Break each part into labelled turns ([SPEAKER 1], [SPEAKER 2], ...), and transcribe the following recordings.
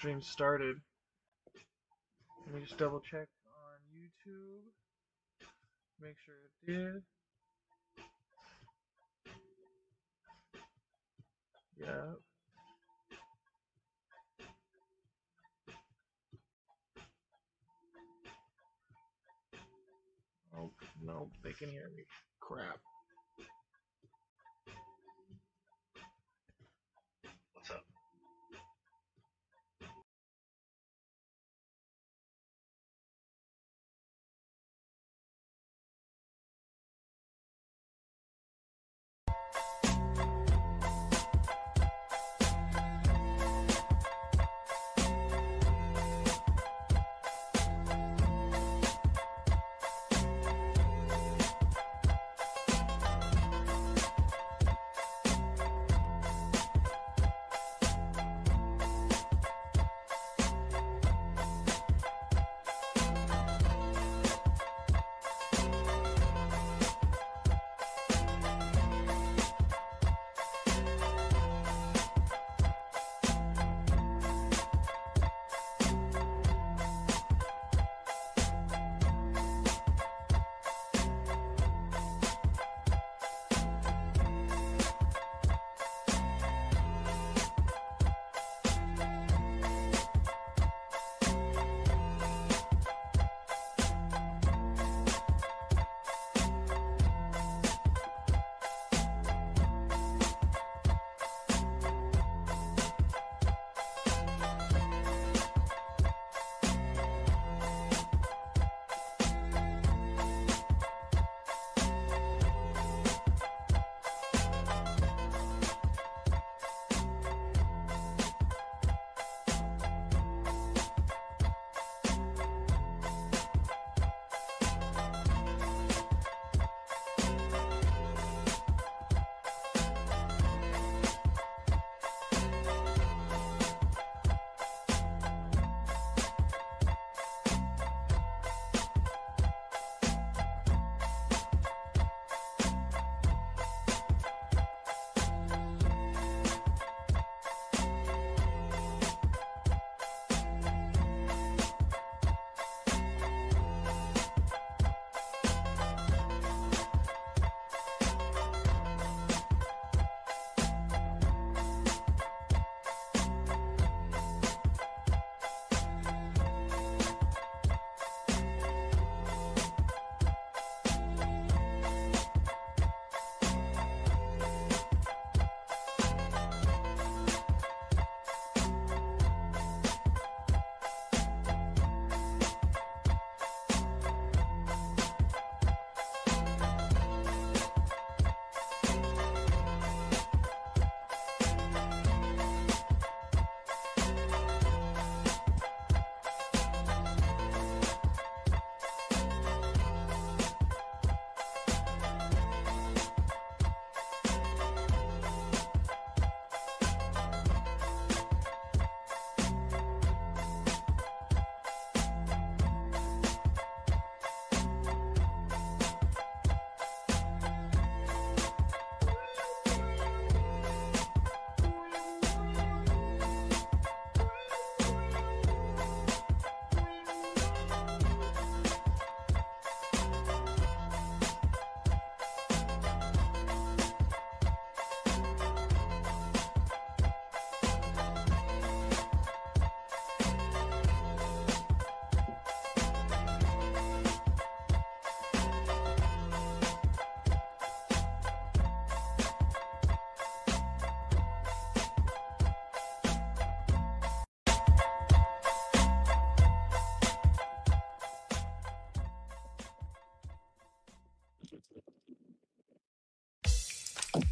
[SPEAKER 1] stream started. Let me just double check on YouTube. Make sure it did. Yeah. Oh, no, they can hear me. Crap.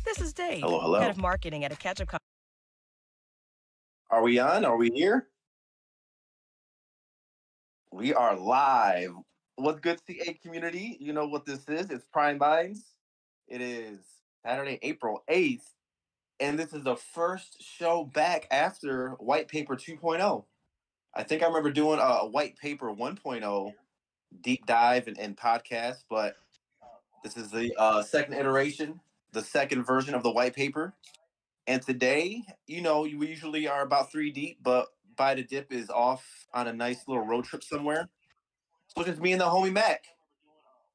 [SPEAKER 2] This is Dave,
[SPEAKER 3] Hello, hello.
[SPEAKER 2] head of marketing at a ketchup company.
[SPEAKER 3] Are we on? Are we here? We are live. What's good, CA community? You know what this is. It's Prime Minds. It is Saturday, April 8th. And this is the first show back after White Paper 2.0. I think I remember doing a White Paper 1.0 deep dive and, and podcast, but this is the uh, second iteration, the second version of the White Paper. And today, you know, we usually are about three deep, but By the Dip is off on a nice little road trip somewhere. So it's just me and the homie Mac.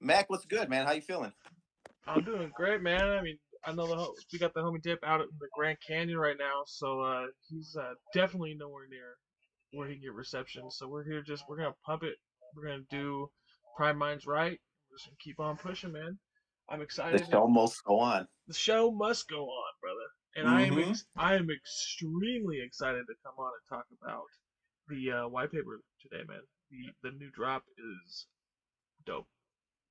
[SPEAKER 3] Mac, what's good, man? How you feeling?
[SPEAKER 1] I'm doing great, man. I mean, I know the ho- we got the homie Dip out in the Grand Canyon right now, so uh, he's uh, definitely nowhere near where he can get reception. So we're here just we're gonna pump it. We're gonna do Prime Minds right. We're just gonna keep on pushing, man. I'm excited.
[SPEAKER 3] The show must go on.
[SPEAKER 1] The show must go on, brother. And I am ex- I am extremely excited to come on and talk about the uh, white paper today, man. The the new drop is dope.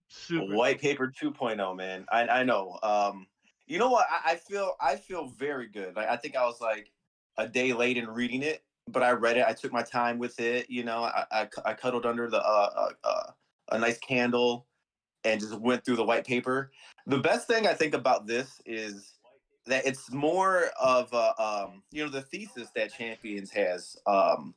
[SPEAKER 1] Super.
[SPEAKER 3] White paper 2.0, man. I I know. Um, you know what? I, I feel I feel very good. Like I think I was like a day late in reading it, but I read it. I took my time with it. You know, I I, I cuddled under the uh, uh, uh, a nice candle and just went through the white paper. The best thing I think about this is that it's more of a um, you know the thesis that Champions has. Um,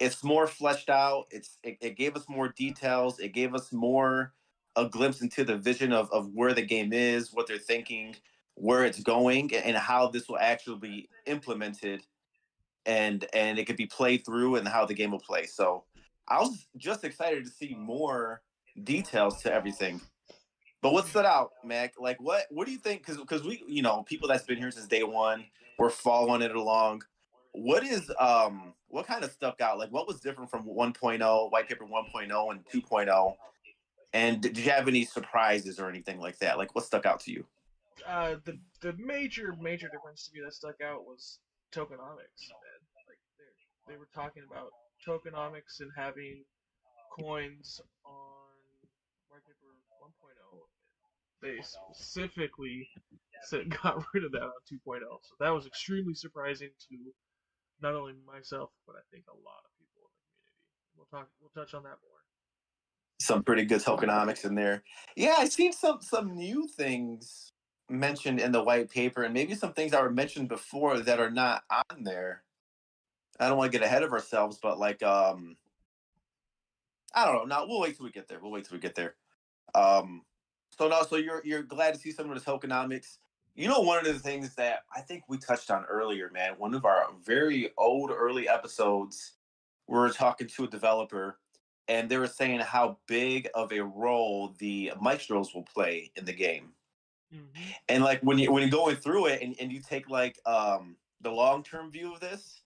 [SPEAKER 3] it's more fleshed out. It's it, it gave us more details. It gave us more a glimpse into the vision of, of where the game is, what they're thinking, where it's going, and how this will actually be implemented, and and it could be played through, and how the game will play. So I was just excited to see more details to everything. But what stood out, Mac? Like, what what do you think? Because because we, you know, people that's been here since day one, we're following it along. What is um what kind of stuck out? Like, what was different from 1.0, white paper 1.0 and 2.0? And did you have any surprises or anything like that? Like, what stuck out to you?
[SPEAKER 1] Uh, the the major major difference to me that stuck out was tokenomics. Man. Like they they were talking about tokenomics and having coins on white paper 1.0. They specifically said got rid of that on 2.0. So that was extremely surprising to not only myself but I think a lot of people in the community. We'll talk. We'll touch on that more.
[SPEAKER 3] Some pretty good tokenomics in there. Yeah, I've seen some some new things mentioned in the white paper, and maybe some things that were mentioned before that are not on there. I don't want to get ahead of ourselves, but like um I don't know. Now we'll wait till we get there. We'll wait till we get there. Um so no, so you're you're glad to see some of the tokenomics. You know, one of the things that I think we touched on earlier, man, one of our very old early episodes, we were talking to a developer and they were saying how big of a role the maestros will play in the game.
[SPEAKER 1] Mm-hmm.
[SPEAKER 3] And like when you when you're going through it and, and you take like um the long term view of this,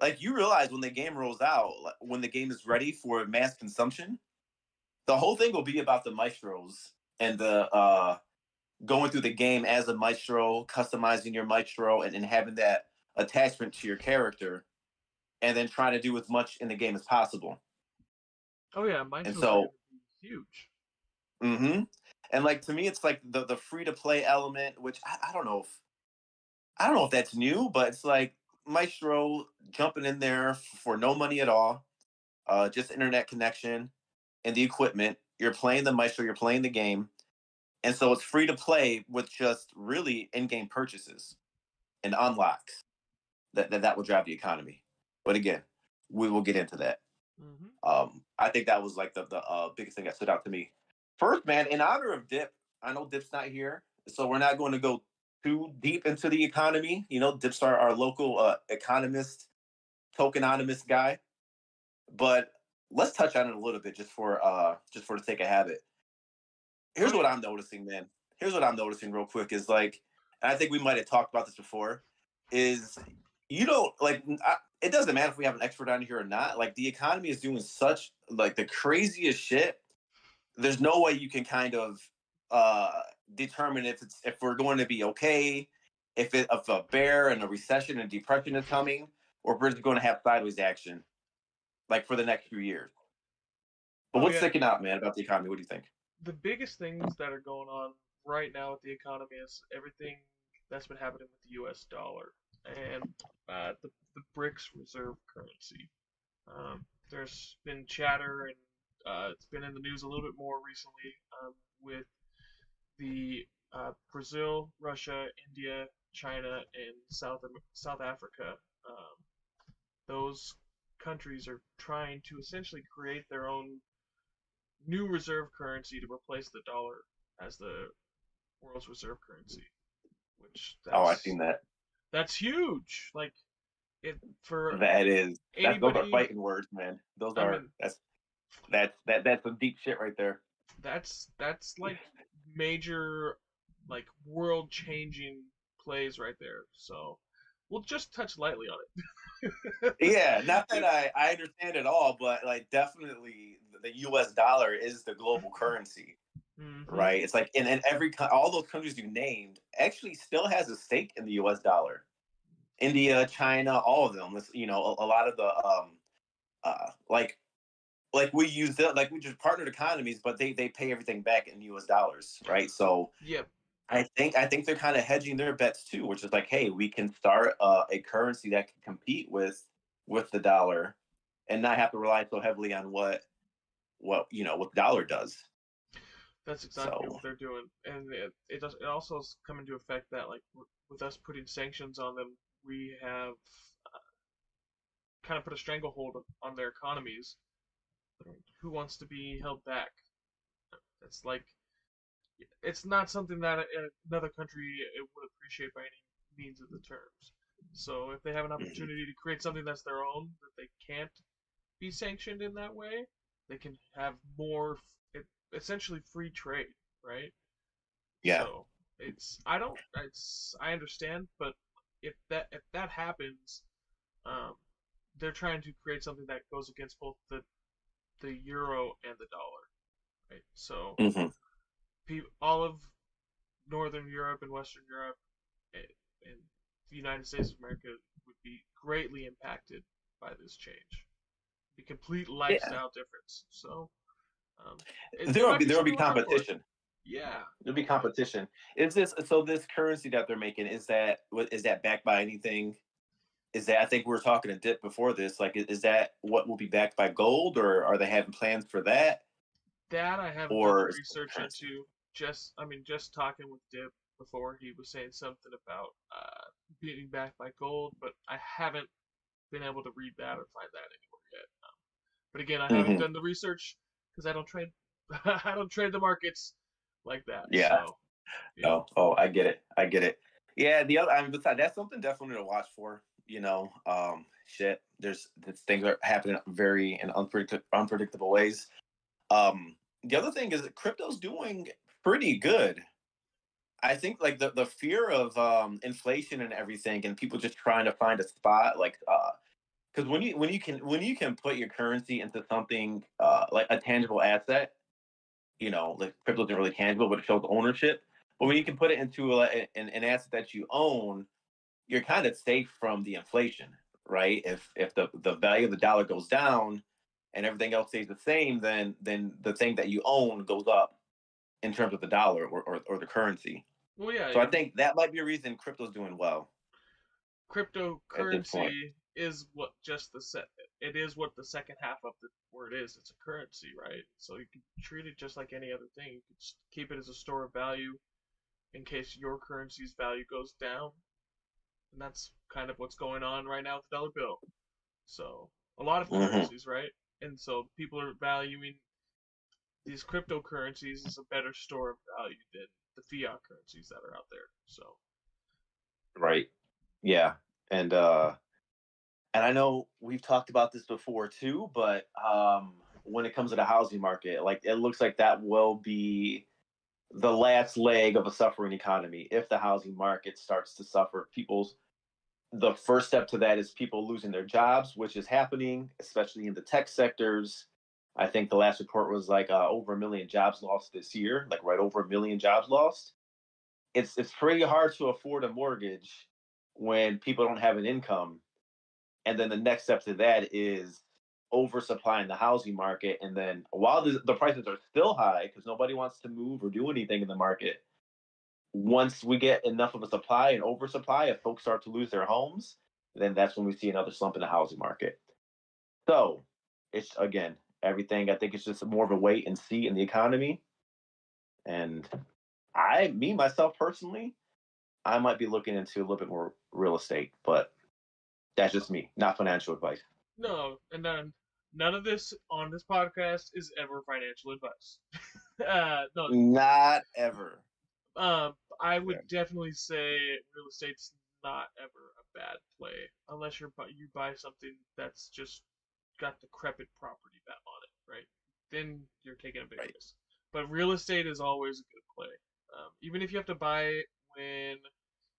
[SPEAKER 3] like you realize when the game rolls out, like, when the game is ready for mass consumption, the whole thing will be about the maestros and the uh going through the game as a maestro, customizing your maestro and, and having that attachment to your character, and then trying to do as much in the game as possible.
[SPEAKER 1] Oh yeah, and
[SPEAKER 3] so-
[SPEAKER 1] huge.
[SPEAKER 3] Mm-hmm. And like to me, it's like the the free to play element, which I, I don't know if I don't know if that's new, but it's like Maestro jumping in there for no money at all, uh, just internet connection and the equipment. You're playing the Maestro, you're playing the game, and so it's free to play with just really in-game purchases and unlocks that that, that will drive the economy. But again, we will get into that.
[SPEAKER 1] Mm-hmm.
[SPEAKER 3] Um, I think that was like the the uh, biggest thing that stood out to me. First, man, in honor of Dip, I know Dip's not here, so we're not going to go too deep into the economy. You know, Dip's our, our local uh, economist, tokenomics guy. But let's touch on it a little bit just for uh just for the sake of habit. Here's what I'm noticing, man. Here's what I'm noticing real quick is like, and I think we might have talked about this before, is you don't like I, it doesn't matter if we have an expert on here or not. Like the economy is doing such like the craziest shit. There's no way you can kind of uh determine if it's if we're going to be okay, if it if a bear and a recession and depression is coming, or if we're just going to have sideways action, like for the next few years. But
[SPEAKER 1] Oh,
[SPEAKER 3] what's
[SPEAKER 1] yeah.
[SPEAKER 3] sticking out, man, about the economy? What do you think?
[SPEAKER 1] the biggest things that are going on right now with the economy is everything that's been happening with the U.S. dollar and uh, the the BRICS reserve currency. Um, there's been chatter and uh, it's been in the news a little bit more recently um, with the uh, Brazil, Russia, India, China, and South South Africa. Um, those countries are trying to essentially create their own new reserve currency to replace the dollar as the world's reserve currency. Which that's,
[SPEAKER 3] Oh, I've seen that.
[SPEAKER 1] that's huge. Like it for
[SPEAKER 3] That is that's those are fighting words, man. Those
[SPEAKER 1] I
[SPEAKER 3] are
[SPEAKER 1] mean-
[SPEAKER 3] that's that's that that's some deep shit right there.
[SPEAKER 1] that's that's like major like world changing plays right there. So we'll just touch lightly on it.
[SPEAKER 3] Yeah, not that I I understand it all, but like definitely the U.S. dollar is the global currency,
[SPEAKER 1] Mhm.
[SPEAKER 3] right? It's like in, in every all those countries you named actually still has a stake in the U.S. dollar. India, China, all of them. You know, a, a lot of the um, uh, like like we use it like we just partnered economies, but they they pay everything back in U.S. dollars, right? So
[SPEAKER 1] Yep.
[SPEAKER 3] I think I think they're kind of hedging their bets too, which is like, hey, we can start uh, a currency that can compete with with the dollar, and not have to rely so heavily on what what you know what the dollar does.
[SPEAKER 1] That's exactly
[SPEAKER 3] So-
[SPEAKER 1] what they're doing, and it it does. It also is coming to effect that like with us putting sanctions on them, we have uh, kind of put a stranglehold on their economies. Who wants to be held back? It's like it's not something that another country uh, would appreciate by any means of the terms. So if they have an opportunity to create something that's their own that they can't be sanctioned in that way, they can have more it, essentially free trade, right?
[SPEAKER 3] Yeah.
[SPEAKER 1] So it's I don't it's I understand, but if that if that happens, um, they're trying to create something that goes against both the the euro and the dollar, right? So
[SPEAKER 3] hmm
[SPEAKER 1] pe- all of Northern Europe and Western Europe and, and the United States of America would be greatly impacted by this change. The complete lifestyle difference. So um,
[SPEAKER 3] There will be there will be
[SPEAKER 1] something to look out for.
[SPEAKER 3] competition.
[SPEAKER 1] Yeah.
[SPEAKER 3] There'll be competition. Is this so? This currency that they're making is that what is that backed by anything? Is that I think we were talking a dip before this. Like, is that what will be backed by gold, or are they having plans for that?
[SPEAKER 1] That I haven't
[SPEAKER 3] Or
[SPEAKER 1] done the
[SPEAKER 3] is it
[SPEAKER 1] research into. Just, I mean, just talking with Dip before, he was saying something about uh, being backed by gold, but I haven't been able to read that or find that anywhere yet. Um, but again, I haven't
[SPEAKER 3] Mhm.
[SPEAKER 1] done the research because I don't trade. I don't trade the markets like that.
[SPEAKER 3] Yeah.
[SPEAKER 1] So, yeah.
[SPEAKER 3] Oh, oh, I get it. I get it. Yeah, the other, I mean, besides that's something definitely to watch for. You know, um, shit. There's, there's things are happening very in unpredict- unpredictable ways. Um, the other thing is that crypto's doing pretty good. I think like the, the fear of um, inflation and everything, and people just trying to find a spot, like, because when you when you can when you can put your currency into something uh, like a tangible asset, you know, like crypto isn't really tangible, but it shows ownership. But when you can put it into a, an, an asset that you own, you're kind of safe from the inflation, right? If if the, the value of the dollar goes down and everything else stays the same, then then the thing that you own goes up in terms of the dollar or, or, or the currency.
[SPEAKER 1] Well, yeah.
[SPEAKER 3] So I think that might be a reason crypto's doing well.
[SPEAKER 1] cryptocurrency is what just the set. It is what the second half of the word is. It's a currency, right? So you can treat it just like any other thing. You can just keep it as a store of value in case your currency's value goes down, and that's kind of what's going on right now with the dollar bill. So a lot of
[SPEAKER 3] Mhm.
[SPEAKER 1] currencies, right? And so people are valuing these cryptocurrencies is a better store of value than the fiat currencies that are out there. So
[SPEAKER 3] Right. Yeah. And uh and I know we've talked about this before too, but um when it comes to the housing market, like it looks like that will be the last leg of a suffering economy if the housing market starts to suffer. People's the first step to that is people losing their jobs, which is happening, especially in the tech sectors. I think the last report was like uh, over a million jobs lost this year, like right over a million jobs lost. It's it's pretty hard to afford a mortgage when people don't have an income. And then the next step to that is oversupplying the housing market. And then while the, the prices are still high because nobody wants to move or do anything in the market, once we get enough of a supply and oversupply, if folks start to lose their homes, then that's when we see another slump in the housing market. So it's again everything. I think it's just more of a wait and see in the economy. And I, me myself personally, I might be looking into a little bit more real estate, but that's just me, not financial advice.
[SPEAKER 1] No, and then none of this on this podcast is ever financial advice. uh, no,
[SPEAKER 3] Not ever.
[SPEAKER 1] um, I would definitely say real estate's not ever a bad play unless you're you buy something that's just got decrepit property va- on it, right? Then you're taking a big
[SPEAKER 3] Right.
[SPEAKER 1] risk. But real estate is always a good play, um, even if you have to buy it when,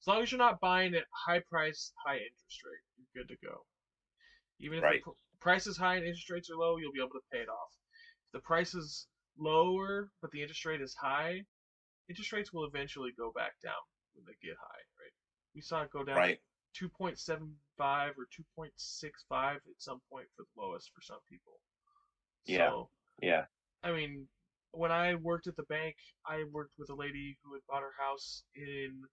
[SPEAKER 1] as long as you're not buying at high price, high interest rate, you're good to go. Even if
[SPEAKER 3] Right.
[SPEAKER 1] the price is high and interest rates are low, you'll be able to pay it off. If the price is lower but the interest rate is high, interest rates will eventually go back down when they get high, right? We saw it go down
[SPEAKER 3] Right.
[SPEAKER 1] to 2.75 or 2.65 at some point for the lowest for some people.
[SPEAKER 3] Yeah.
[SPEAKER 1] So,
[SPEAKER 3] Yeah.
[SPEAKER 1] I mean, when I worked at the bank, I worked with a lady who had bought her house in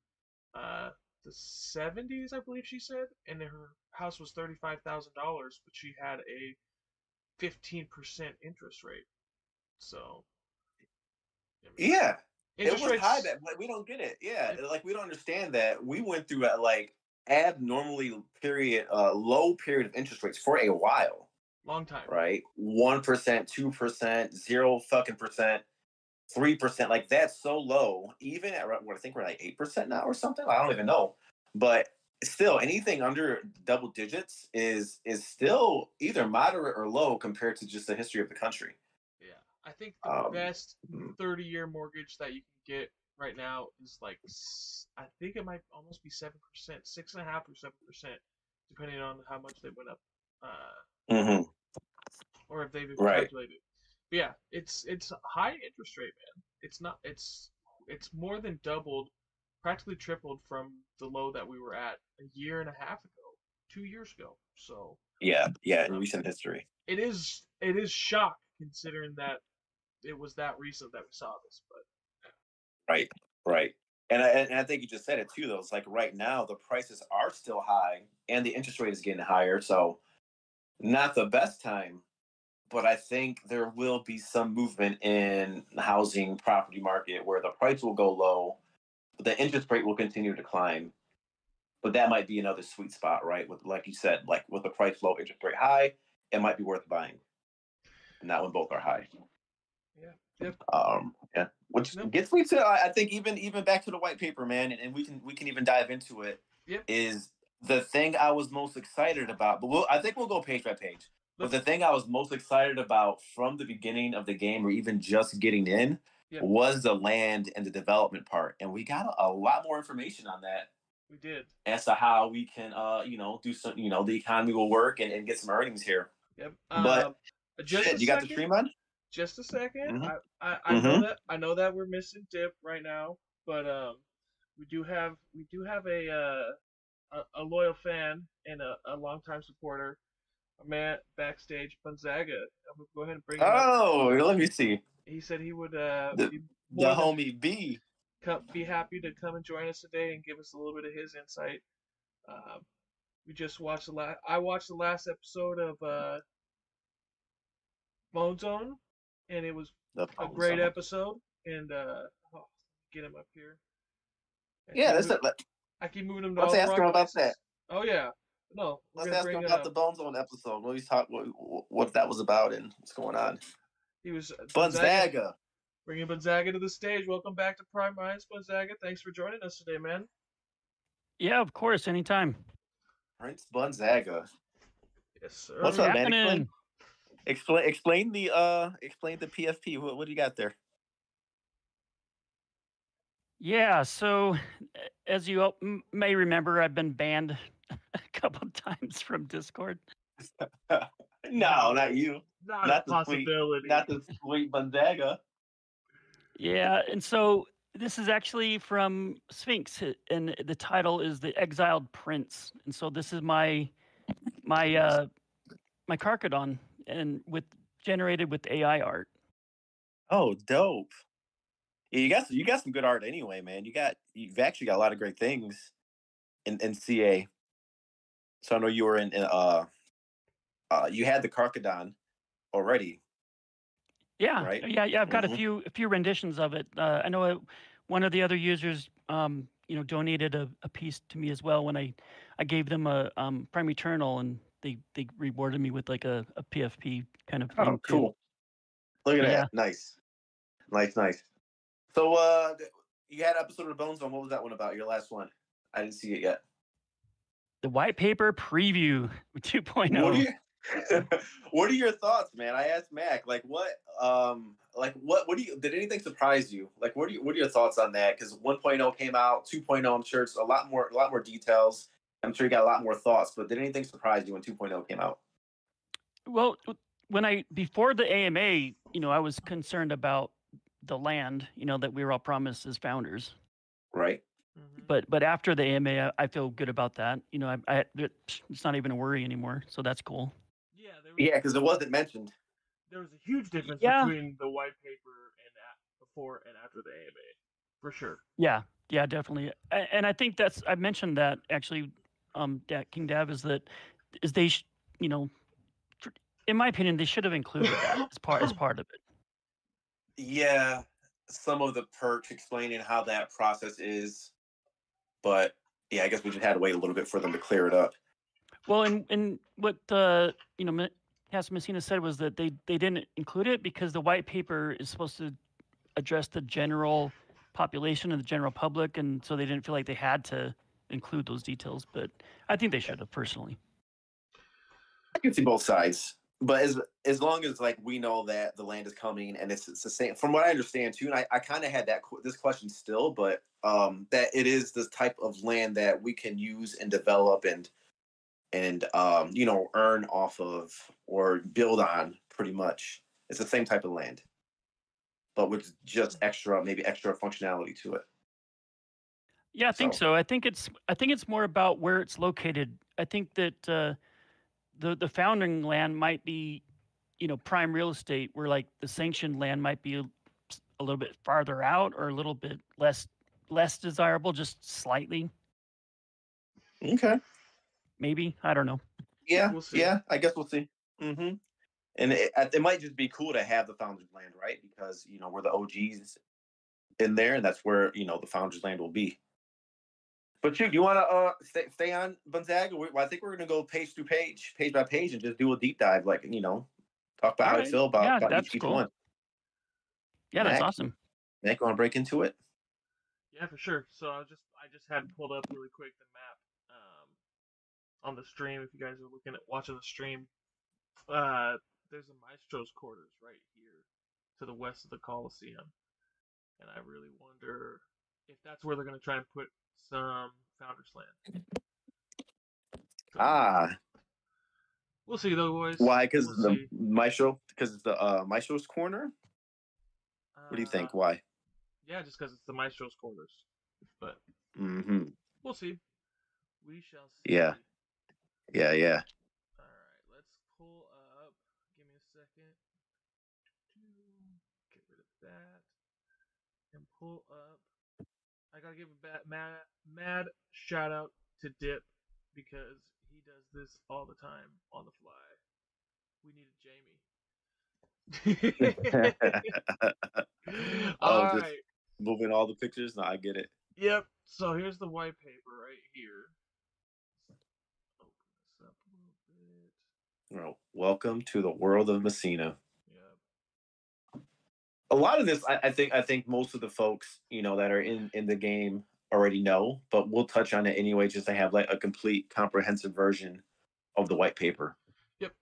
[SPEAKER 1] uh, the 70s, I believe she said, and her house was $35,000, but she had a 15% interest rate. So, I mean,
[SPEAKER 3] Yeah. it was
[SPEAKER 1] rates,
[SPEAKER 3] high back, but we don't get it. Yeah,
[SPEAKER 1] It-
[SPEAKER 3] like we don't understand that. We went through a like abnormally period, uh, low period of interest rates for a while,
[SPEAKER 1] long time.
[SPEAKER 3] right? One percent, two percent, zero fucking percent, three percent. Like that's so low. Even at what I think we're like eight percent now or something. I don't even know, but still, anything under double digits is is still either moderate or low compared to just the history of the country.
[SPEAKER 1] Yeah, I think the
[SPEAKER 3] Um,
[SPEAKER 1] best
[SPEAKER 3] mm.
[SPEAKER 1] 30-year mortgage that you can get right now is like I think it might almost be seven percent, six and a half or seven percent, depending on how much they went up, uh,
[SPEAKER 3] Mm-hmm.
[SPEAKER 1] or if they've
[SPEAKER 3] Right.
[SPEAKER 1] calculated. But yeah, it's it's high interest rate, man. It's not. It's it's more than doubled, practically tripled from the low that we were at a year and a half ago, two years ago. So
[SPEAKER 3] Yeah, yeah, in
[SPEAKER 1] Um,
[SPEAKER 3] recent history.
[SPEAKER 1] it is it is shock considering that it was that recent that we saw this, but.
[SPEAKER 3] Right, right. And I, and I think you just said it too, though. It's like right now the prices are still high and the interest rate is getting higher. So, not the best time, but I think there will be some movement in the housing property market where the price will go low, but the interest rate will continue to climb. But that might be another sweet spot, right? With like you said, like with the price low, interest rate high, it might be worth buying. Not when both are high.
[SPEAKER 1] Yeah. Yep.
[SPEAKER 3] Um, yeah, which
[SPEAKER 1] Nope.
[SPEAKER 3] gets me to I I think even even back to the white paper, man, and, and we can we can even dive into it.
[SPEAKER 1] Yep.
[SPEAKER 3] Is the thing I was most excited about, but we'll, I think we'll go page by page. But the thing I was most excited about from the beginning of the game, or even just getting in,
[SPEAKER 1] Yep.
[SPEAKER 3] was the land and the development part, and we got a, a lot more information on that
[SPEAKER 1] We did.
[SPEAKER 3] as to how we can, uh, you know, do some, you know, the economy will work and, and get some earnings here.
[SPEAKER 1] Yep.
[SPEAKER 3] But,
[SPEAKER 1] um, just
[SPEAKER 3] Shit, you got the
[SPEAKER 1] second,
[SPEAKER 3] stream on?
[SPEAKER 1] Just a 2nd
[SPEAKER 3] Mhm.
[SPEAKER 1] I, I, I know
[SPEAKER 3] Mhm.
[SPEAKER 1] that I know that we're missing Dip right now, but um, we do have we do have a uh, a, a loyal fan and a, a longtime supporter, a man backstage, Gonzaga. I'm gonna go ahead and bring him up.
[SPEAKER 3] Oh, let me see.
[SPEAKER 1] He said he would uh
[SPEAKER 3] The-
[SPEAKER 1] be,
[SPEAKER 3] The homie B.
[SPEAKER 1] come, be happy to come and join us today and give us a little bit of his insight. Um, we just watched the last. I watched the last episode of uh, Bone Zone, and it was a great
[SPEAKER 3] Zone.
[SPEAKER 1] episode. And uh, oh, get him up here. I
[SPEAKER 3] Yeah, that's it. Let-
[SPEAKER 1] I keep moving him to
[SPEAKER 3] Let's ask
[SPEAKER 1] wrong
[SPEAKER 3] him about
[SPEAKER 1] places.
[SPEAKER 3] that.
[SPEAKER 1] Oh yeah, no.
[SPEAKER 3] Let's ask
[SPEAKER 1] bring
[SPEAKER 3] him about
[SPEAKER 1] uh,
[SPEAKER 3] the Bone Zone episode. What he's talk, what, what that was about and what's going on.
[SPEAKER 1] He was uh,
[SPEAKER 3] Gonzaga.
[SPEAKER 1] Bringing Gonzaga to the stage. Welcome back to Prime Minds, Gonzaga. Thanks for joining us today, man.
[SPEAKER 4] Yeah, of course, anytime.
[SPEAKER 3] Prince Gonzaga.
[SPEAKER 1] Yes, sir.
[SPEAKER 3] What's up, man? Explain, explain, explain the uh, explain the PFP. What, what do you got there?
[SPEAKER 4] Yeah, so as you may remember, I've been banned a couple times from Discord.
[SPEAKER 3] no, not you.
[SPEAKER 1] Not,
[SPEAKER 3] Not
[SPEAKER 1] a
[SPEAKER 3] the sweet- Not the sweet Gonzaga.
[SPEAKER 4] Yeah, and so this is actually from Sphinx, and the title is "The Exiled Prince." And so this is my my uh, my Karkadon, and with generated with AI art.
[SPEAKER 3] Oh, dope. Yeah, you got you got some good art anyway, man. You got you've actually got a lot of great things in, in CA. So I know you were in, in uh uh you had the Karkadon already.
[SPEAKER 4] Yeah,
[SPEAKER 3] Right?
[SPEAKER 4] yeah, yeah. I've got
[SPEAKER 3] Mhm.
[SPEAKER 4] a few a few renditions of it. Uh, I know uh one of the other users, um, you know, donated a, a piece to me as well when I I gave them a um, Prime Eternal, and they they rewarded me with like a, a PFP kind of thing.
[SPEAKER 3] Oh,
[SPEAKER 4] too.
[SPEAKER 3] cool. Look at
[SPEAKER 4] Yeah.
[SPEAKER 3] that. Nice. Nice, nice. So uh you had episode of Bone Zone what was that one about? Your last one. I didn't see it yet.
[SPEAKER 4] the white paper preview 2.0.
[SPEAKER 3] What are your What are your thoughts, man? I asked Mac, like, what, um, like, what, what do you? Did anything surprise you? Like, what are you, what are your thoughts on that? Because 1.0 came out, 2.0, I'm sure it's a lot more, a lot more details. I'm sure you got a lot more thoughts. But did anything surprise you when 2.0 came out?
[SPEAKER 4] Well, when I before the AMA, you know, I was concerned about the land, you know, that we were all promised as founders.
[SPEAKER 3] Right.
[SPEAKER 1] Mhm.
[SPEAKER 4] But but after the AMA, I, I feel good about that. You know, I, I it's not even a worry anymore, so that's cool.
[SPEAKER 1] Yeah, there was,
[SPEAKER 3] Yeah, because it wasn't mentioned.
[SPEAKER 1] there was a huge difference
[SPEAKER 4] Yeah.
[SPEAKER 1] between the white paper and a- before and after the AMA, for sure.
[SPEAKER 4] Yeah, yeah, definitely. A- And I think that's I mentioned that actually, um, King Dav is that is they, you know, in my opinion, they should have included that as part as part of it.
[SPEAKER 3] Yeah, some of the perks explaining how that process is, but yeah, I guess we just had to wait a little bit for them to clear it up.
[SPEAKER 4] Well, and and what uh, you know, Ma- Casamassina said was that they they didn't include it because the white paper is supposed to address the general population and the general public, and so they didn't feel like they had to include those details. But I think they should have personally.
[SPEAKER 3] I can see both sides, but as as long as like we know that the land is coming and it's, it's the same, from what I understand too, and I, I kind of had that this question still, but um, that it is the type of land that we can use and develop and and um, you know earn off of or build on pretty much. It's the same type of land, but with just extra maybe extra functionality to it.
[SPEAKER 4] Yeah, I think
[SPEAKER 3] So-
[SPEAKER 4] so. I think it's I think it's more about where it's located. I think that uh, the the founding land might be, you know, prime real estate, where like the sanctioned land might be a, a little bit farther out or a little bit less less desirable, just slightly,
[SPEAKER 3] Okay.
[SPEAKER 4] maybe. I don't know.
[SPEAKER 3] Yeah,
[SPEAKER 1] We'll see.
[SPEAKER 3] yeah. I guess we'll see. Mm-hmm. And it, it might just be cool to have the Founders Land, right? Because you know we're the OGs in there, and that's where you know the Founders Land will be. But you, you want to uh stay stay on Gonzaga? We, I think we're gonna go page through page, page by page, and just do a deep dive, like you know, talk about how you
[SPEAKER 4] Alright.
[SPEAKER 3] feel about,
[SPEAKER 4] Yeah,
[SPEAKER 3] about
[SPEAKER 4] that's
[SPEAKER 3] each, each one.
[SPEAKER 4] Yeah, that's
[SPEAKER 3] Mac?
[SPEAKER 4] awesome.
[SPEAKER 3] Nick, want to break into it?
[SPEAKER 1] Yeah, for sure. So I just I just had pulled up really quick the map um, on the stream. If you guys are looking at watching the stream, uh, there's a Maestro's quarters right here to the west of the Coliseum, and I really wonder if that's where they're gonna try and put some Founders Land. So,
[SPEAKER 3] Ah,
[SPEAKER 1] we'll see though, boys.
[SPEAKER 3] why? Because
[SPEAKER 1] We'll
[SPEAKER 3] the
[SPEAKER 1] see.
[SPEAKER 3] Maestro, because it's the uh, Maestro's corner. What do you think?
[SPEAKER 1] Uh,
[SPEAKER 3] Why?
[SPEAKER 1] Yeah, just because it's the Maestro's quarters, but
[SPEAKER 3] Mm-hmm.
[SPEAKER 1] we'll see. We shall see.
[SPEAKER 3] Yeah. Yeah, yeah.
[SPEAKER 1] All right, let's pull up. Give me a second. Get rid of that. And pull up. I gotta give a bad, mad, mad shout out to Dip because he does this all the time on the fly. We needed Jamie.
[SPEAKER 3] Oh,
[SPEAKER 1] all
[SPEAKER 3] just-
[SPEAKER 1] right.
[SPEAKER 3] Moving all the pictures. No, I get it.
[SPEAKER 1] Yep. So here's the white paper right here. Open this up a little bit.
[SPEAKER 3] Well, welcome to the world of Messina. A lot of this, I, I think, I think most of the folks, you know, that are in in the game already know, but we'll touch on it anyway, just to have like a complete, comprehensive version of the white paper.
[SPEAKER 1] Yep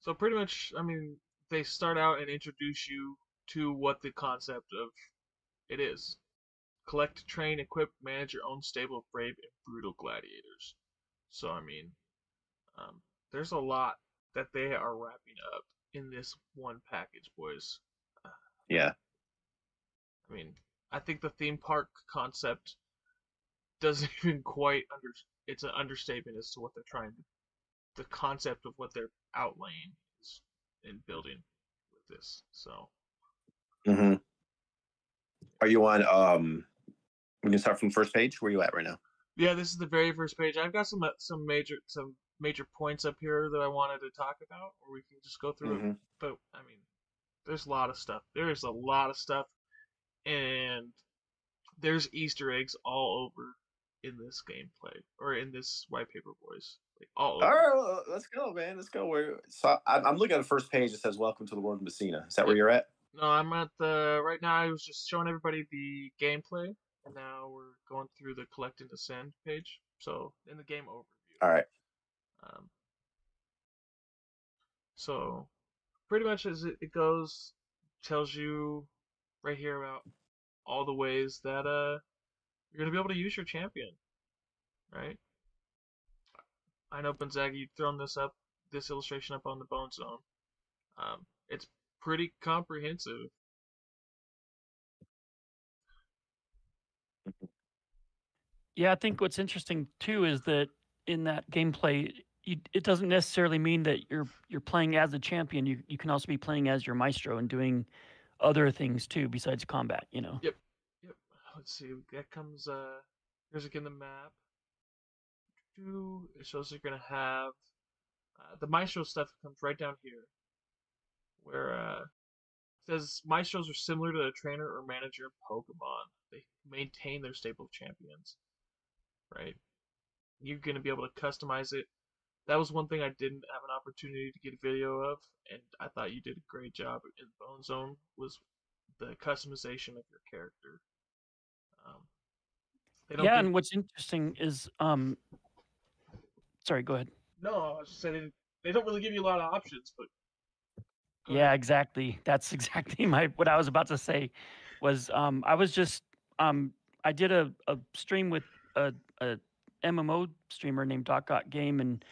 [SPEAKER 1] so pretty much, I mean, they start out and introduce you to what the concept of it is. Collect, train, equip, manage your own stable of brave and brutal gladiators. So I mean, um, there's a lot that they are wrapping up in this one package, boys.
[SPEAKER 3] Yeah,
[SPEAKER 1] I mean, I think the theme park concept doesn't even quite under. It's an understatement as to what they're trying to. The concept of what they're outlaying is in building with this. So
[SPEAKER 3] hmm Are you on? Um, we can start from first page. Where you at right now?
[SPEAKER 1] yeah, this is the very first page. I've got some uh, some major some major points up here that I wanted to talk about, or we can just go through it.
[SPEAKER 3] Mhm.
[SPEAKER 1] But I mean, there's a lot of stuff. There's a lot of stuff, and there's Easter eggs all over in this gameplay or in this white paper, boys. Like all over.
[SPEAKER 3] All right, let's go, man. Let's go. Where? So I'm, I'm looking at the first page. It says, "Welcome to the world of Messina." Is that where you're at?
[SPEAKER 1] No, I'm at the right now. I was just showing everybody the gameplay, and now we're going through the collect and ascend page. So in the game overview.
[SPEAKER 3] All right.
[SPEAKER 1] Um, so, pretty much as it, goes, tells you right here about all the ways that uh you're gonna be able to use your champion, right? I know Gonzaga, you've thrown this up, this illustration up on the Bone Zone. Um, it's pretty comprehensive.
[SPEAKER 4] Yeah, I think what's interesting too is that in that gameplay, you, it doesn't necessarily mean that you're you're playing as a champion. You you can also be playing as your maestro and doing other things too besides combat. You know.
[SPEAKER 1] Yep. Yep. Let's see. That comes. Uh, here's again the map. It shows you're gonna have uh, the maestro stuff comes right down here, where uh, says maestros are similar to a trainer or manager in Pokemon. They maintain their stable of champions, right? You're gonna be able to customize it. That was one thing I didn't have an opportunity to get a video of, and I thought you did a great job in Bone Zone. Was the customization of your character. Um,
[SPEAKER 4] Yeah, and what's interesting is, um, sorry, go ahead.
[SPEAKER 1] No, I was just saying they don't really give you a lot of options, but
[SPEAKER 4] Yeah,
[SPEAKER 1] ahead.
[SPEAKER 4] exactly. That's exactly my what I was about to say. Was um, I was just um, I did a, a stream with a, a MMO streamer named Doc Got Game, and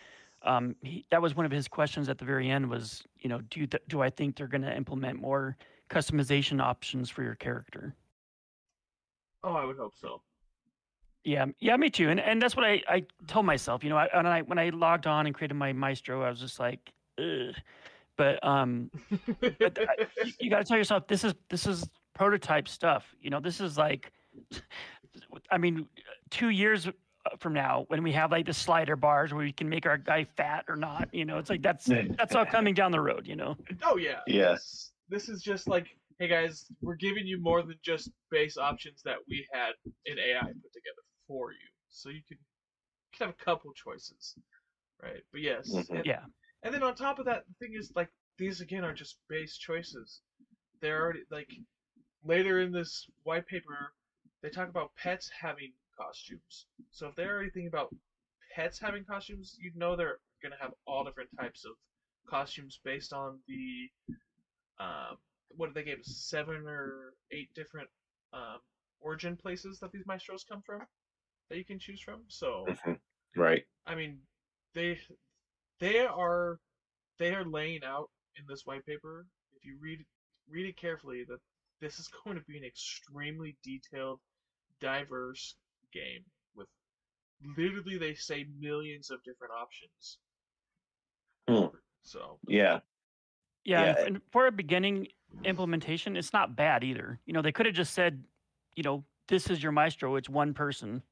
[SPEAKER 4] um, he, that was one of his questions at the very end. Was you know, do you th- do I think they're going to implement more customization options for your character?
[SPEAKER 1] Oh, I would hope so.
[SPEAKER 4] Yeah, yeah, me too. And and that's what I, I told myself. You know, I, when I when I logged on and created my maestro, I was just like, Ugh. but um, but I, you, you got to tell yourself this is this is prototype stuff. You know, this is like, I mean, two years from now when we have like the slider bars where we can make our guy fat or not. You know, it's like that's that's all coming down the road. You know.
[SPEAKER 1] oh yeah.
[SPEAKER 3] Yes.
[SPEAKER 1] This, this is just like, hey guys, we're giving you more than just base options that we had in AI put together for you, so you can, you can have a couple choices, right? But yes,
[SPEAKER 3] Mhm.
[SPEAKER 1] and,
[SPEAKER 4] Yeah.
[SPEAKER 1] and then on top of that, the thing is like these again are just base choices. They're already like later in this white paper, they talk about pets having costumes. So if they're anything about pets having costumes, you know they're gonna have all different types of costumes based on the um, what did they give seven or eight different um, origin places that these maestros come from that you can choose from. So
[SPEAKER 3] Mhm. Right.
[SPEAKER 1] I mean, they they are they are laying out in this white paper. If you read read it carefully, that this is going to be an extremely detailed, diverse game with literally they say millions of different options.
[SPEAKER 3] Hmm.
[SPEAKER 1] So
[SPEAKER 3] Yeah.
[SPEAKER 4] Yeah, and
[SPEAKER 3] Yeah,
[SPEAKER 4] and for a beginning implementation, it's not bad either. You know, they could have just said, you know, this is your maestro, it's one person.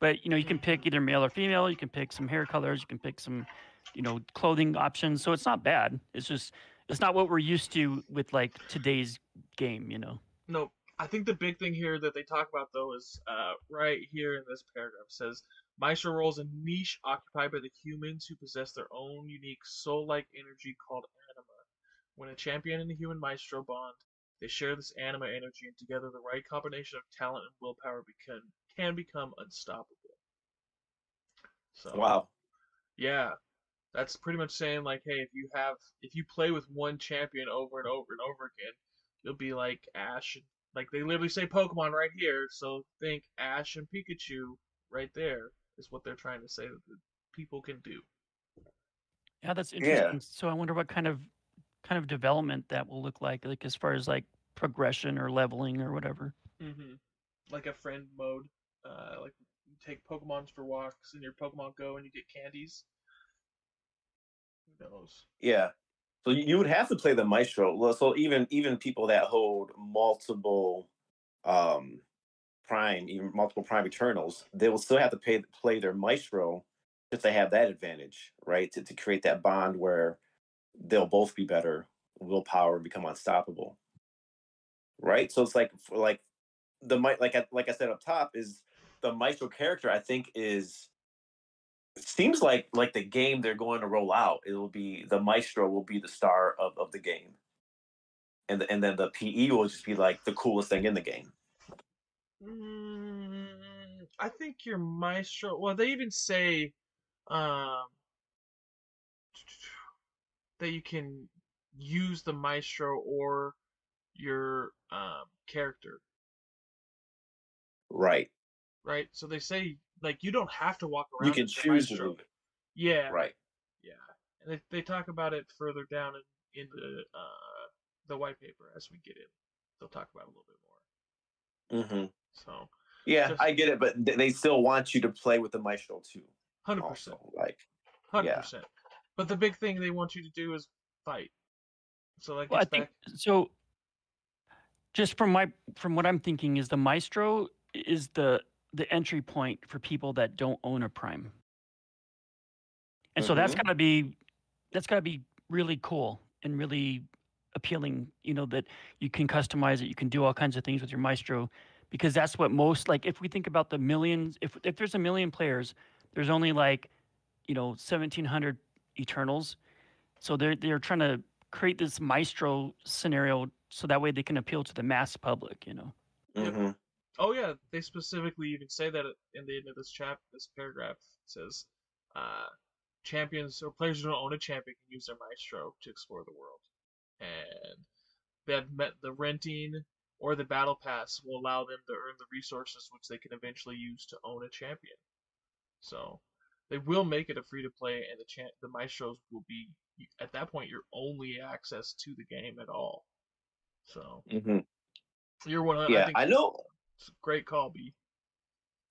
[SPEAKER 4] But, you know, you can pick
[SPEAKER 1] Mhm.
[SPEAKER 4] either male or female, you can pick some hair colors, you can pick some, you know, clothing options. So it's not bad. It's just it's not what we're used to with like today's game, you know.
[SPEAKER 1] No, I think the big thing here that they talk about though is uh, right here in this paragraph It says Maestro roles a niche occupied by the humans who possess their own unique soul-like energy called anima. When a champion and a human Maestro bond, they share this anima energy, and together the right combination of talent and willpower become can become unstoppable. So
[SPEAKER 3] Wow.
[SPEAKER 1] yeah, that's pretty much saying like, hey, if you have if you play with one champion over and over and over again, you'll be like Ash. and- Like they literally say Pokemon right here, so think Ash and Pikachu right there is what they're trying to say that the people can do.
[SPEAKER 4] Yeah, that's
[SPEAKER 3] Yeah.
[SPEAKER 4] interesting. So I wonder what kind of kind of development that will look like, like as far as like progression or leveling or whatever.
[SPEAKER 1] Mm-hmm. Like a friend mode, uh, like you take Pokemons for walks and your Pokemon Go and you get candies. Who knows?
[SPEAKER 3] Yeah. So you would have to play the maestro. So even even people that hold multiple um prime, even multiple prime eternals, they will still have to pay play their maestro if they have that advantage, right? To to create that bond where they'll both be better, willpower become unstoppable. Right? So it's like like the like I, like I said up top is the maestro character I think is seems like like the game they're going to roll out it'll be the maestro will be the star of, of the game and the, and then the pe will just be like the coolest thing in the game
[SPEAKER 1] Mm, I think your maestro. Well, they even say um, that you can use the maestro or your um, character,
[SPEAKER 3] Right.
[SPEAKER 1] right? So they say like you don't have to walk around.
[SPEAKER 3] You can choose to move it.
[SPEAKER 1] Yeah,
[SPEAKER 3] Right.
[SPEAKER 1] yeah. And they they talk about it further down in in the uh the white paper as we get in. They'll talk about it a little bit more.
[SPEAKER 3] Mm-hmm.
[SPEAKER 1] So
[SPEAKER 3] Yeah,
[SPEAKER 1] Just-
[SPEAKER 3] I get it, but they still want you to play with the maestro too.
[SPEAKER 1] hundred percent.
[SPEAKER 3] Like
[SPEAKER 1] Hundred
[SPEAKER 3] Yeah.
[SPEAKER 1] percent. But the big thing they want you to do is fight. So like.
[SPEAKER 4] Well, I think
[SPEAKER 1] back.
[SPEAKER 4] so. Just from my from what I'm thinking is the Maestro is the the entry point for people that don't own a Prime, and so that's
[SPEAKER 3] Mhm.
[SPEAKER 4] gotta be that's gotta be really cool and really appealing. You know that you can customize it, you can do all kinds of things with your Maestro, because that's what most like. If we think about the millions, if if there's a million players, there's only like you know 1,700 Eternals, so they're they're trying to create this maestro scenario so that way they can appeal to the mass public you know
[SPEAKER 1] Yep. Oh yeah, they specifically even say that in the end of this chap this paragraph it says uh champions or players who don't own a champion can use their maestro to explore the world. And they have met the renting or the battle pass will allow them to earn the resources which they can eventually use to own a champion. So they will make it a free to play and the cha- the maestros will be at that point your only access to the game at all. So
[SPEAKER 3] mm-hmm.
[SPEAKER 1] you're one of I
[SPEAKER 3] Yeah,
[SPEAKER 1] think
[SPEAKER 3] I know.
[SPEAKER 1] Great call, B.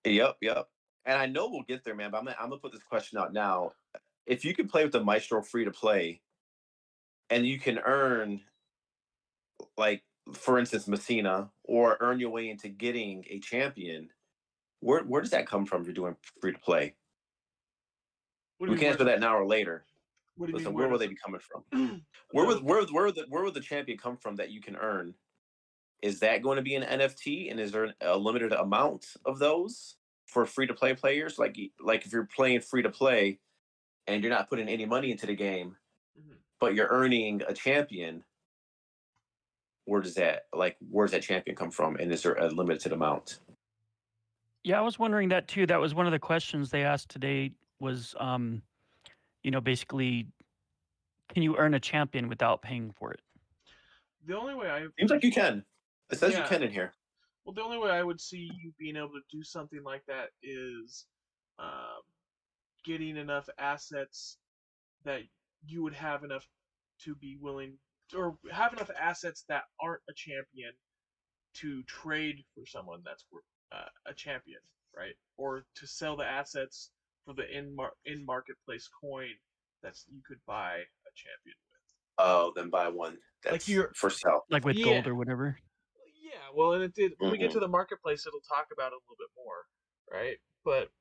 [SPEAKER 3] Yep, yep. And I know we'll get there, man. But I'm gonna, I'm gonna put this question out now. If you can play with the Maestro free to play, and you can earn, like for instance, Messina, or earn your way into getting a champion, where where does that come from? If you're doing free to play, we can answer that now or later.
[SPEAKER 1] What do you
[SPEAKER 3] Listen,
[SPEAKER 1] mean,
[SPEAKER 3] where will
[SPEAKER 1] does
[SPEAKER 3] they be coming from? Where would where where would the where would the champion come from that you can earn? Is that going to be an NFT, and is there a limited amount of those for free to play players? Like like if you're playing free to play, and you're not putting any money into the game,
[SPEAKER 1] Mhm.
[SPEAKER 3] but you're earning a champion. Where does that like where does that champion come from, and is there a limited amount?
[SPEAKER 4] yeah i was wondering that too that was one of the questions they asked today was um you know basically can you earn a champion without paying for it
[SPEAKER 1] The only way I
[SPEAKER 3] Seems like you can. It says
[SPEAKER 1] Yeah.
[SPEAKER 3] you can in here.
[SPEAKER 1] well, the only way I would see you being able to do something like that is um, getting enough assets that you would have enough to be willing, or have enough assets that aren't a champion to trade for someone that's wor- uh, a champion, right? Or to sell the assets for the in mar- in marketplace coin that's you could buy a champion with.
[SPEAKER 3] Oh, then buy one that's
[SPEAKER 1] you're-
[SPEAKER 3] for sale.
[SPEAKER 4] like with
[SPEAKER 1] Yeah.
[SPEAKER 4] gold or whatever
[SPEAKER 1] Yeah, well, and it did. When we get to the marketplace, it'll talk about it a little bit more, right? But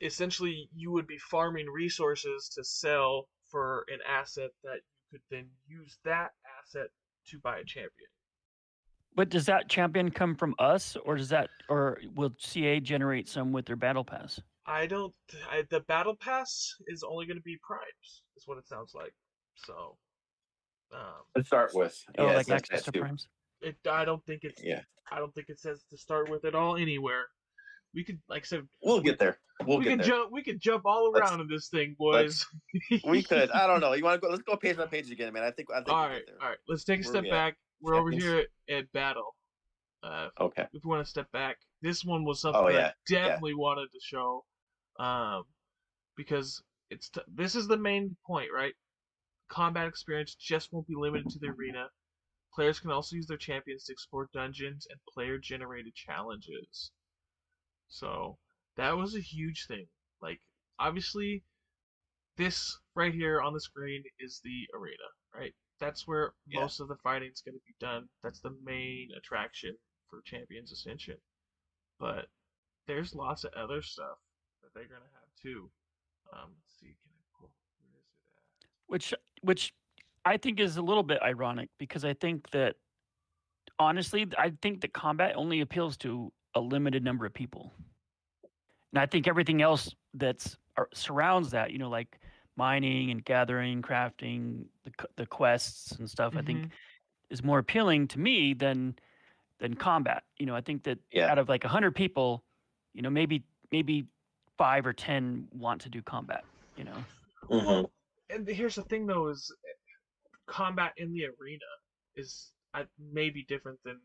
[SPEAKER 1] essentially, you would be farming resources to sell for an asset that you could then use that asset to buy a champion.
[SPEAKER 4] but does that champion come from us or does that or will ca generate some with their battle pass
[SPEAKER 1] I don't. I, the battle pass is only going to be primes, is what it sounds like. So, um,
[SPEAKER 3] To start with.
[SPEAKER 4] oh
[SPEAKER 3] Yeah,
[SPEAKER 4] like
[SPEAKER 3] says
[SPEAKER 4] access
[SPEAKER 3] that
[SPEAKER 4] to
[SPEAKER 3] too.
[SPEAKER 4] primes
[SPEAKER 1] it. I don't think it's.
[SPEAKER 3] Yeah.
[SPEAKER 1] I don't think it says to start with at all anywhere. We could, like I said,
[SPEAKER 3] We'll get there. We'll
[SPEAKER 1] we
[SPEAKER 3] get
[SPEAKER 1] could
[SPEAKER 3] there.
[SPEAKER 1] jump. We could jump all
[SPEAKER 3] Let's-
[SPEAKER 1] around in this thing, boys.
[SPEAKER 3] We could. I don't know. You want to go? Let's go page by page again, man. I think. I think
[SPEAKER 1] all
[SPEAKER 3] we'll
[SPEAKER 1] right, all right. Let's take a
[SPEAKER 3] Where
[SPEAKER 1] step
[SPEAKER 3] we
[SPEAKER 1] back. We're over here at, at battle. Uh.
[SPEAKER 3] Okay.
[SPEAKER 1] if we want to step back, this one was something
[SPEAKER 3] Oh, yeah,
[SPEAKER 1] I definitely wanted to show, um, because it's t- this is the main point, right? Combat experience just won't be limited to the arena. Players can also use their champions to explore dungeons and player-generated challenges. So that was a huge thing. Like, obviously, this right here on the screen is the arena, right? That's where
[SPEAKER 3] Yeah.
[SPEAKER 1] most of the fighting's going to be done. That's the main attraction for Champions Ascension. But there's lots of other stuff that they're going to have too. Um, let's see, can I pull? Where is it at?
[SPEAKER 4] which which I think is a little bit ironic because I think that honestly, I think that combat only appeals to a limited number of people, and I think everything else that's ar- surrounds that, you know, like mining and gathering, crafting, the the quests and stuff, I think is more appealing to me than than combat. You know, I think that
[SPEAKER 3] Yeah.
[SPEAKER 4] out of like hundred people, you know, maybe maybe five or ten want to do combat. You know.
[SPEAKER 3] Mhm.
[SPEAKER 1] and here's the thing though is combat in the arena is uh, maybe different than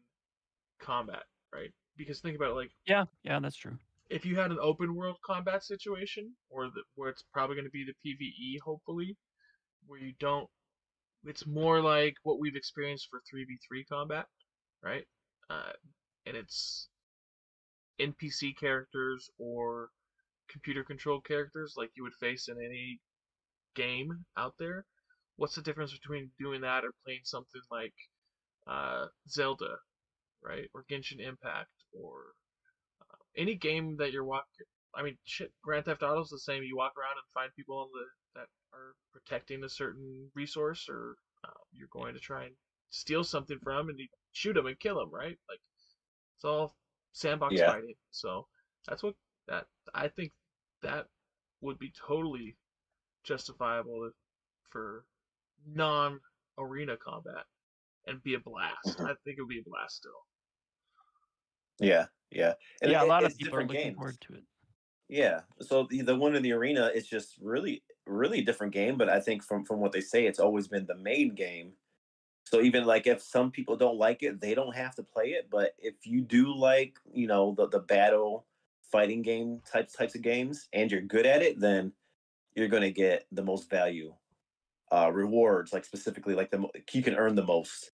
[SPEAKER 1] combat right? Because think about it like
[SPEAKER 4] Yeah, yeah, that's true.
[SPEAKER 1] if you had an open world combat situation or the, where it's probably going to be the pve hopefully where you don't it's more like what we've experienced for 3v3 combat right? Uh, and it's npc characters or computer controlled characters like you would face in any game out there what's the difference between doing that or playing something like uh, zelda right or genshin impact or uh, any game that you're walking i mean shit grand theft auto's the same. You walk around and find people on the that are protecting a certain resource or uh, you're going to try and steal something from and you shoot them and kill them right? Like it's all sandbox
[SPEAKER 3] Yeah.
[SPEAKER 1] fighting. So that's what that i think that would be totally justifiable if, for non arena combat and be a blast
[SPEAKER 3] Mhm.
[SPEAKER 1] i think it would be a blast still
[SPEAKER 3] Yeah, yeah. And
[SPEAKER 4] yeah, a lot of
[SPEAKER 3] it's
[SPEAKER 4] people are
[SPEAKER 3] different
[SPEAKER 4] looking
[SPEAKER 3] games.
[SPEAKER 4] forward to it.
[SPEAKER 3] Yeah. So the, the one in the arena is just really, really different game. But I think from from what they say, it's always been the main game. So even like if some people don't like it, they don't have to play it. But if you do like, you know, the the battle fighting game types types of games, and you're good at it, then you're gonna get the most value, uh, rewards. Like specifically, like the you can earn the most.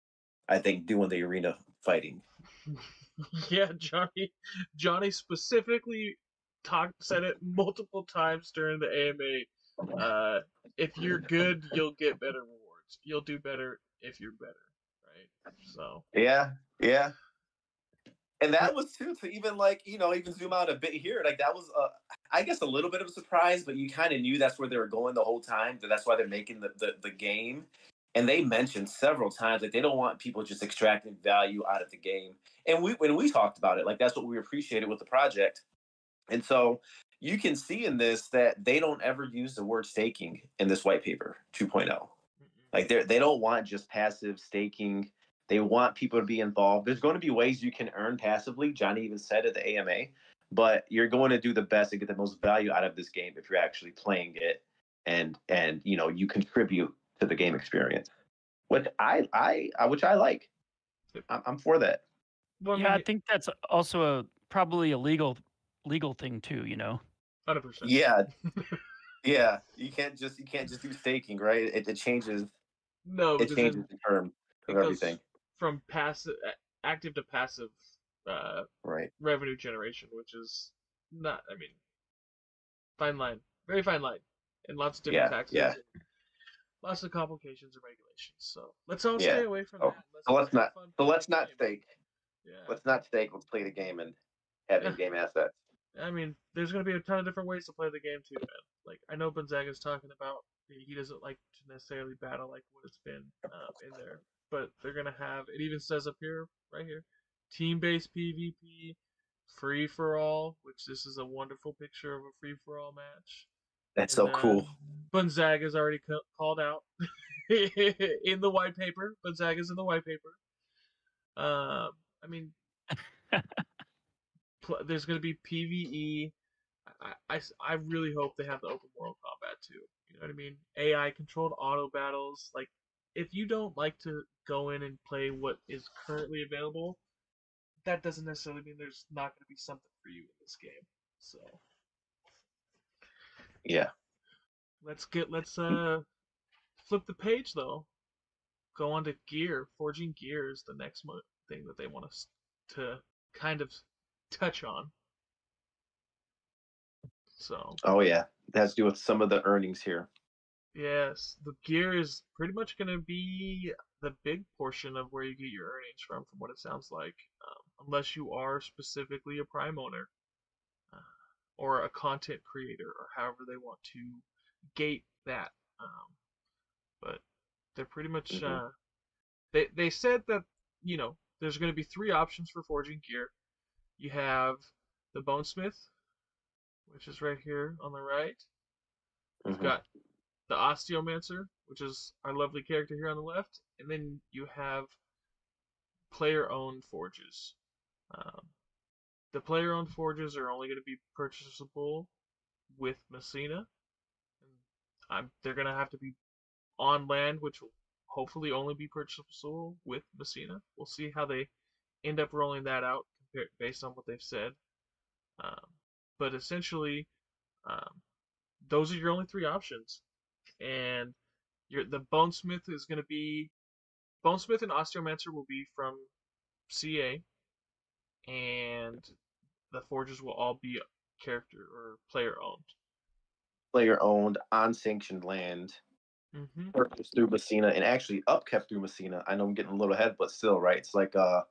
[SPEAKER 3] I think doing the arena fighting.
[SPEAKER 1] yeah johnny johnny specifically talked said it multiple times during the ama uh if you're good you'll get better rewards you'll do better if you're better right so
[SPEAKER 3] Yeah, yeah. And that was too to even like you know even zoom out a bit here like that was a, I guess a little bit of a surprise, but you kind of knew that's where they were going the whole time. That that's why they're making the, the the game. And they mentioned several times that they don't want people just extracting value out of the game. And we when we talked about it, like that's what we appreciated with the project. And so you can see in this that they don't ever use the word staking in this white paper 2.0.
[SPEAKER 1] mm-mm.
[SPEAKER 3] Like they they don't want just passive staking. They want people to be involved. There's going to be ways you can earn passively. Johnny even said at the AMA, but you're going to do the best to get the most value out of this game if you're actually playing it and and you know you contribute to the game experience, which I I, I which I like. I'm, I'm for that.
[SPEAKER 1] well,
[SPEAKER 4] yeah, I
[SPEAKER 1] mean,
[SPEAKER 4] think that's also a probably a legal legal thing too. You know.
[SPEAKER 1] 100%
[SPEAKER 3] Yeah, yeah. You can't just you can't just do staking, right? It, it changes
[SPEAKER 1] no
[SPEAKER 3] it changes
[SPEAKER 1] then
[SPEAKER 3] the term
[SPEAKER 1] it
[SPEAKER 3] of
[SPEAKER 1] goes
[SPEAKER 3] everything,
[SPEAKER 1] from passive active to passive uh
[SPEAKER 3] right?
[SPEAKER 1] revenue generation, which is not. I mean, fine line, very fine line, and lots of different
[SPEAKER 3] Yeah,
[SPEAKER 1] taxes,
[SPEAKER 3] yeah.
[SPEAKER 1] lots of complications and regulations. So let's all
[SPEAKER 3] Yeah.
[SPEAKER 1] stay away from
[SPEAKER 3] Oh,
[SPEAKER 1] that.
[SPEAKER 3] so let's not- So let's not stake.
[SPEAKER 1] Yeah,
[SPEAKER 3] Let's not stake. Let's play the game and have in-game assets.
[SPEAKER 1] I mean, there's gonna be a ton of different ways to play the game too, man. Like I know Gonzaga's talking about he doesn't like to necessarily battle like what it's been um, in there, but they're gonna have. It even says up here, right here, team-based PvP, free for all, which this is a wonderful picture of a free for all match.
[SPEAKER 3] That's
[SPEAKER 1] And,
[SPEAKER 3] so
[SPEAKER 1] uh,
[SPEAKER 3] cool.
[SPEAKER 1] Gonzaga's already ca- called out in the white paper. Gonzaga's in the white paper. Um, I mean, pl- there's going to be PVE. I, I, I really hope they have the open world combat too. You know what I mean? AI controlled auto battles. Like, if you don't like to go in and play what is currently available, that doesn't necessarily mean there's not going to be something for you in this game. So
[SPEAKER 3] Yeah.
[SPEAKER 1] let's get let's uh flip the page though. Go on to gear. Forging gear is the next mo- thing that they want us to kind of touch on. So
[SPEAKER 3] Oh yeah. It has to do with some of the earnings here.
[SPEAKER 1] Yes, the gear is pretty much going to be the big portion of where you get your earnings from, from what it sounds like, um, unless you are specifically a Prime owner uh, or a content creator, or however they want to gate that. Um, but they're pretty much
[SPEAKER 3] Mhm.
[SPEAKER 1] uh, they they said that you know there's going to be three options for forging gear. You have the bonesmith, which is right here on the right. You've
[SPEAKER 3] Mhm.
[SPEAKER 1] got the Osteomancer, which is our lovely character here on the left, and then you have player-owned forges. Um, the player-owned forges are only going to be purchasable with Messina, um, they're gonna have to be on land, which will hopefully only be purchasable with Messina. We'll see how they end up rolling that out compared, based on what they've said. Um, but essentially, um, those are your only three options, and your the Bonesmith is going to be Bonesmith and Osteomancer will be from CA, and the forges will all be character or player owned.
[SPEAKER 3] Player owned, unsanctioned land,
[SPEAKER 1] Mm-hmm.
[SPEAKER 3] purchased through Messina, and actually upkept through Messina. I know I'm getting a little ahead, but still, right? It's like uh,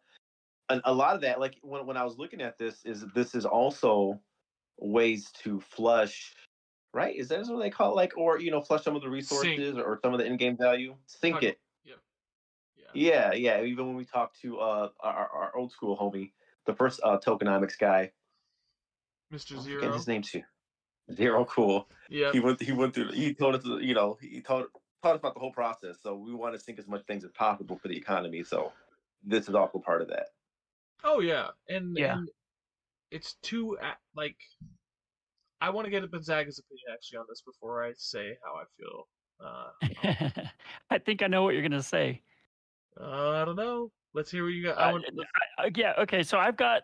[SPEAKER 3] a, a lot of that. Like when when I was looking at this, is this is also ways to flush, right? Is that what they call it? Like, or you know, flush some of the resources or, or some of the in-game value, sink
[SPEAKER 1] Talk-
[SPEAKER 3] it.
[SPEAKER 1] Yeah.
[SPEAKER 3] Yeah, yeah. Even when we talked to uh our, our old school homie, the first uh tokenomics guy,
[SPEAKER 1] Mr.
[SPEAKER 3] I'm
[SPEAKER 1] Zero.
[SPEAKER 3] forgetting his name too. Zero cool.
[SPEAKER 1] Yeah.
[SPEAKER 3] He went he went through he told us you know, he told taught us about the whole process. So we want to sink as much things as possible for the economy. So this is also part of that.
[SPEAKER 1] Oh yeah, and
[SPEAKER 4] Yeah.
[SPEAKER 1] and it's too a- like I want to get a Gonzaga's opinion actually on this before I say how I feel. Uh,
[SPEAKER 4] I think I know what you're gonna say.
[SPEAKER 1] uh, I don't know. Let's hear what you got. I
[SPEAKER 4] Uh,
[SPEAKER 1] want,
[SPEAKER 4] n-
[SPEAKER 1] let's-
[SPEAKER 4] I- uh, yeah. Okay. So I've got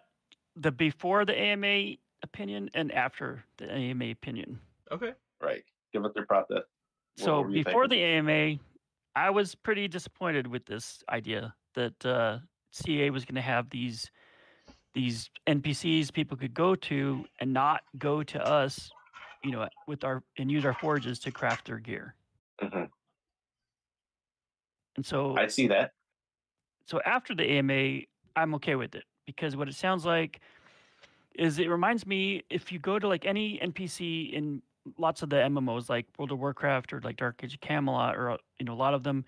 [SPEAKER 4] the before the AMA opinion and after the AMA opinion.
[SPEAKER 1] okay.
[SPEAKER 3] Right. Give us your process. What-
[SPEAKER 4] So
[SPEAKER 3] what were you
[SPEAKER 4] before
[SPEAKER 3] thinking?
[SPEAKER 4] the AMA, I was pretty disappointed with this idea that uh, CA was going to have these these NPCs people could go to and not go to us, you know, with our and use our forges to craft their gear.
[SPEAKER 3] Mhm.
[SPEAKER 4] And so
[SPEAKER 3] I see that.
[SPEAKER 4] so after the AMA, I'm okay with it because what it sounds like is it reminds me if you go to like any NPC in lots of the MMOs like World of Warcraft or like Dark Age of Camelot or you know a lot of them,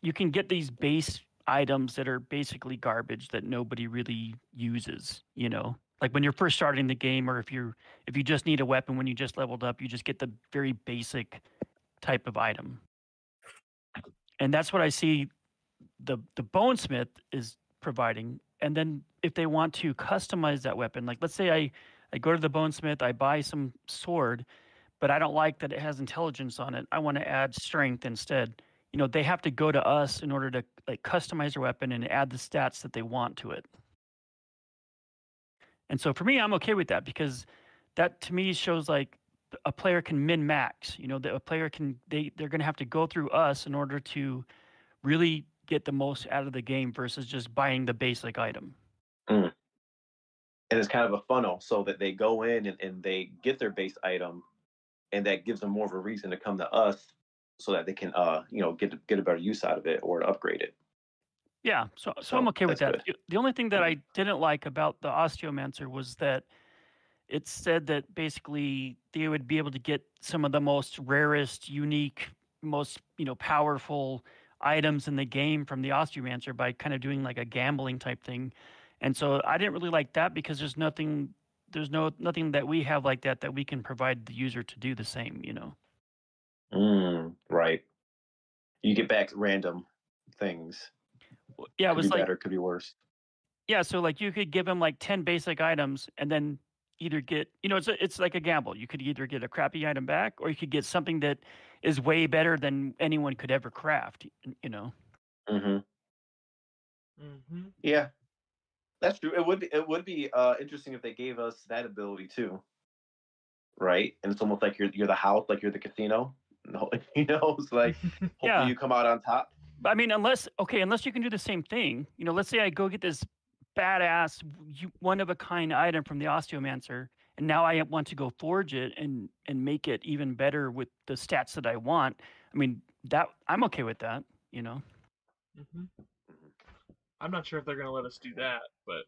[SPEAKER 4] you can get these base items that are basically garbage that nobody really uses. You know, like when you're first starting the game, or if you're if you just need a weapon when you just leveled up, you just get the very basic type of item. And that's what I see the the bonesmith is providing and then if they want to customize that weapon like let's say i i go to the bonesmith i buy some sword but i don't like that it has intelligence on it i want to add strength instead you know they have to go to us in order to like customize their weapon and add the stats that they want to it and so for me i'm okay with that because that to me shows like a player can min max you know that a player can they they're going to have to go through us in order to really get the most out of the game versus just buying the basic item. Mm.
[SPEAKER 3] And it's kind of a funnel so that they go in and, and they get their base item and that gives them more of a reason to come to us so that they can uh you know get get a better use out of it or upgrade it.
[SPEAKER 4] Yeah, so so I'm okay with that. The- The only thing that I didn't like about the Osteomancer was that it said that basically they would be able to get some of the most rarest, unique, most you know powerful items in the game from the Osteomancer by kind of doing like a gambling type thing. And so I didn't really like that because there's nothing there's no nothing that we have like that that we can provide the user to do the same, you know.
[SPEAKER 3] Mm, right. You get back random things.
[SPEAKER 4] W- Yeah, it
[SPEAKER 3] could
[SPEAKER 4] was
[SPEAKER 3] be
[SPEAKER 4] like
[SPEAKER 3] better, could be worse.
[SPEAKER 4] Yeah, so like you could give him like 10 basic items and then either get, you know, it's a, it's like a gamble. You could either get a crappy item back or you could get something that is way better than anyone could ever craft, y- you know.
[SPEAKER 3] hmm
[SPEAKER 1] Mm-hmm.
[SPEAKER 3] Yeah, that's true. It would be it would be uh, interesting if they gave us that ability too, right? And it's almost like you're you're the house, like you're the casino. No, you know, it's like hopefully
[SPEAKER 4] Yeah.
[SPEAKER 3] you come out on top.
[SPEAKER 4] I mean, unless okay, unless you can do the same thing, you know, let's say I go get this badass one of a kind item from the osteomancer and now I want to go forge it and and make it even better with the stats that I want. I mean, that I'm okay with that, you know.
[SPEAKER 1] hmm I'm not sure if they're gonna let us do that, but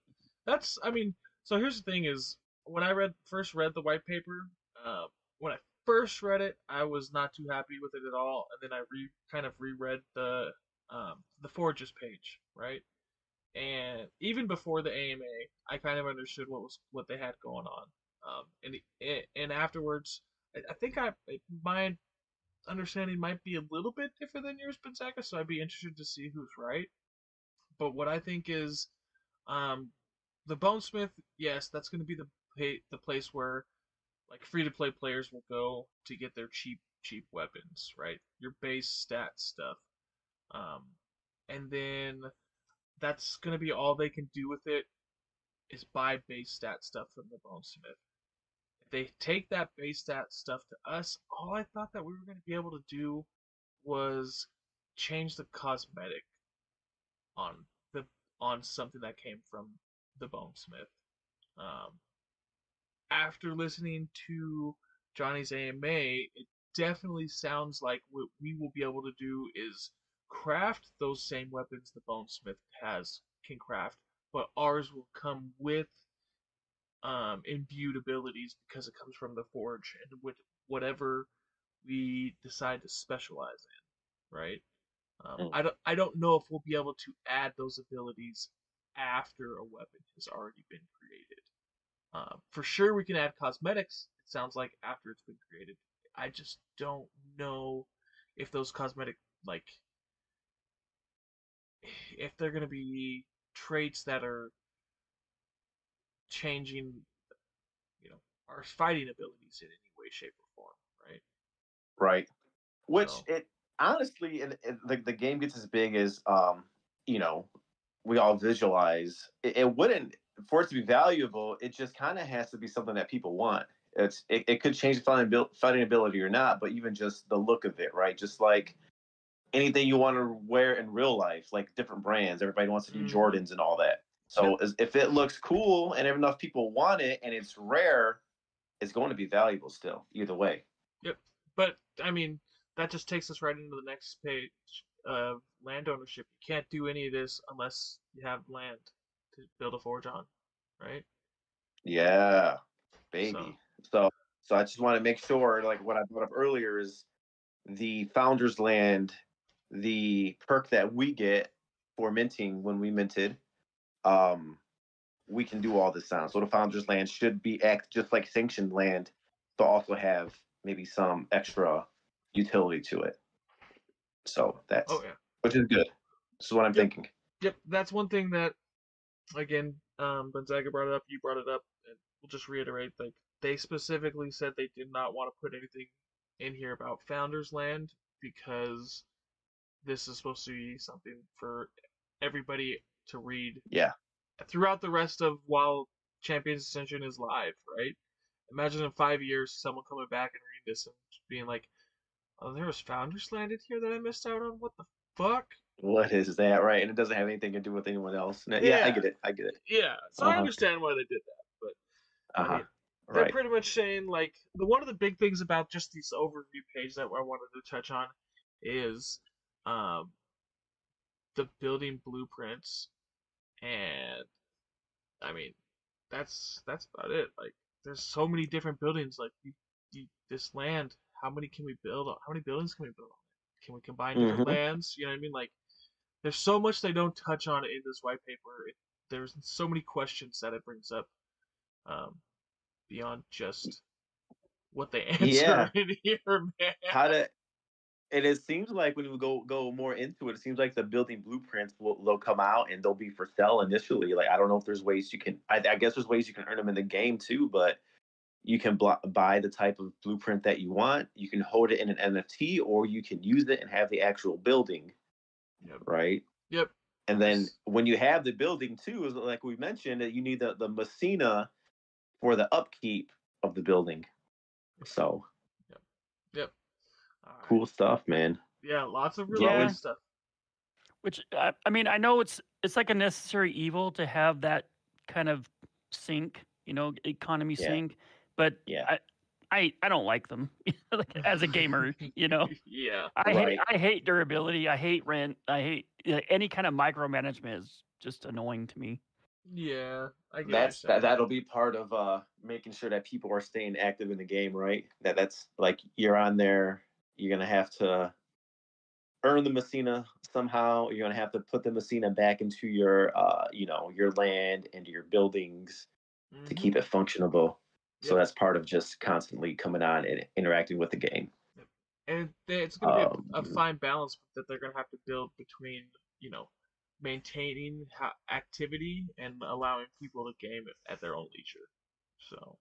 [SPEAKER 1] that's. I mean, so here's the thing: is when I read first read the white paper, uh, when I first read it, I was not too happy with it at all, and then I re kind of reread the um, the Forges page, right? And even before the AMA, I kind of understood what was what they had going on. Um, and and afterwards, I, I think I my understanding might be a little bit different than yours, Gonzaga. So I'd be interested to see who's right. But what I think is, um, the Bonesmith, yes, that's going to be the the place where like free to play players will go to get their cheap cheap weapons, right? Your base stat stuff. Um, and then that's gonna be all they can do with it is buy base stat stuff from the Bonesmith. If they take that base stat stuff to us, all I thought that we were gonna be able to do was change the cosmetic on the on something that came from the Bonesmith. Um, after listening to Johnny's AMA, it definitely sounds like what we will be able to do is craft those same weapons the Bonesmith has can craft, but ours will come with um, imbued abilities because it comes from the forge and with whatever we decide to specialize in, right? Um,
[SPEAKER 3] Mm.
[SPEAKER 1] I don't I don't know if we'll be able to add those abilities after a weapon has already been created. Um, for sure, we can add cosmetics. It sounds like after it's been created. I just don't know if those cosmetic like if they're gonna be traits that are changing, you know, our fighting abilities in any way, shape, or form, right?
[SPEAKER 3] Right. Which
[SPEAKER 1] So-
[SPEAKER 3] it honestly, it, it, the the game gets as big as um, you know, we all visualize. It, it wouldn't for it to be valuable. It just kind of has to be something that people want. It's it, it could change the fighting, ability or not, but even just the look of it, right? Just like anything you want to wear in real life, like different brands. Everybody wants to do
[SPEAKER 1] Mhm.
[SPEAKER 3] Jordans and all that. So if it looks cool and enough people want it and it's rare, it's going to be valuable still. Either way. Yep.
[SPEAKER 1] But I mean, that just takes us right into the next page of land ownership. You can't do any of this unless you have land to build a forge on, right?
[SPEAKER 3] Yeah, baby. So, so I just want to make sure, like what I brought up earlier, is the founder's land, the perk that we get for minting when we minted, um, we can do all this on. So the founder's land should be act just like sanctioned land, but also have maybe some extra utility to it. So that's
[SPEAKER 1] Oh yeah.
[SPEAKER 3] which is good. This is what I'm
[SPEAKER 1] Yep.
[SPEAKER 3] thinking.
[SPEAKER 1] Yep, that's one thing that, again, um, Gonzaga brought it up. You brought it up, and we'll just reiterate. Like they specifically said they did not want to put anything in here about Founders Land because this is supposed to be something for everybody to read
[SPEAKER 3] Yeah.
[SPEAKER 1] throughout the rest of while Champions Ascension is live, right? Imagine in five years someone coming back and reading this and being like, "Oh, there was Founders Land in here that I missed out on. What the fuck?"
[SPEAKER 3] What is that, right? And it doesn't have anything to do with anyone else. No, yeah, I get it. I get it.
[SPEAKER 1] Yeah, so I
[SPEAKER 3] Uh-huh.
[SPEAKER 1] understand why they did that.
[SPEAKER 3] But Uh huh.
[SPEAKER 1] mean, They're
[SPEAKER 3] Right.
[SPEAKER 1] pretty much saying like the one of the big things about just this overview page that I wanted to touch on is um the building blueprints and I mean that's that's about it. Like there's so many different buildings like you, you, this land, how many can we build on? How many buildings can we build on? Can we combine different
[SPEAKER 3] Mhm.
[SPEAKER 1] lands? You know what I mean? Like there's so much they don't touch on in this white paper. It, there's so many questions that it brings up um, beyond just what they answer
[SPEAKER 3] Yeah.
[SPEAKER 1] in here, man.
[SPEAKER 3] how to and it seems like when we go go more into it, it seems like the building blueprints will they'll come out and they'll be for sale initially. Like I don't know if there's ways you can. I, I guess there's ways you can earn them in the game too, but you can blo- buy the type of blueprint that you want. You can hold it in an NFT, or you can use it and have the actual building,
[SPEAKER 1] Yep.
[SPEAKER 3] right?
[SPEAKER 1] Yep.
[SPEAKER 3] And then when you have the building too, is like we mentioned, that you need the the Messina for the upkeep of the building. So
[SPEAKER 1] Yep. All right.
[SPEAKER 3] cool stuff, man.
[SPEAKER 1] Yeah, lots of really
[SPEAKER 4] Yeah.
[SPEAKER 1] good stuff.
[SPEAKER 4] Which I, I mean, I know it's it's like a necessary evil to have that kind of sink, you know, economy
[SPEAKER 3] Yeah.
[SPEAKER 4] sink. But
[SPEAKER 3] Yeah.
[SPEAKER 4] I, I I don't like them like, as a gamer. You know,
[SPEAKER 1] yeah.
[SPEAKER 4] I
[SPEAKER 3] Right.
[SPEAKER 4] hate I hate durability. I hate rent. I hate yeah, any kind of micromanagement is just annoying to me.
[SPEAKER 1] Yeah. I get
[SPEAKER 3] that's
[SPEAKER 1] what
[SPEAKER 3] that, that'll be part of uh making sure that people are staying active in the game right that that's like you're on there you're gonna have to earn the messina somehow you're gonna have to put the messina back into your uh you know your land and your buildings
[SPEAKER 1] saying.
[SPEAKER 3] to keep it functionable so that's part of just constantly coming on and interacting with the game.
[SPEAKER 1] And it's going to be a, a
[SPEAKER 3] Um,
[SPEAKER 1] fine balance that they're going to have to build between you know maintaining activity and allowing people to game at their own leisure. So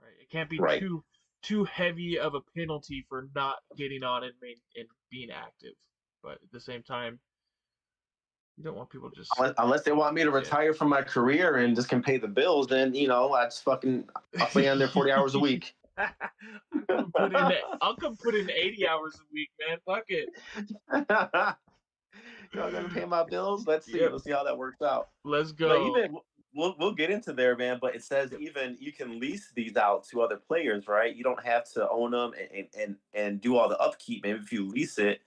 [SPEAKER 1] right it can't be
[SPEAKER 3] Right.
[SPEAKER 1] too too heavy of a penalty for not getting on and main, and being active. But at the same time, you don't want people just
[SPEAKER 3] Unless, unless they want me to
[SPEAKER 1] Yeah.
[SPEAKER 3] retire from my career and just can pay the bills, then you know I just fucking I'll play on there forty hours a week.
[SPEAKER 1] I'll come put in I'll come put in 80 hours a week, man. Fuck it.
[SPEAKER 3] Y'all gonna pay my bills? Let's see.
[SPEAKER 1] Yeah.
[SPEAKER 3] Let's see how that works out.
[SPEAKER 1] Let's
[SPEAKER 3] But
[SPEAKER 1] go.
[SPEAKER 3] even we'll we'll get into there, man. But it says even you can lease these out to other players, right? You don't have to own them and and and do all the upkeep. Maybe if you lease it,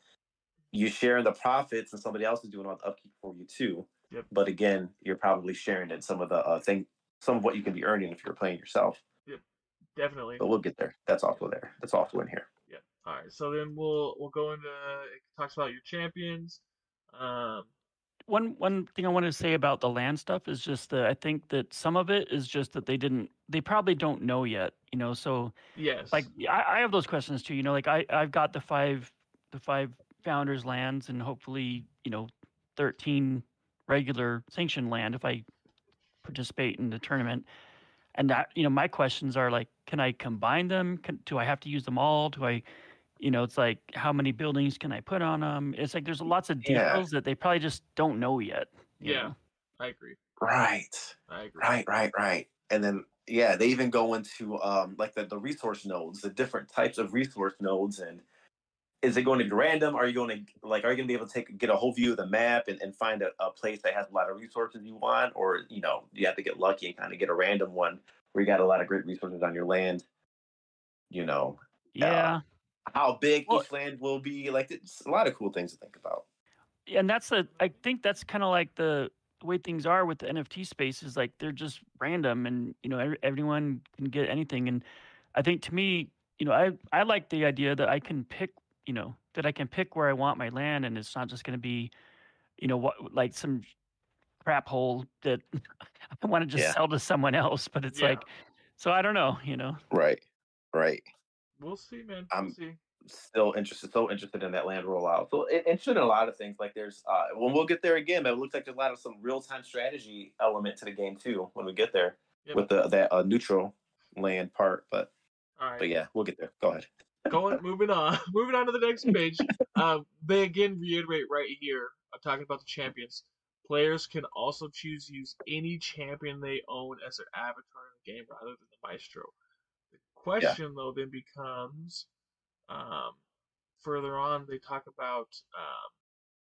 [SPEAKER 3] you share in the profits, and somebody else is doing all the upkeep for you too.
[SPEAKER 1] Yep.
[SPEAKER 3] But again, you're probably sharing in some of the uh, thing, some of what you can be earning if you're playing yourself.
[SPEAKER 1] Yep, Definitely.
[SPEAKER 3] But we'll get there. That's also there. That's also in here.
[SPEAKER 1] Yeah. All right. So then we'll we'll go into it talks about your champions. Um.
[SPEAKER 4] one one thing I want to say about the land stuff is just that I think that some of it is just that they didn't they probably don't know yet, you know. So
[SPEAKER 1] Yes.
[SPEAKER 4] like I, I have those questions too, you know, like I I've got the five the five founders lands and hopefully, you know, 13 regular sanctioned land if I participate in the tournament. And that, you know, my questions are like, can I combine them? Can, do I have to use them all? Do I, you know, it's like, how many buildings can I put on them? It's like, there's lots of
[SPEAKER 3] Yeah.
[SPEAKER 4] details that they probably just don't know yet.
[SPEAKER 1] Yeah.
[SPEAKER 4] know?
[SPEAKER 1] I agree.
[SPEAKER 3] Right.
[SPEAKER 1] I agree.
[SPEAKER 3] Right, right, right. And then yeah, they even go into um like the, the resource nodes, the different types of resource nodes and is it going to be random? Are you going to like are you gonna be able to take get a whole view of the map and, and find a, a place that has a lot of resources you want? Or, you know, you have to get lucky and kind of get a random one where you got a lot of great resources on your land. You know, uh,
[SPEAKER 4] Yeah.
[SPEAKER 3] how big
[SPEAKER 4] Well-
[SPEAKER 3] each land will be. Like it's a lot of cool things to think about.
[SPEAKER 4] Yeah, and that's the I think that's kind of like the, way things are with the nft space is like they're just random and you know every, everyone can get anything and i think to me you know i i like the idea that i can pick you know that i can pick where i want my land and it's not just going to be you know what like some crap hole that i want to just
[SPEAKER 3] Yeah.
[SPEAKER 4] sell to someone else but it's
[SPEAKER 1] Yeah.
[SPEAKER 4] like so i don't know you know
[SPEAKER 3] Right. Right.
[SPEAKER 1] We'll see, man.
[SPEAKER 3] I'm-
[SPEAKER 1] see.
[SPEAKER 3] still interested, so interested in that land rollout. So in- interested in a lot of things. Like there's, uh, when we'll get there again, but it looks like there's a lot of some real time strategy element to the game too when we get there
[SPEAKER 1] Yep.
[SPEAKER 3] with the that uh, neutral land part. But
[SPEAKER 1] All right.
[SPEAKER 3] but yeah, we'll get there. Go ahead.
[SPEAKER 1] Going moving on moving on to the next page. Uh, they again reiterate right here i'm talking about the champions. Players can also choose to use any champion they own as their avatar in the game rather than the maestro. The question though then becomes um, further on they talk about um,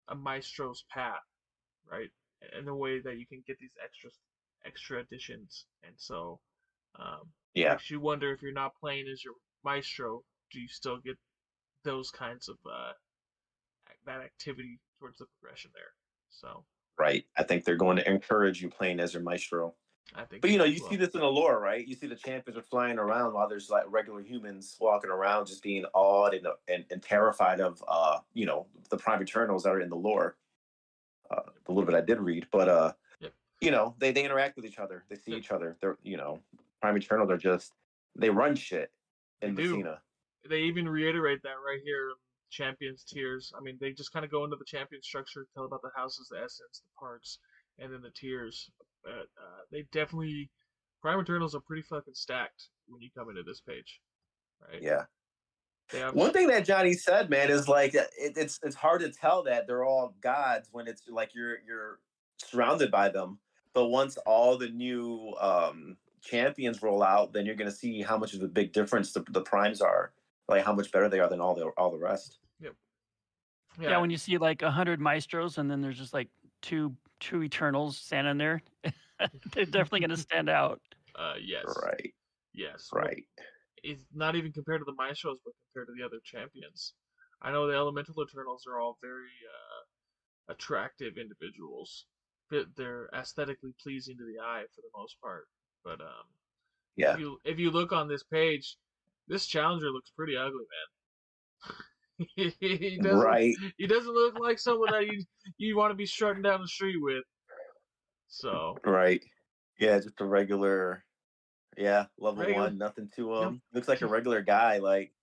[SPEAKER 1] a maestro's path right? And the way that you can get these extra extra additions. And so um,
[SPEAKER 3] Yeah.
[SPEAKER 1] makes you wonder if you're not playing as your maestro, do you still get those kinds of uh, that activity towards the progression there? So
[SPEAKER 3] Right. I think they're going to encourage you playing as your maestro.
[SPEAKER 1] I think.
[SPEAKER 3] But you know, you
[SPEAKER 1] well.
[SPEAKER 3] see this in the lore, right? You see the champions are flying around while there's like regular humans walking around, just being awed and and, and terrified of, uh, you know, the prime eternals that are in the lore. Uh, the little bit I did read, but uh,
[SPEAKER 1] Yep.
[SPEAKER 3] you know, they they interact with each other. They see
[SPEAKER 1] Yep.
[SPEAKER 3] each other. They're you know, prime eternals are just they run shit in
[SPEAKER 1] They do.
[SPEAKER 3] Messina.
[SPEAKER 1] They even reiterate that right here. Champions tiers. I mean, they just kind of go into the champion structure, tell about the houses, the essence, the parts, and then the tiers. But uh, they definitely Prime Eternals are pretty fucking stacked when you come into this page, right?
[SPEAKER 3] Yeah.
[SPEAKER 1] Have
[SPEAKER 3] One thing that Johnny said, man, is like it, it's it's hard to tell that they're all gods when it's like you're you're surrounded by them. But once all the new um, champions roll out, then you're gonna see how much of a big difference the, the primes are, like how much better they are than all the all the rest. Yep.
[SPEAKER 4] yeah, when you see like a hundred maestros and then there's just like two two eternals standing there they're definitely going to stand out
[SPEAKER 1] uh, yes,
[SPEAKER 3] Right,
[SPEAKER 1] yes,
[SPEAKER 3] right.
[SPEAKER 1] It's not even compared to the Maestros, but compared to the other champions. I know the Elemental Eternals are all very uh, attractive individuals. They're- They're aesthetically pleasing to the eye for the most part. But um,
[SPEAKER 3] Yeah,
[SPEAKER 1] if you if you look on this page, this challenger looks pretty ugly, man. he doesn't
[SPEAKER 3] right.
[SPEAKER 1] he doesn't look like someone that you you want to be strutting down the street with. So
[SPEAKER 3] Right. Yeah, just a regular. Yeah, level
[SPEAKER 1] Regular-
[SPEAKER 3] one, nothing to
[SPEAKER 1] Yep.
[SPEAKER 3] him. Looks like a regular guy, like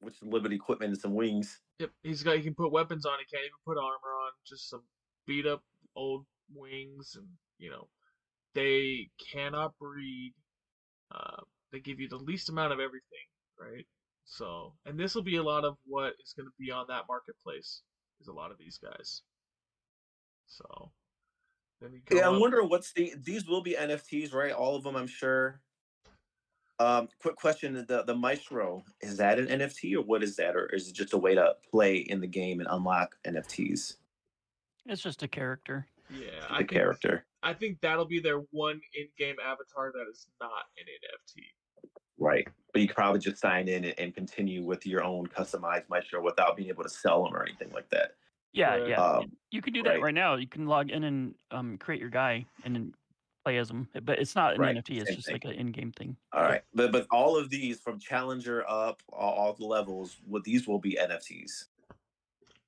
[SPEAKER 3] with a little bit of equipment and some wings.
[SPEAKER 1] Yep, he's got. He can put weapons on. He can't even put armor on. Just some beat up old wings, and you know, they cannot breed uh, they give you the least amount of everything, right? So, and this will be a lot of what is going to be on that marketplace. Is a lot of these guys. So, then you go
[SPEAKER 3] Yeah, I'm
[SPEAKER 1] up-
[SPEAKER 3] wondering what's the these will be NFTs, right? All of them, I'm sure. Um, quick question: the the Maestro is that an NFT or what is that, or is it just a way to play in the game and unlock NFTs?
[SPEAKER 4] It's just a character.
[SPEAKER 1] Yeah,
[SPEAKER 3] The
[SPEAKER 1] I think,
[SPEAKER 3] character,
[SPEAKER 1] I think that'll be their one in-game avatar that is not an NFT.
[SPEAKER 3] Right? But you could probably just sign in and, and continue with your own customized Maestro without being able to sell them or anything like that.
[SPEAKER 4] Yeah,
[SPEAKER 1] Correct.
[SPEAKER 4] yeah.
[SPEAKER 3] Um,
[SPEAKER 4] you can do that right now. You can log in and um, create your guy and then play as him. But it's not an
[SPEAKER 3] Right,
[SPEAKER 4] NFT. It's
[SPEAKER 3] same
[SPEAKER 4] just
[SPEAKER 3] thing.
[SPEAKER 4] like an in-game thing.
[SPEAKER 3] All right, but but all of these from Challenger up, all, all the levels, what these will be NFTs.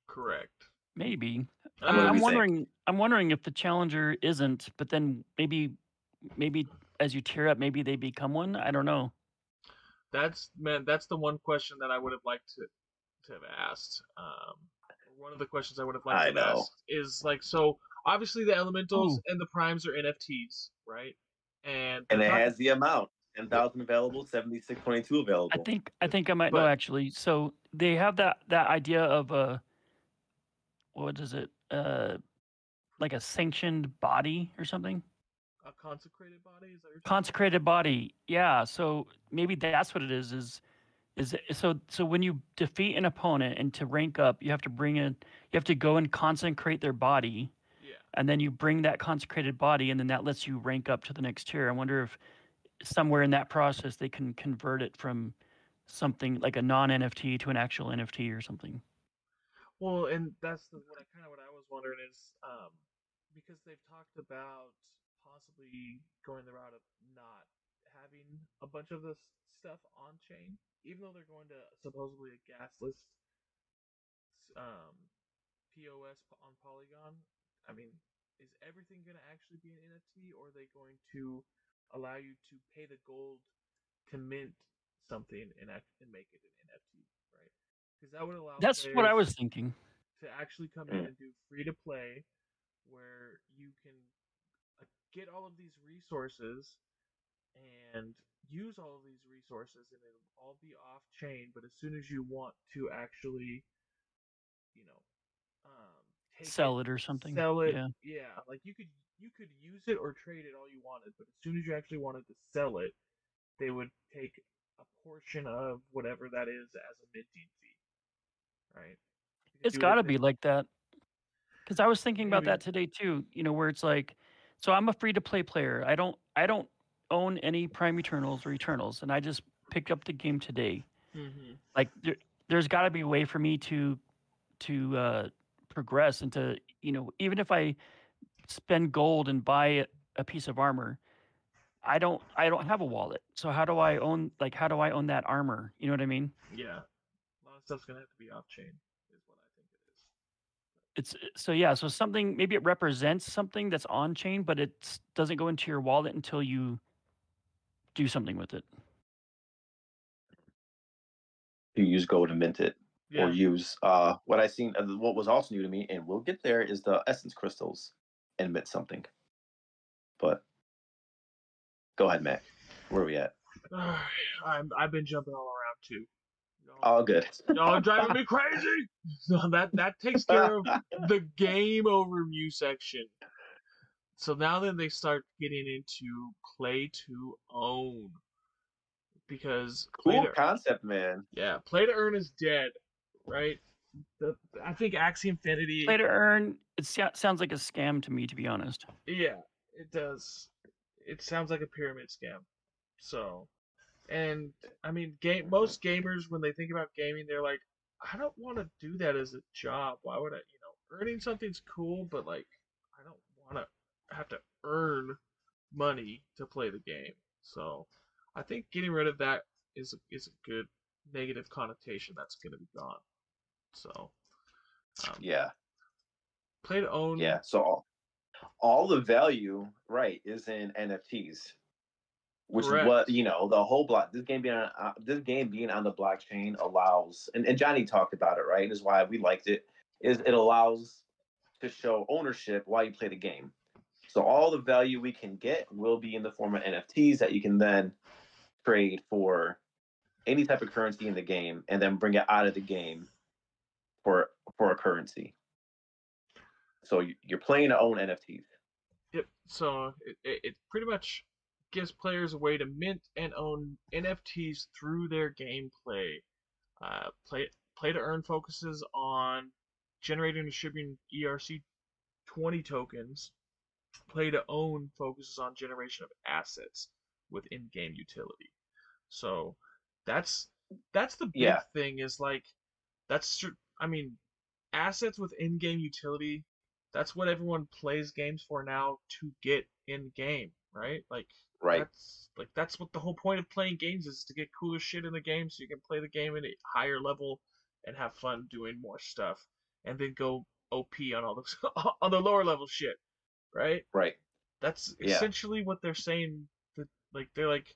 [SPEAKER 1] Correct.
[SPEAKER 4] Maybe.
[SPEAKER 1] Uh,
[SPEAKER 4] I'm, I'm
[SPEAKER 3] we think?
[SPEAKER 4] wondering. I'm wondering if the challenger isn't, but then maybe, maybe as you tier up, maybe they become one. I don't know.
[SPEAKER 1] That's man. That's the one question that I would have liked to to have asked. Um, one of the questions I would have liked
[SPEAKER 3] I
[SPEAKER 1] to have
[SPEAKER 3] know.
[SPEAKER 1] asked is like, so obviously the elementals
[SPEAKER 4] Ooh.
[SPEAKER 1] and the primes are NFTs, right? And
[SPEAKER 3] And it
[SPEAKER 1] talking-
[SPEAKER 3] has the amount: ten thousand available, seventy six twenty two available.
[SPEAKER 4] I think. I think I might know actually. So they have that that idea of a. What is it? Uh, like a sanctioned body or something.
[SPEAKER 1] A consecrated body. Is that what
[SPEAKER 4] consecrated body yeah so maybe that's what it is is is it- so so when you defeat an opponent and to rank up you have to bring in you have to go and consecrate their body
[SPEAKER 1] Yeah.
[SPEAKER 4] and then you bring that consecrated body and then that lets you rank up to the next tier i wonder if somewhere in that process they can convert it from something like a non nft to an actual nft or something
[SPEAKER 1] Well, and that's the, what I kind of what I was wondering is um, because they've talked about possibly going the route of not having a bunch of this stuff on chain, even though they're going to supposedly a gasless um, POS on Polygon. I mean, is everything going to actually be an NFT, or are they going to allow you to pay the gold to mint something and act- and make it an NFT, right? Because that would allow
[SPEAKER 4] that's what i was thinking
[SPEAKER 1] to actually come in
[SPEAKER 3] Mm.
[SPEAKER 1] and do free to play where you can get all of these resources and use all of these resources and it'll all be off chain but as soon as you want to actually you know um take
[SPEAKER 4] sell it or something
[SPEAKER 1] sell it
[SPEAKER 4] yeah
[SPEAKER 1] yeah like you could you could use it or trade it all you wanted but as soon as you actually wanted to sell it they would take a portion of whatever that is as a minting fee right
[SPEAKER 4] It's
[SPEAKER 1] it
[SPEAKER 4] got to be like that. Because I was thinking about that today too. You know, where it's like, so I'm a free to play player. I don't, I don't own any Prime Eternals or Eternals, and I just picked up the game today.
[SPEAKER 1] Mhm.
[SPEAKER 4] Like, there, there's got to be a way for me to, to uh, progress and to, you know, even if I spend gold and buy a, a piece of armor, I don't, I don't have a wallet. So how do I own, like, how do I own that armor? You know what I mean?
[SPEAKER 1] Yeah. A lot of stuff's gonna have to be off chain, is what I think it is.
[SPEAKER 4] It's uh, so yeah so something maybe it represents something that's on chain but it doesn't go into your wallet until you do something with it
[SPEAKER 3] You use gold to mint it,
[SPEAKER 1] Yeah.
[SPEAKER 3] or use uh what I seen. Uh, what was also new to me, and we'll get there, is the essence crystals and mint something. But go ahead, Mac. Where are we at?
[SPEAKER 1] I'm I've been jumping all around too. Y'all,
[SPEAKER 3] All good.
[SPEAKER 1] y'all are driving me crazy. So that that takes care of the game overview section. So now then they start getting into play to own. Because play
[SPEAKER 3] cool
[SPEAKER 1] to,
[SPEAKER 3] concept, man.
[SPEAKER 1] yeah, play to earn is dead, right? The, I think Axie Infinity
[SPEAKER 4] play to earn it sounds like a scam to me to be honest
[SPEAKER 1] Yeah, it does. It sounds like a pyramid scam. So, and I mean, game most gamers when they think about gaming, they're like, I don't want to do that as a job. Why would I? You know, earning something's cool, but like, I don't want to have to earn money to play the game. So, I think getting rid of that is a, is a good negative connotation that's going to be gone. So, um,
[SPEAKER 3] Yeah,
[SPEAKER 1] play to own.
[SPEAKER 3] yeah. So all, all the value, right, is in NFTs, which is what you know. The whole block. This game being on uh, this game being on the blockchain allows, and, and Johnny talked about it, right? And is why we liked it. Is it allows to show ownership while you play the game. So all the value we can get will be in the form of NFTs that you can then trade for any type of currency in the game and then bring it out of the game for for a currency. So you- you're playing to own NFTs.
[SPEAKER 1] Yep. So it, it, it pretty much gives players a way to mint and own NFTs through their gameplay. Uh, play play to earn focuses on generating and distributing ERC 20 tokens. Play to own focuses on generation of assets with in-game utility. So that's that's the big
[SPEAKER 3] Yeah.
[SPEAKER 1] thing is like that's I mean assets with in-game utility that's what everyone plays games for now to get in game, right? Like
[SPEAKER 3] Right.
[SPEAKER 1] that's like that's what the whole point of playing games is to get cooler shit in the game so you can play the game at a higher level and have fun doing more stuff and then go OP on all the on the lower level shit, right?
[SPEAKER 3] Right.
[SPEAKER 1] That's
[SPEAKER 3] Yeah.
[SPEAKER 1] essentially what they're saying that like they're like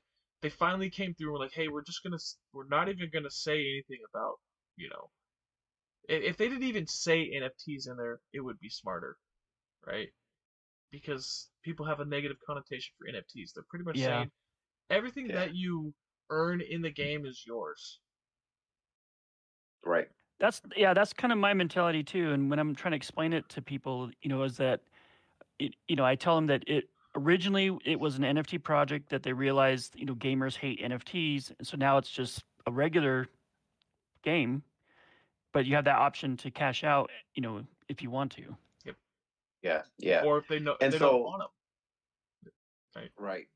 [SPEAKER 1] they finally came through and were like, "Hey, we're just going to we're not even going to say anything about, you know, if, if they didn't even say NFTs in there, it would be smarter, right? Because people have a negative connotation for NFTs. They're pretty much
[SPEAKER 4] Yeah.
[SPEAKER 1] saying everything
[SPEAKER 3] Yeah.
[SPEAKER 1] that you earn in the game is yours.
[SPEAKER 3] Right.
[SPEAKER 4] That's yeah, that's kind of my mentality too. And when I'm trying to explain it to people, you know, is that, it, you know, I tell them that it originally it was an NFT project that they realized, you know, gamers hate NFTs, and so now it's just a regular game, but you have that option to cash out, you know, if you want to.
[SPEAKER 3] Yeah. Yeah.
[SPEAKER 1] Or if they know
[SPEAKER 3] And
[SPEAKER 1] they
[SPEAKER 3] so-
[SPEAKER 1] don't want them.
[SPEAKER 3] Right.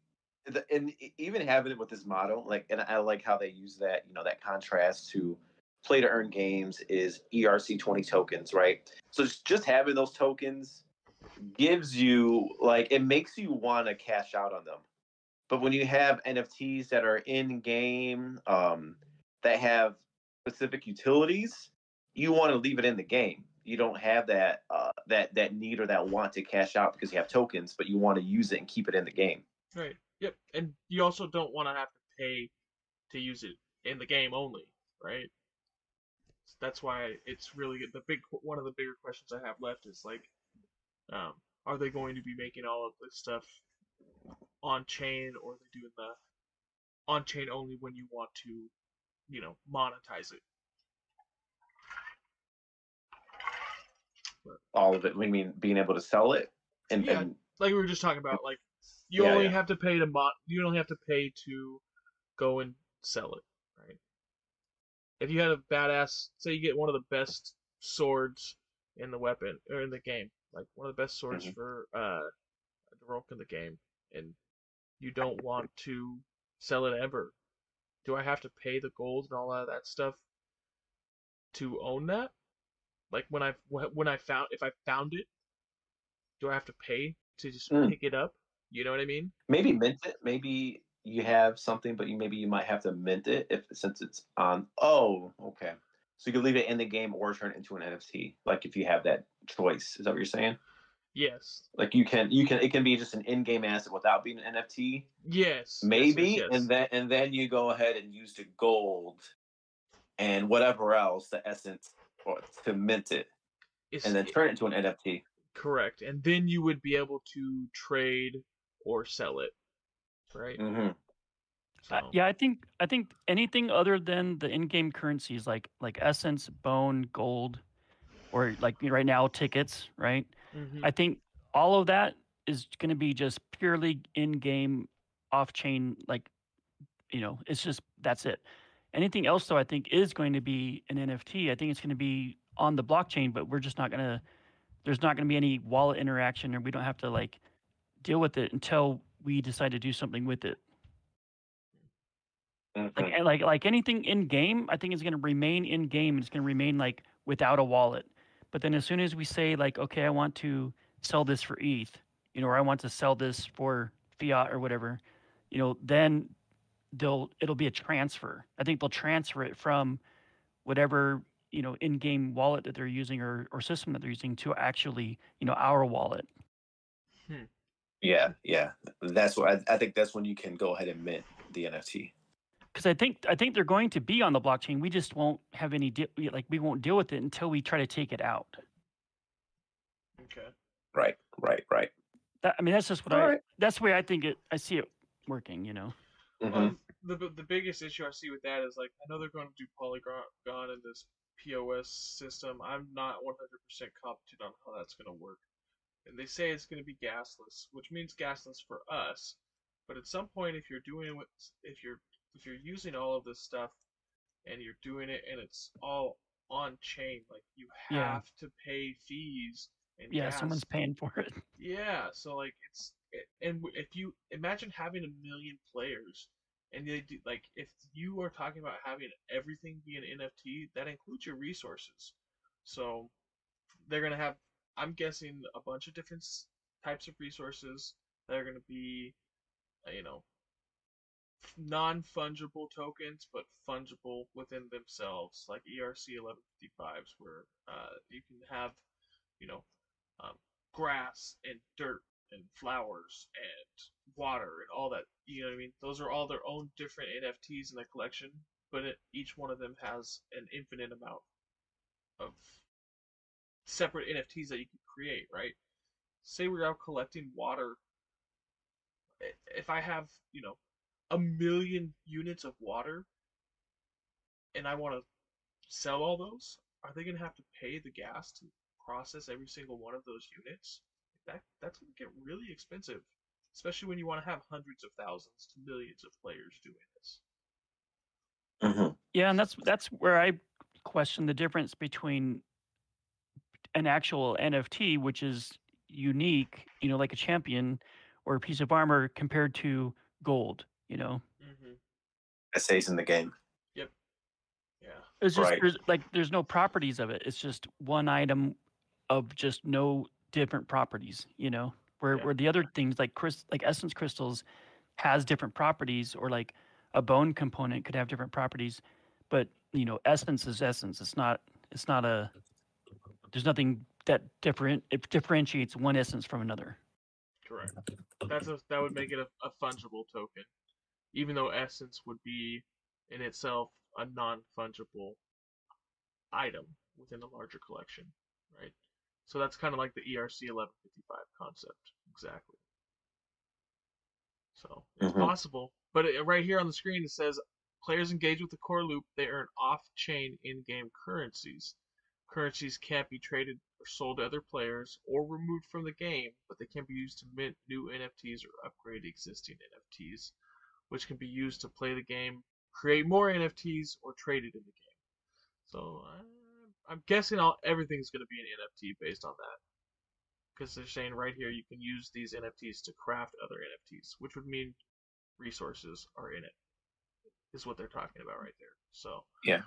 [SPEAKER 3] The- And even having it with this model, like, and I like how they use that, you know, that contrast to play to earn games is ERC 20 tokens, right? So just, just having those tokens gives you, like, it makes you want to cash out on them. But when you have NFTs that are in game, um, that have specific utilities, you want to leave it in the game. You don't have that uh, that that need or that want to cash out because you have tokens, but you want to use it and keep it in the game.
[SPEAKER 1] Right. Yep. And you also don't want to have to pay to use it in the game only, right? That's why it's really. The big one of the bigger questions I have left is like, um, are they going to be making all of this stuff on chain, or are they doing the on chain only when you want to, you know, monetize it?
[SPEAKER 3] All of it. I mean, being able to sell it and,
[SPEAKER 1] Yeah.
[SPEAKER 3] and
[SPEAKER 1] Like we were just talking about, like you
[SPEAKER 3] Yeah,
[SPEAKER 1] only
[SPEAKER 3] yeah.
[SPEAKER 1] have to pay to. You only have to pay to go and sell it, right? If you had a badass, say you get one of the best swords in the weapon or in the game, like one of the best swords
[SPEAKER 3] Mhm.
[SPEAKER 1] for uh the rogue in the game, and you don't want to sell it ever, do I have to pay the gold and all of that stuff to own that? Like when I when I found if I found it, do I have to pay to just
[SPEAKER 3] Mm.
[SPEAKER 1] pick it up? You know what I mean?
[SPEAKER 3] maybe mint it. Maybe you have something, but you maybe you might have to mint it if since it's on. Oh, okay. So you can leave it in the game or turn it into an NFT. Like if you have that choice, is that what you're saying?
[SPEAKER 1] Yes.
[SPEAKER 3] Like you can, you can, it can be just an in-game asset without being an NFT,
[SPEAKER 1] Yes. yes,
[SPEAKER 3] maybe,
[SPEAKER 1] yes, yes.
[SPEAKER 3] and then and then you go ahead and use the gold and whatever else, the essence, or to mint it,
[SPEAKER 1] It's-
[SPEAKER 3] and then turn it into an NFT.
[SPEAKER 1] correct, and then you would be able to trade or sell it, right?
[SPEAKER 3] hmm
[SPEAKER 1] So,
[SPEAKER 4] Uh, yeah, I think I think anything other than the in-game currencies like like essence, bone, gold, or like right now tickets, right?
[SPEAKER 1] mhm.
[SPEAKER 4] I think all of that is going to be just purely in-game, off-chain. Like, you know, it's just that's it. Anything else, though, I think is going to be an NFT. I think it's going to be on the blockchain, but we're just not going to. There's not going to be any wallet interaction, or we don't have to like deal with it until we decide to do something with it. Like like like anything in game, I think is going to remain in game. It's going to remain like without a wallet. But then as soon as we say like, okay, I want to sell this for ETH, you know, or I want to sell this for fiat or whatever, you know, then they'll it'll be a transfer. I think they'll transfer it from whatever you know in-game wallet that they're using or, or system that they're using to actually you know our wallet. Hmm.
[SPEAKER 3] Yeah, yeah. That's what I, I think. That's when you can go ahead and mint the NFT.
[SPEAKER 4] because I think I think they're going to be on the blockchain. We just won't have any de- like we won't deal with it until we try to take it out.
[SPEAKER 1] okay.
[SPEAKER 3] Right, right, right.
[SPEAKER 4] That, I mean, that's just what
[SPEAKER 3] All
[SPEAKER 4] I.
[SPEAKER 3] right.
[SPEAKER 4] That's the way I think it. I see it working. You know.
[SPEAKER 1] Um, the the biggest issue I see with that is like I know they're going to do Polygon in this POS system. I'm not 100% competent on how that's going to work. And they say it's going to be gasless, which means gasless for us. But at some point, if you're doing if you're if you're using all of this stuff and you're doing it and it's all on chain, like you have
[SPEAKER 4] Yeah.
[SPEAKER 1] to pay fees and
[SPEAKER 4] Yeah,
[SPEAKER 1] gas.
[SPEAKER 4] someone's paying for it.
[SPEAKER 1] Yeah, so like it's it- and if you imagine having a million players and they do like if you are talking about having everything be an NFT, that includes your resources. So they're gonna have I'm guessing a bunch of different types of resources that are gonna be uh, you know non fungible tokens but fungible within themselves like ERC 1155s where uh, you can have you know um, grass and dirt and flowers and water and all that. You know what I mean? Those are all their own different NFTs in the collection, but it, each one of them has an infinite amount of separate NFTs that you can create, right? Say we're out collecting water. If I have, you know, a million units of water and I want to sell all those, are they going to have to pay the gas to process every single one of those units? That that's going to get really expensive, especially when you want to have hundreds of thousands to millions of players doing this.
[SPEAKER 3] hmm
[SPEAKER 4] Yeah, and that's that's where I question the difference between an actual NFT, which is unique, you know, like a champion or a piece of armor, compared to gold. You know,
[SPEAKER 1] Mm-hmm.
[SPEAKER 3] It stays in the game. Yep.
[SPEAKER 1] Yeah.
[SPEAKER 4] it's just
[SPEAKER 3] Right.
[SPEAKER 4] there's like there's no properties of it. It's just one item of just no different properties. You know, where
[SPEAKER 1] Yeah.
[SPEAKER 4] where the other things like Chris like essence crystals has different properties, or like a bone component could have different properties, but you know, essence is essence. It's not it's not a there's nothing that different it differentiates one essence from another.
[SPEAKER 1] Correct. That's a, that would make it a, a fungible token, even though essence would be in itself a non-fungible item within a larger collection, right? So that's kind of like the ERC 1155 concept, exactly. So it's
[SPEAKER 3] Mhm.
[SPEAKER 1] possible, but it, right here on the screen it says players engage with the core loop. They earn off-chain in-game currencies. Currencies can't be traded or sold to other players or removed from the game, but they can be used to mint new NFTs or upgrade existing NFTs, which can be used to play the game, create more NFTs, or trade it in the game. So uh, I'm guessing all everything's going to be an NFT based on that, because they're saying right here you can use these NFTs to craft other NFTs, which would mean resources are in it. Is what they're talking about right there. So yeah,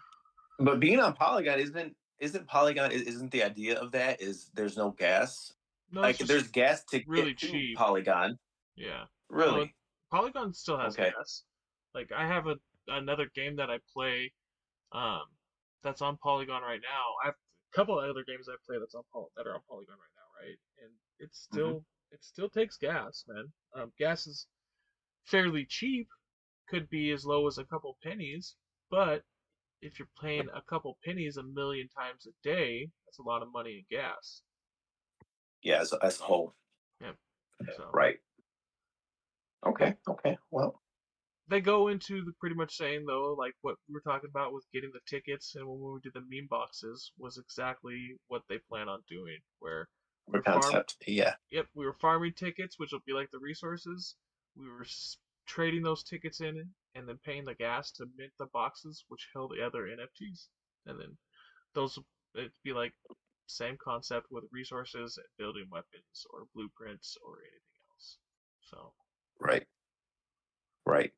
[SPEAKER 3] But being on Polygon isn't isn't Polygon isn't the idea of that is there's no gas.
[SPEAKER 1] no,
[SPEAKER 3] like there's gas to
[SPEAKER 1] really
[SPEAKER 3] get to
[SPEAKER 1] cheap.
[SPEAKER 3] Polygon.
[SPEAKER 1] yeah.
[SPEAKER 3] Really?
[SPEAKER 1] Polygon still has
[SPEAKER 3] Okay.
[SPEAKER 1] gas. Like I have a another game that I play, um, that's on Polygon right now. I have a couple of other games I play that's on Poly- that are on Polygon right now, right? And it's still it still takes gas, man. Um, gas is fairly cheap, could be as low as a couple pennies, but if you're paying a couple pennies a million times a day, that's a lot of money in gas.
[SPEAKER 3] Yeah, as, as a whole.
[SPEAKER 1] So
[SPEAKER 3] Right. Okay. Okay. Well.
[SPEAKER 1] They go into the pretty much saying though, like what we were talking about with getting the tickets and when we did the meme boxes was exactly what they plan on doing. Where
[SPEAKER 3] The
[SPEAKER 1] farm-
[SPEAKER 3] concept. Yeah.
[SPEAKER 1] yep, we were farming tickets, which will be like the resources. We were trading those tickets in and then paying the gas to mint the boxes, which held the other NFTs, and then those it'd be like same concept with resources and building weapons or blueprints or anything else. So.
[SPEAKER 3] Right. Right.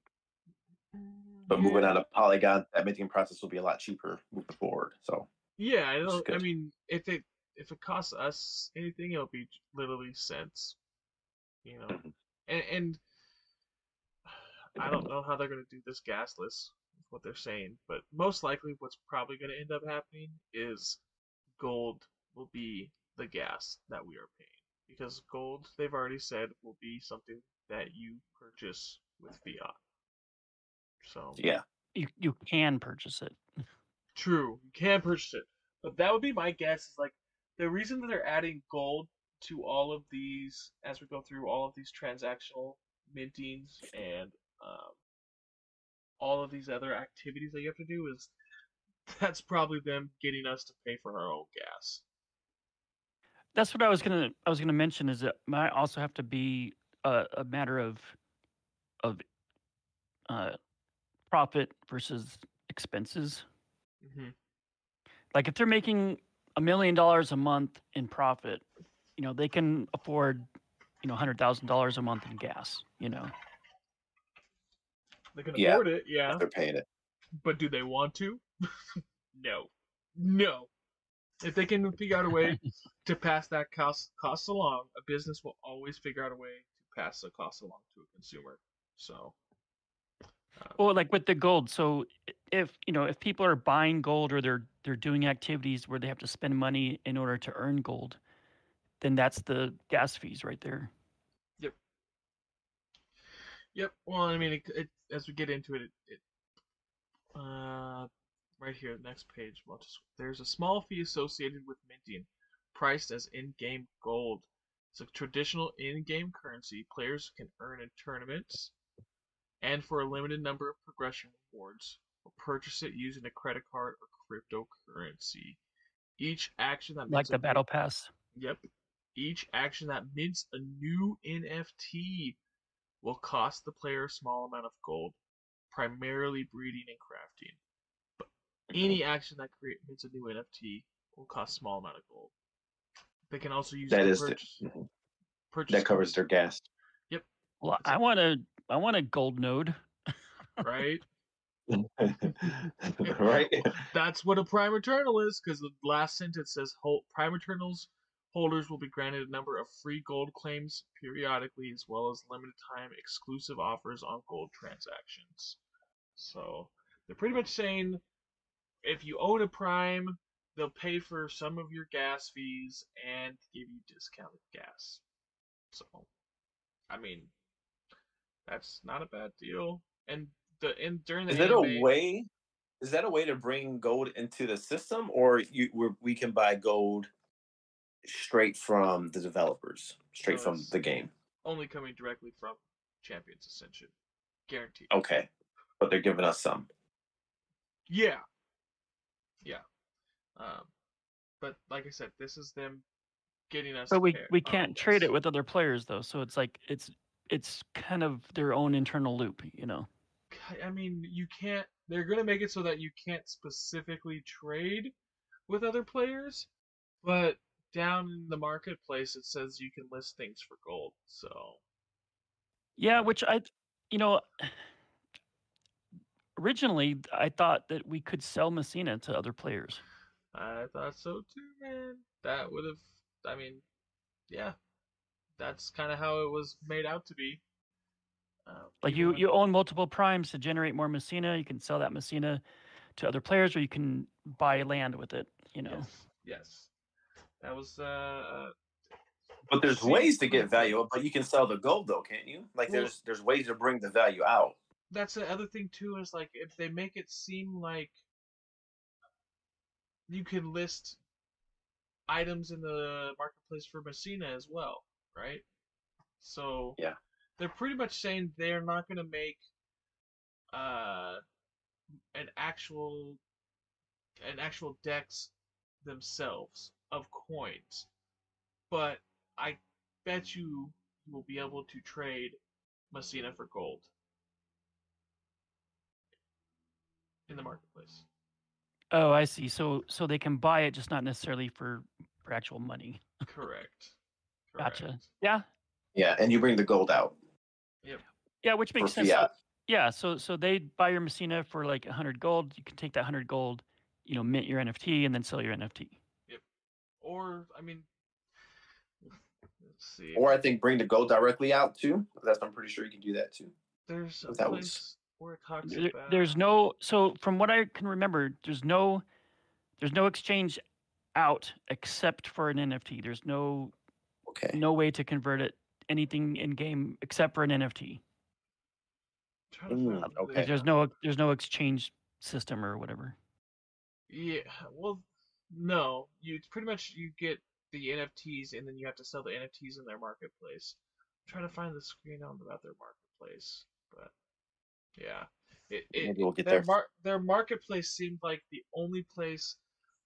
[SPEAKER 3] But moving
[SPEAKER 1] yeah.
[SPEAKER 3] on to Polygon, that minting process will be a lot cheaper moving forward. So
[SPEAKER 1] Yeah, I don't. I mean, if it if it costs us anything, it'll be literally cents. You know,
[SPEAKER 3] Mhm.
[SPEAKER 1] and, and I don't know how they're gonna do this gasless. What they're saying, but most likely, what's probably gonna end up happening is gold will be the gas that we are paying because gold, they've already said, will be something that you purchase with fiat. So
[SPEAKER 3] yeah.
[SPEAKER 4] You you can purchase it.
[SPEAKER 1] True, you can purchase it, but that would be my guess. Is like the reason that they're adding gold to all of these as we go through all of these transactional mintings and um, all of these other activities that you have to do is that's probably them getting us to pay for our own gas.
[SPEAKER 4] That's what I was gonna I was gonna mention is it might also have to be a, a matter of of uh, profit versus expenses.
[SPEAKER 1] hmm
[SPEAKER 4] Like if they're making a million dollars a month in profit, you know they can afford you know hundred thousand dollars a month in gas. You know,
[SPEAKER 1] They can
[SPEAKER 3] Yeah.
[SPEAKER 1] afford it, yeah,
[SPEAKER 3] They're paying it.
[SPEAKER 1] but do they want to? no, no. If they can figure out a way to pass that cost cost along, a business will always figure out a way to pass the cost along to a consumer. So,
[SPEAKER 4] Well, like with the gold. So if you know if people are buying gold or they're they're doing activities where they have to spend money in order to earn gold, then that's the gas fees right there.
[SPEAKER 1] Yep. Yep. Well, I mean, it, it, as we get into it, it, it uh, right here, next page. Well, just, there's a small fee associated with minting, priced as in-game gold. It's a traditional in-game currency players can earn in tournaments, and for a limited number of progression rewards, or purchase it using a credit card or cryptocurrency. Each action that
[SPEAKER 4] Like
[SPEAKER 1] mints a
[SPEAKER 4] the
[SPEAKER 1] new-
[SPEAKER 4] battle pass.
[SPEAKER 1] Yep. Each action that mints a new NFT will cost the player a small amount of gold, primarily breeding and crafting. But any action that create mints a new NFT will cost a small amount of gold. They can also use
[SPEAKER 3] that is That the-
[SPEAKER 1] purchase,
[SPEAKER 3] mhm. that covers their gas. Yep.
[SPEAKER 4] Well,
[SPEAKER 1] That's
[SPEAKER 4] I want to I want a gold node.
[SPEAKER 1] right?
[SPEAKER 3] right?
[SPEAKER 1] That's what a Prime Eternal is, because the last sentence says "Hol- Prime Eternals holders will be granted a number of free gold claims periodically, as well as limited time exclusive offers on gold transactions. So they're pretty much saying if you own a Prime, they'll pay for some of your gas fees and give you discounted gas. So, I mean, that's not a bad deal. And the in during the
[SPEAKER 3] Is it a way? Is that a way to bring gold into the system, or you we're, we can buy gold straight from the developers, straight from the game?
[SPEAKER 1] only coming directly from Champions Ascension. Guaranteed.
[SPEAKER 3] Okay, but they're giving us some.
[SPEAKER 1] Yeah. Yeah. Um, but like I said, this is them getting us.
[SPEAKER 4] But we we can't trade
[SPEAKER 1] gas.
[SPEAKER 4] it with other players though. So it's like it's it's kind of their own internal loop, you know.
[SPEAKER 1] I mean, you can't. They're gonna make it so that you can't specifically trade with other players, but down in the marketplace it says you can list things for gold. So
[SPEAKER 4] Yeah, which I, you know, originally I thought that we could sell Messina to other players.
[SPEAKER 1] I thought so too, man. That would have. I mean, yeah, that's kind of how it was made out to be. Uh,
[SPEAKER 4] Like you, you own multiple primes to generate more Messina. You can sell that Messina to other players, or you can buy land with it. You know.
[SPEAKER 1] Yes, yes. That was uh.
[SPEAKER 3] But there's
[SPEAKER 1] Seems
[SPEAKER 3] ways to get value, but you can sell the gold though, can't you? Like
[SPEAKER 1] Well-
[SPEAKER 3] there's there's ways to bring the value out.
[SPEAKER 1] That's the other thing too. Is like if they make it seem like you can list items in the marketplace for Messina as well, right? So
[SPEAKER 3] Yeah.
[SPEAKER 1] they're pretty much saying they're not going to make uh an actual an actual DEX themselves of coins, but I bet you you will be able to trade Messina for gold in the marketplace.
[SPEAKER 4] Oh, I see. So so they can buy it, just not necessarily for for actual money.
[SPEAKER 1] Correct.
[SPEAKER 4] Gotcha. Yeah,
[SPEAKER 3] Yeah, and you bring the gold out
[SPEAKER 4] yeah, Yeah.
[SPEAKER 3] which
[SPEAKER 4] makes sense. So-
[SPEAKER 3] fiat.
[SPEAKER 4] Yeah, so so they buy your Messina for like hundred gold. You can take that hundred gold, you know, mint your NFT, and then sell your NFT. Yep.
[SPEAKER 1] Or I mean, let's see.
[SPEAKER 3] Or I think bring the gold directly out too. That's I'm pretty sure you can do that too.
[SPEAKER 1] there's a
[SPEAKER 3] that was-
[SPEAKER 1] place where it talks
[SPEAKER 4] There,
[SPEAKER 1] about.
[SPEAKER 4] there's no so from what I can remember, there's no there's no exchange out except for an NFT. There's no
[SPEAKER 3] Okay.
[SPEAKER 4] no way to convert it anything in game except for an NFT.
[SPEAKER 3] Mm, okay.
[SPEAKER 4] There's no there's no exchange system or whatever.
[SPEAKER 1] Yeah. Well, no. You pretty much you get the NFTs and then you have to sell the NFTs in their marketplace. I'm trying to find the screen on about their marketplace, but yeah. It, it,
[SPEAKER 3] Maybe we'll get
[SPEAKER 1] their
[SPEAKER 3] there.
[SPEAKER 1] Mar- their marketplace seemed like the only place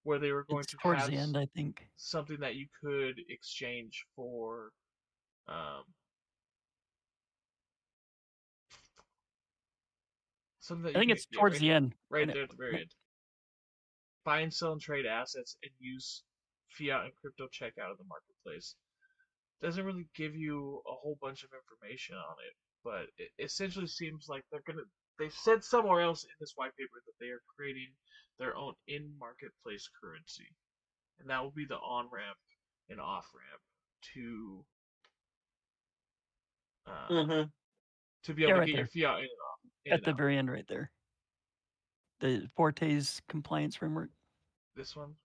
[SPEAKER 1] where they were going
[SPEAKER 4] It's
[SPEAKER 1] to
[SPEAKER 4] towards
[SPEAKER 1] have
[SPEAKER 4] the end, I think.
[SPEAKER 1] something that you could exchange for um something
[SPEAKER 4] I think it's towards
[SPEAKER 1] right,
[SPEAKER 4] the end.
[SPEAKER 1] right there at the very end. Buy and sell and trade assets and use fiat and crypto checkout in the marketplace. Doesn't really give you a whole bunch of information on it, but it essentially seems like they're gonna. They said somewhere else in this white paper that they are creating their own in-marketplace currency, and that will be the on-ramp and off-ramp to uh,
[SPEAKER 3] hmm
[SPEAKER 1] to be
[SPEAKER 4] Yeah,
[SPEAKER 1] able to
[SPEAKER 4] right
[SPEAKER 1] get your fiat in and off. In
[SPEAKER 4] At
[SPEAKER 1] and
[SPEAKER 4] the
[SPEAKER 1] out.
[SPEAKER 4] very end, right there. The Forte's compliance framework.
[SPEAKER 1] This one.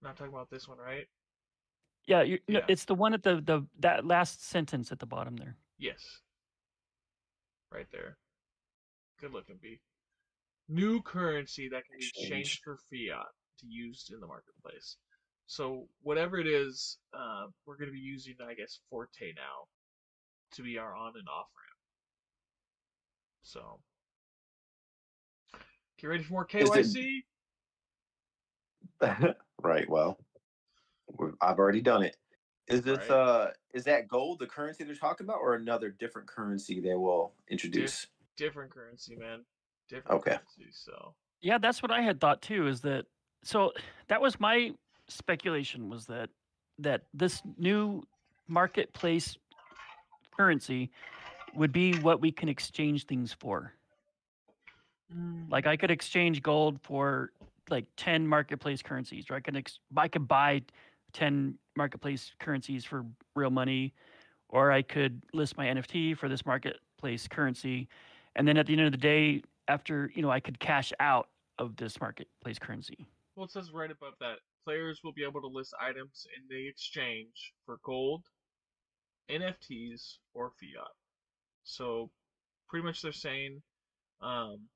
[SPEAKER 1] Not talking about this one, right?
[SPEAKER 4] Yeah, you, no,
[SPEAKER 1] Yeah.
[SPEAKER 4] it's the one at the the that last sentence at the bottom there.
[SPEAKER 1] Yes. Right there. Good looking B. New currency that can be exchanged
[SPEAKER 3] Exchange.
[SPEAKER 1] for fiat to use in the marketplace. So whatever it is, uh, we're going to be using, I guess, Forte now to be our on and off ramp. So get ready for more
[SPEAKER 3] it-
[SPEAKER 1] KYC.
[SPEAKER 3] right. Well, I've already done it. Is this
[SPEAKER 1] Right.
[SPEAKER 3] uh is that gold the currency they're talking about, or another different currency they will introduce?
[SPEAKER 1] Different currency, man. Different
[SPEAKER 3] Okay.
[SPEAKER 1] currency. So
[SPEAKER 4] Yeah, that's what I had thought too. Is that so? That was my speculation. Was that that this new marketplace currency would be what we can exchange things for. Like I mm. could exchange gold for like ten marketplace currencies, or I could ex- I could buy ten marketplace currencies for real money, or I could list my NFT for this marketplace currency, and then at the end of the day, after you know, I could cash out of this marketplace currency.
[SPEAKER 1] Well, it says right above that players will be able to list items in the exchange for gold, NFTs, or fiat. So, pretty much they're saying um,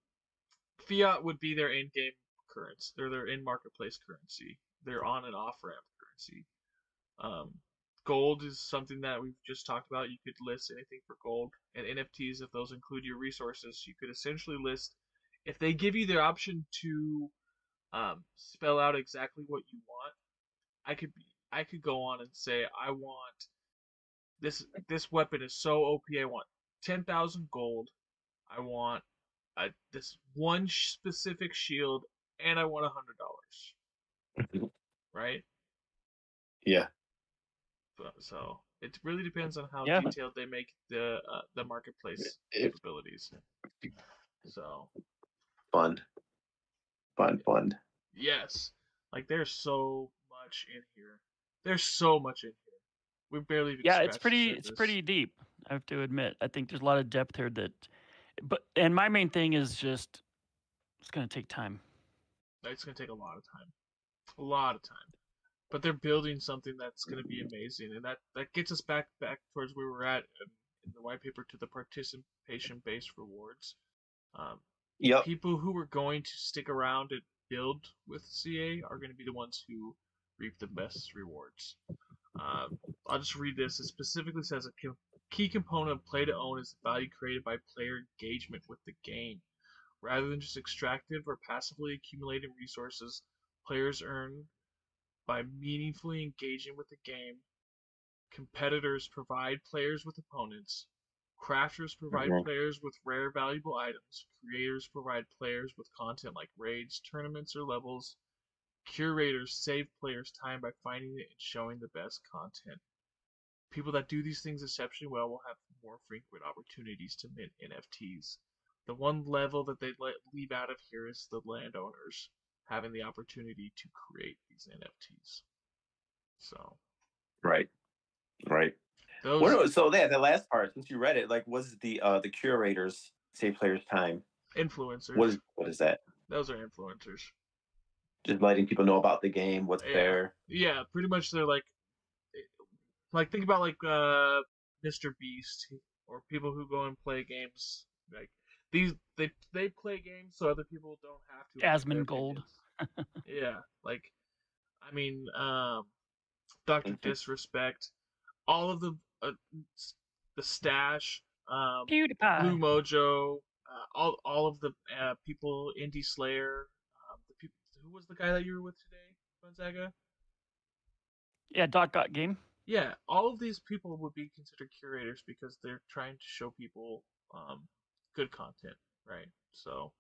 [SPEAKER 1] fiat would be their in-game currency, they're their in-marketplace currency, their on and off-ramp currency. Um, gold is something that we've just talked about. You could list anything for gold, and NFTs, if those include your resources, you could essentially list. If they give you the option to um, spell out exactly what you want, I could be, I could go on and say I want this this weapon is so OP. I want ten thousand gold. I want a, this one sh- specific shield, and I want a hundred dollars. Right.
[SPEAKER 3] Yeah.
[SPEAKER 1] So, so it really depends on how
[SPEAKER 4] Yeah.
[SPEAKER 1] detailed they make the uh, the marketplace
[SPEAKER 3] If-
[SPEAKER 1] capabilities. So
[SPEAKER 3] Fun. Fun. Fun.
[SPEAKER 1] yes, like there's so much in here. There's so much in here. We barely even
[SPEAKER 4] Yeah, it's pretty it's pretty deep. I have to admit. I think there's a lot of depth here that, but and my main thing is just it's gonna take time.
[SPEAKER 1] It's gonna take a lot of time, a lot of time. But they're building something that's gonna be amazing, and that that gets us back back towards where we're at in, the white paper to the participation-based rewards. Um,
[SPEAKER 3] Yep.
[SPEAKER 1] people who are going to stick around and build with CA are going to be the ones who reap the best rewards. Um, I'll just read this. It specifically says a key component of play to own is the value created by player engagement with the game. Rather than just extractive or passively accumulating resources, players earn by meaningfully engaging with the game. Competitors provide players with opponents. Crafters provide
[SPEAKER 3] Mhm.
[SPEAKER 1] players with rare, valuable items. Creators provide players with content like raids, tournaments, or levels. Curators save players time by finding it and showing the best content. People that do these things exceptionally well will have more frequent opportunities to mint NFTs. The one level that they let leave out of here is the landowners having the opportunity to create these NFTs. So
[SPEAKER 3] Right. Right.
[SPEAKER 1] those
[SPEAKER 3] What, so that the last part, since you read it, like, was the uh the curators save players time?
[SPEAKER 1] influencers,
[SPEAKER 3] What is what is that?
[SPEAKER 1] those are influencers.
[SPEAKER 3] Just letting people know about the game, what's
[SPEAKER 1] Yeah.
[SPEAKER 3] there.
[SPEAKER 1] Yeah, pretty much they're like, like think about like uh, Mr. Beast or people who go and play games. Like these, they they play games so other people don't have to. like, their
[SPEAKER 4] Asmongold. Gold.
[SPEAKER 1] yeah, like I mean, um, Doctor. Disrespect, all of the uh, the stash, um,
[SPEAKER 4] PewDiePie.
[SPEAKER 1] Blue Mojo, uh, all all of the uh, people, Indie Slayer, um, the people. Who was the guy that you were with today, Gonzaga?
[SPEAKER 4] Yeah, Dot Got Game.
[SPEAKER 1] Yeah, all of these people would be considered curators because they're trying to show people um, good content, right? So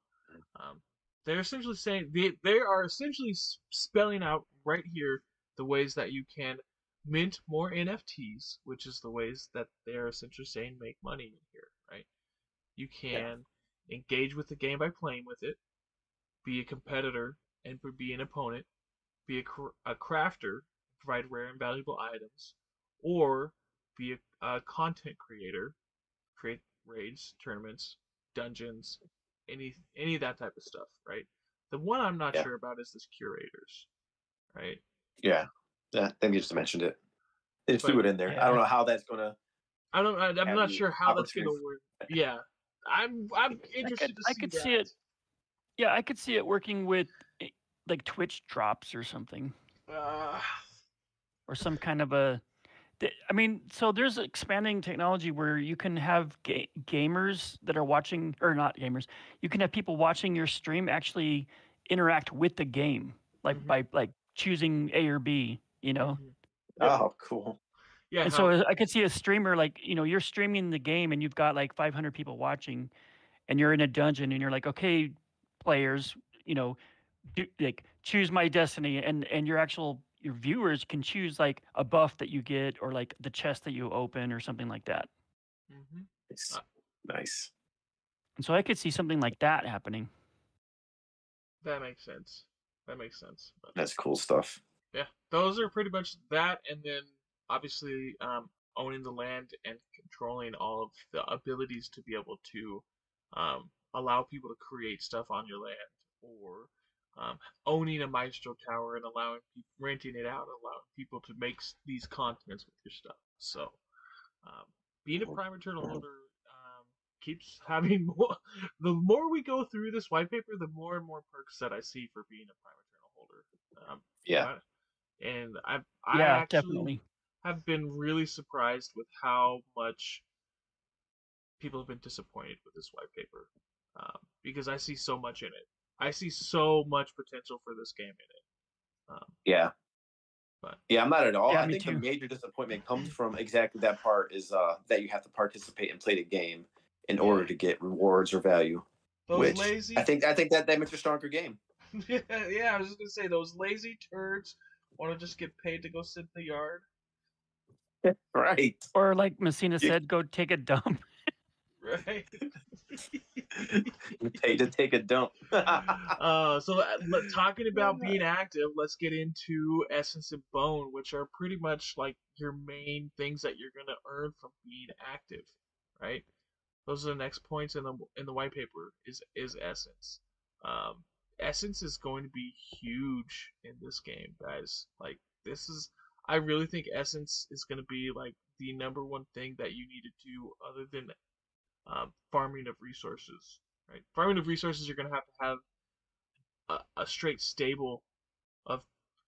[SPEAKER 1] um, they're essentially saying they they are essentially spelling out right here the ways that you can mint more NFTs, which is the ways that they're essentially saying make money in here, right? You can engage with the game by playing with it, be a competitor and be an opponent, be a, cr- a crafter, provide rare and valuable items, or be a, a content creator, create raids, tournaments, dungeons, any any of that type of stuff, right? The one I'm not
[SPEAKER 3] Yeah.
[SPEAKER 1] sure about is this curators, right?
[SPEAKER 3] Yeah, yeah. I think you just mentioned it. They threw it in there. I don't know how that's gonna.
[SPEAKER 1] I don't. I, I'm not sure how that's gonna work. Yeah, I'm. I'm interested
[SPEAKER 4] could-
[SPEAKER 1] to
[SPEAKER 4] I could see it. Yeah, I could see it working with eh, like Twitch drops or something,
[SPEAKER 1] Uh,
[SPEAKER 4] or some kind of a. th- I mean, so there's expanding technology where you can have ga- gamers that are watching, or not gamers. You can have people watching your stream actually interact with the game, like
[SPEAKER 1] Mhm.
[SPEAKER 4] by like choosing A or B. You know,
[SPEAKER 1] mhm.
[SPEAKER 3] Oh, cool.
[SPEAKER 1] Yeah.
[SPEAKER 4] and
[SPEAKER 1] how-
[SPEAKER 4] so I could see a streamer like you know you're streaming the game and you've got like 500 people watching, and you're in a dungeon and you're like, okay, players, you know, do, like choose my destiny, and and your actual your viewers can choose like a buff that you get or like the chest that you open or something like that.
[SPEAKER 1] Mhm.
[SPEAKER 3] Nice.
[SPEAKER 1] Uh,
[SPEAKER 3] nice.
[SPEAKER 4] And so I could see something like that happening.
[SPEAKER 1] That makes sense. That makes sense. But
[SPEAKER 3] That's cool stuff.
[SPEAKER 1] yeah, those are pretty much that, and then obviously um, owning the land and controlling all of the abilities to be able to um, allow people to create stuff on your land, or um, owning a maestro tower and allowing people renting it out, and allowing people to make these continents with your stuff. So, um, being a prime eternal holder um, keeps having more. The more we go through this white paper, the more and more perks that I see for being a prime eternal holder. Um,
[SPEAKER 3] Yeah.
[SPEAKER 1] And I I
[SPEAKER 4] yeah,
[SPEAKER 1] actually
[SPEAKER 4] definitely.
[SPEAKER 1] have been really surprised with how much people have been disappointed with this white paper um, because I see so much in it. I see so much potential for this game in it. Um,
[SPEAKER 3] Yeah.
[SPEAKER 1] But-
[SPEAKER 3] yeah, I'm not at all.
[SPEAKER 4] Yeah,
[SPEAKER 3] I
[SPEAKER 4] me
[SPEAKER 3] think the major disappointment comes from exactly that part is uh that you have to participate and play the game in order to get rewards or value.
[SPEAKER 1] those
[SPEAKER 3] which
[SPEAKER 1] lazy,
[SPEAKER 3] I think I think that that makes a stronger game.
[SPEAKER 1] yeah, yeah, I was just gonna say those lazy turds want to just get paid to go sit in the yard,
[SPEAKER 3] Right.
[SPEAKER 4] Or like Messina
[SPEAKER 3] Yeah.
[SPEAKER 4] said, go take a dump.
[SPEAKER 1] right?
[SPEAKER 3] Pay to take a dump.
[SPEAKER 1] uh, so uh, talking about being active, let's get into essence and bone, which are pretty much like your main things that you're gonna earn from being active, right? Those are the next points in the in the white paper is is essence. Um, essence is going to be huge in this game, guys. Like this is, I really think essence is going to be like the number one thing that you need to do, other than um, farming of resources. Right, farming of resources, you're going to have to have a, a straight stable of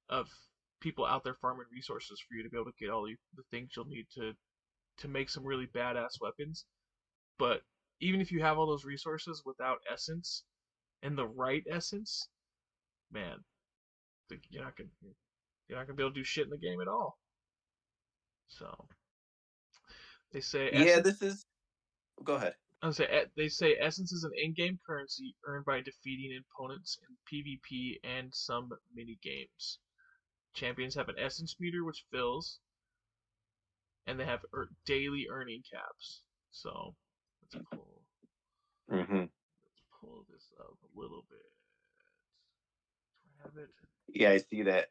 [SPEAKER 1] of people out there farming resources for you to be able to get all the, the things you'll need to to make some really badass weapons. But even if you have all those resources without essence and the right essence, man, you're not gonna you're not gonna be able to do shit in the game at all. So they say
[SPEAKER 3] yeah, this is. Go ahead.
[SPEAKER 1] I say they say essence is an in-game currency earned by defeating opponents in PvP and some mini games. Champions have an essence meter which fills, and they have er- daily earning caps. So let's pull
[SPEAKER 3] hmm
[SPEAKER 1] let's pull this up a little bit. Do I have it?
[SPEAKER 3] Yeah, I see that.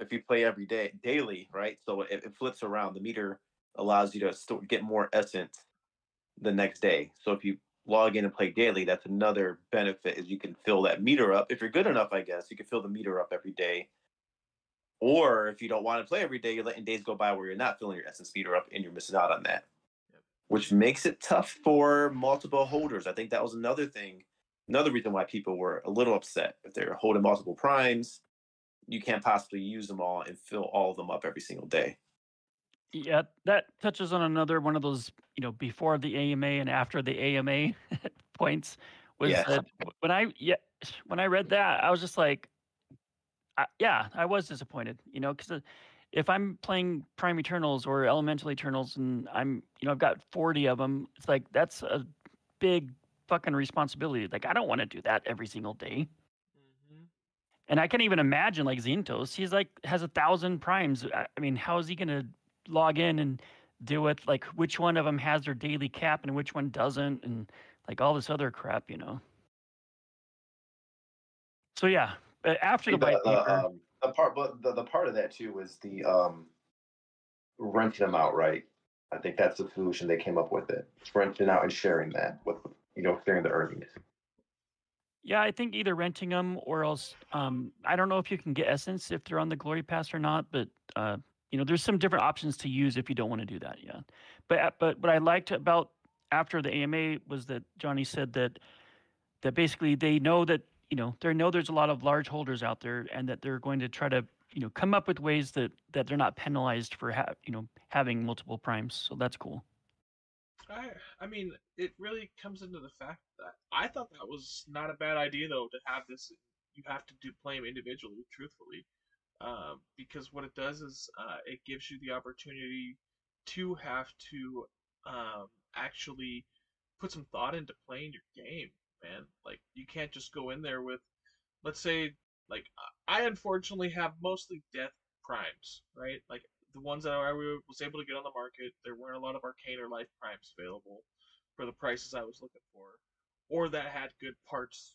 [SPEAKER 3] If you play every day, daily, right? So it, it flips around. The meter allows you to get more essence the next day. So if you log in and play daily, that's another benefit is you can fill that meter up. If you're good enough, I guess you can fill the meter up every day. Or if you don't want to play every day, you're letting days go by where you're not filling your essence meter up and you're missing out on that.
[SPEAKER 1] Yep.
[SPEAKER 3] Which makes it tough for multiple holders. I think that was another thing, another reason why people were a little upset. If they're holding multiple primes, you can't possibly use them all and fill all of them up every single day.
[SPEAKER 4] Yeah, that touches on another one of those, you know, before the AMA and after the AMA points. Was
[SPEAKER 3] Yeah.
[SPEAKER 4] that when I yeah when I read that I was just like, I, yeah, I was disappointed, you know, because if I'm playing Prime Eternals or Elemental Eternals and I'm, you know, I've got 40 of them, it's like that's a big fucking responsibility. Like I don't want to do that every single day.
[SPEAKER 1] hmm
[SPEAKER 4] And I can't even imagine like Zintos. He's like has a thousand primes. I I mean, how is he gonna log in and deal with like which one of them has their daily cap and which one doesn't, and like all this other crap, you know? So yeah, uh, after the
[SPEAKER 5] the,
[SPEAKER 4] white
[SPEAKER 5] the,
[SPEAKER 4] paper,
[SPEAKER 5] um, the part, but the, the part of that too was the um, renting them out, right? I think that's the solution they came up with. It It's renting out and sharing that with you know sharing the earnings.
[SPEAKER 4] yeah, I think either renting them or else um, I don't know if you can get essence if they're on the glory pass or not, but uh, you know, there's some different options to use if you don't want to do that. Yeah, but uh, but what I liked about after the AMA was that Johnny said that that basically they know that you know they know there's a lot of large holders out there and that they're going to try to you know come up with ways that that they're not penalized for ha- you know having multiple primes. So that's cool.
[SPEAKER 1] I I mean, it really comes into the fact that I thought that was not a bad idea though to have this. You have to do play them individually, truthfully, um, because what it does is uh, it gives you the opportunity to have to um, actually put some thought into playing your game, man. Like you can't just go in there with, let's say, like I unfortunately have mostly death primes, right? Like the ones that I was able to get on the market, there weren't a lot of arcane or life primes available for the prices I was looking for, or that had good parts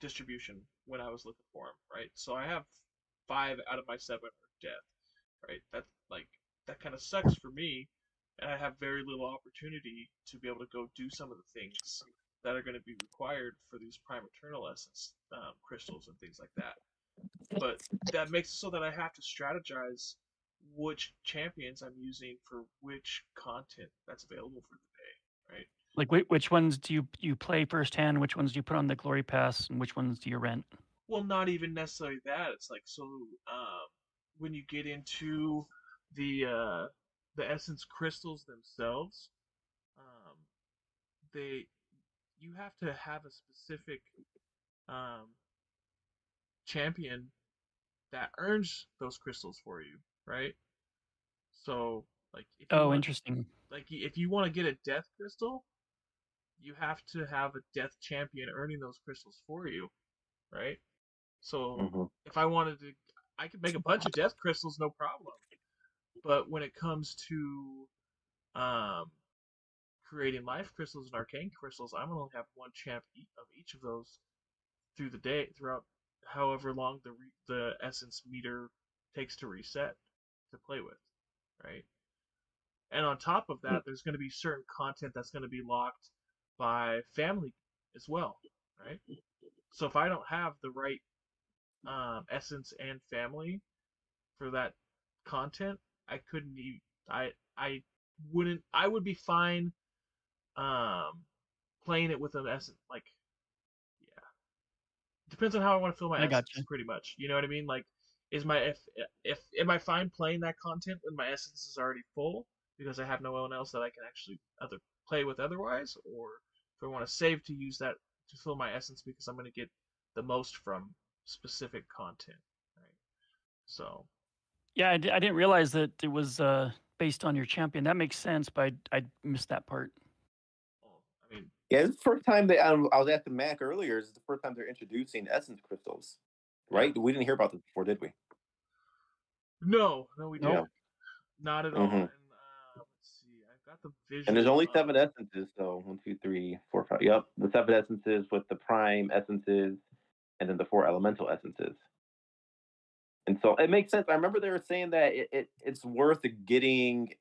[SPEAKER 1] distribution when I was looking for them, right? So I have five out of my seven are death, right? That like that kind of sucks for me, and I have very little opportunity to be able to go do some of the things that are going to be required for these prime eternal essence um, crystals and things like that. But that makes it so that I have to strategize which champions I'm using for which content that's available for the day, right?
[SPEAKER 4] Like whi- which ones do you you play firsthand? Which ones do you put on the glory pass, and which ones do you rent?
[SPEAKER 1] Well, not even necessarily that. It's like so um, when you get into the uh, the essence crystals themselves, um, they you have to have a specific um, champion that earns those crystals for you, right? So like if
[SPEAKER 4] Oh,
[SPEAKER 1] want,
[SPEAKER 4] interesting.
[SPEAKER 1] like if you want to get a death crystal, you have to have a death champion earning those crystals for you, right? So
[SPEAKER 5] Mhm.
[SPEAKER 1] if I wanted to, I could make a bunch of death crystals, no problem. But when it comes to um, creating life crystals and arcane crystals, I'm gonna only have one champ of each of those through the day, throughout however long the re- the essence meter takes to reset to play with, right? And on top of that, there's going to be certain content that's going to be locked by family as well, right? So if I don't have the right um, essence and family for that content, I couldn't. I I wouldn't. I would be fine um, playing it with an essence. Like, yeah, depends on how I want to fill my
[SPEAKER 4] I
[SPEAKER 1] essence.
[SPEAKER 4] gotcha.
[SPEAKER 1] Pretty much, you know what I mean? Like, is my if if am I fine playing that content when my essence is already full because I have no one else that I can actually other play with otherwise, or if I want to save to use that to fill my essence because I'm going to get the most from specific content, right? So
[SPEAKER 4] Yeah, I, didn't realize that it was uh, based on your champion. That makes sense, but I, I missed that part.
[SPEAKER 1] well, I mean,
[SPEAKER 3] Yeah, it's the first time that Um, I was at the Mac earlier. It's the first time they're introducing essence crystals, right? We didn't hear about this before, did we?
[SPEAKER 1] no, no, we
[SPEAKER 4] Nope.
[SPEAKER 1] didn't. Not at all.
[SPEAKER 3] Mhm.
[SPEAKER 1] And uh, let's see, I've got the visual.
[SPEAKER 3] And there's only seven essences, so one, two, three, four, five. Yep, the seven essences with the prime essences, and then the four elemental essences. And so it makes sense. I remember they were saying that it, it it's worth getting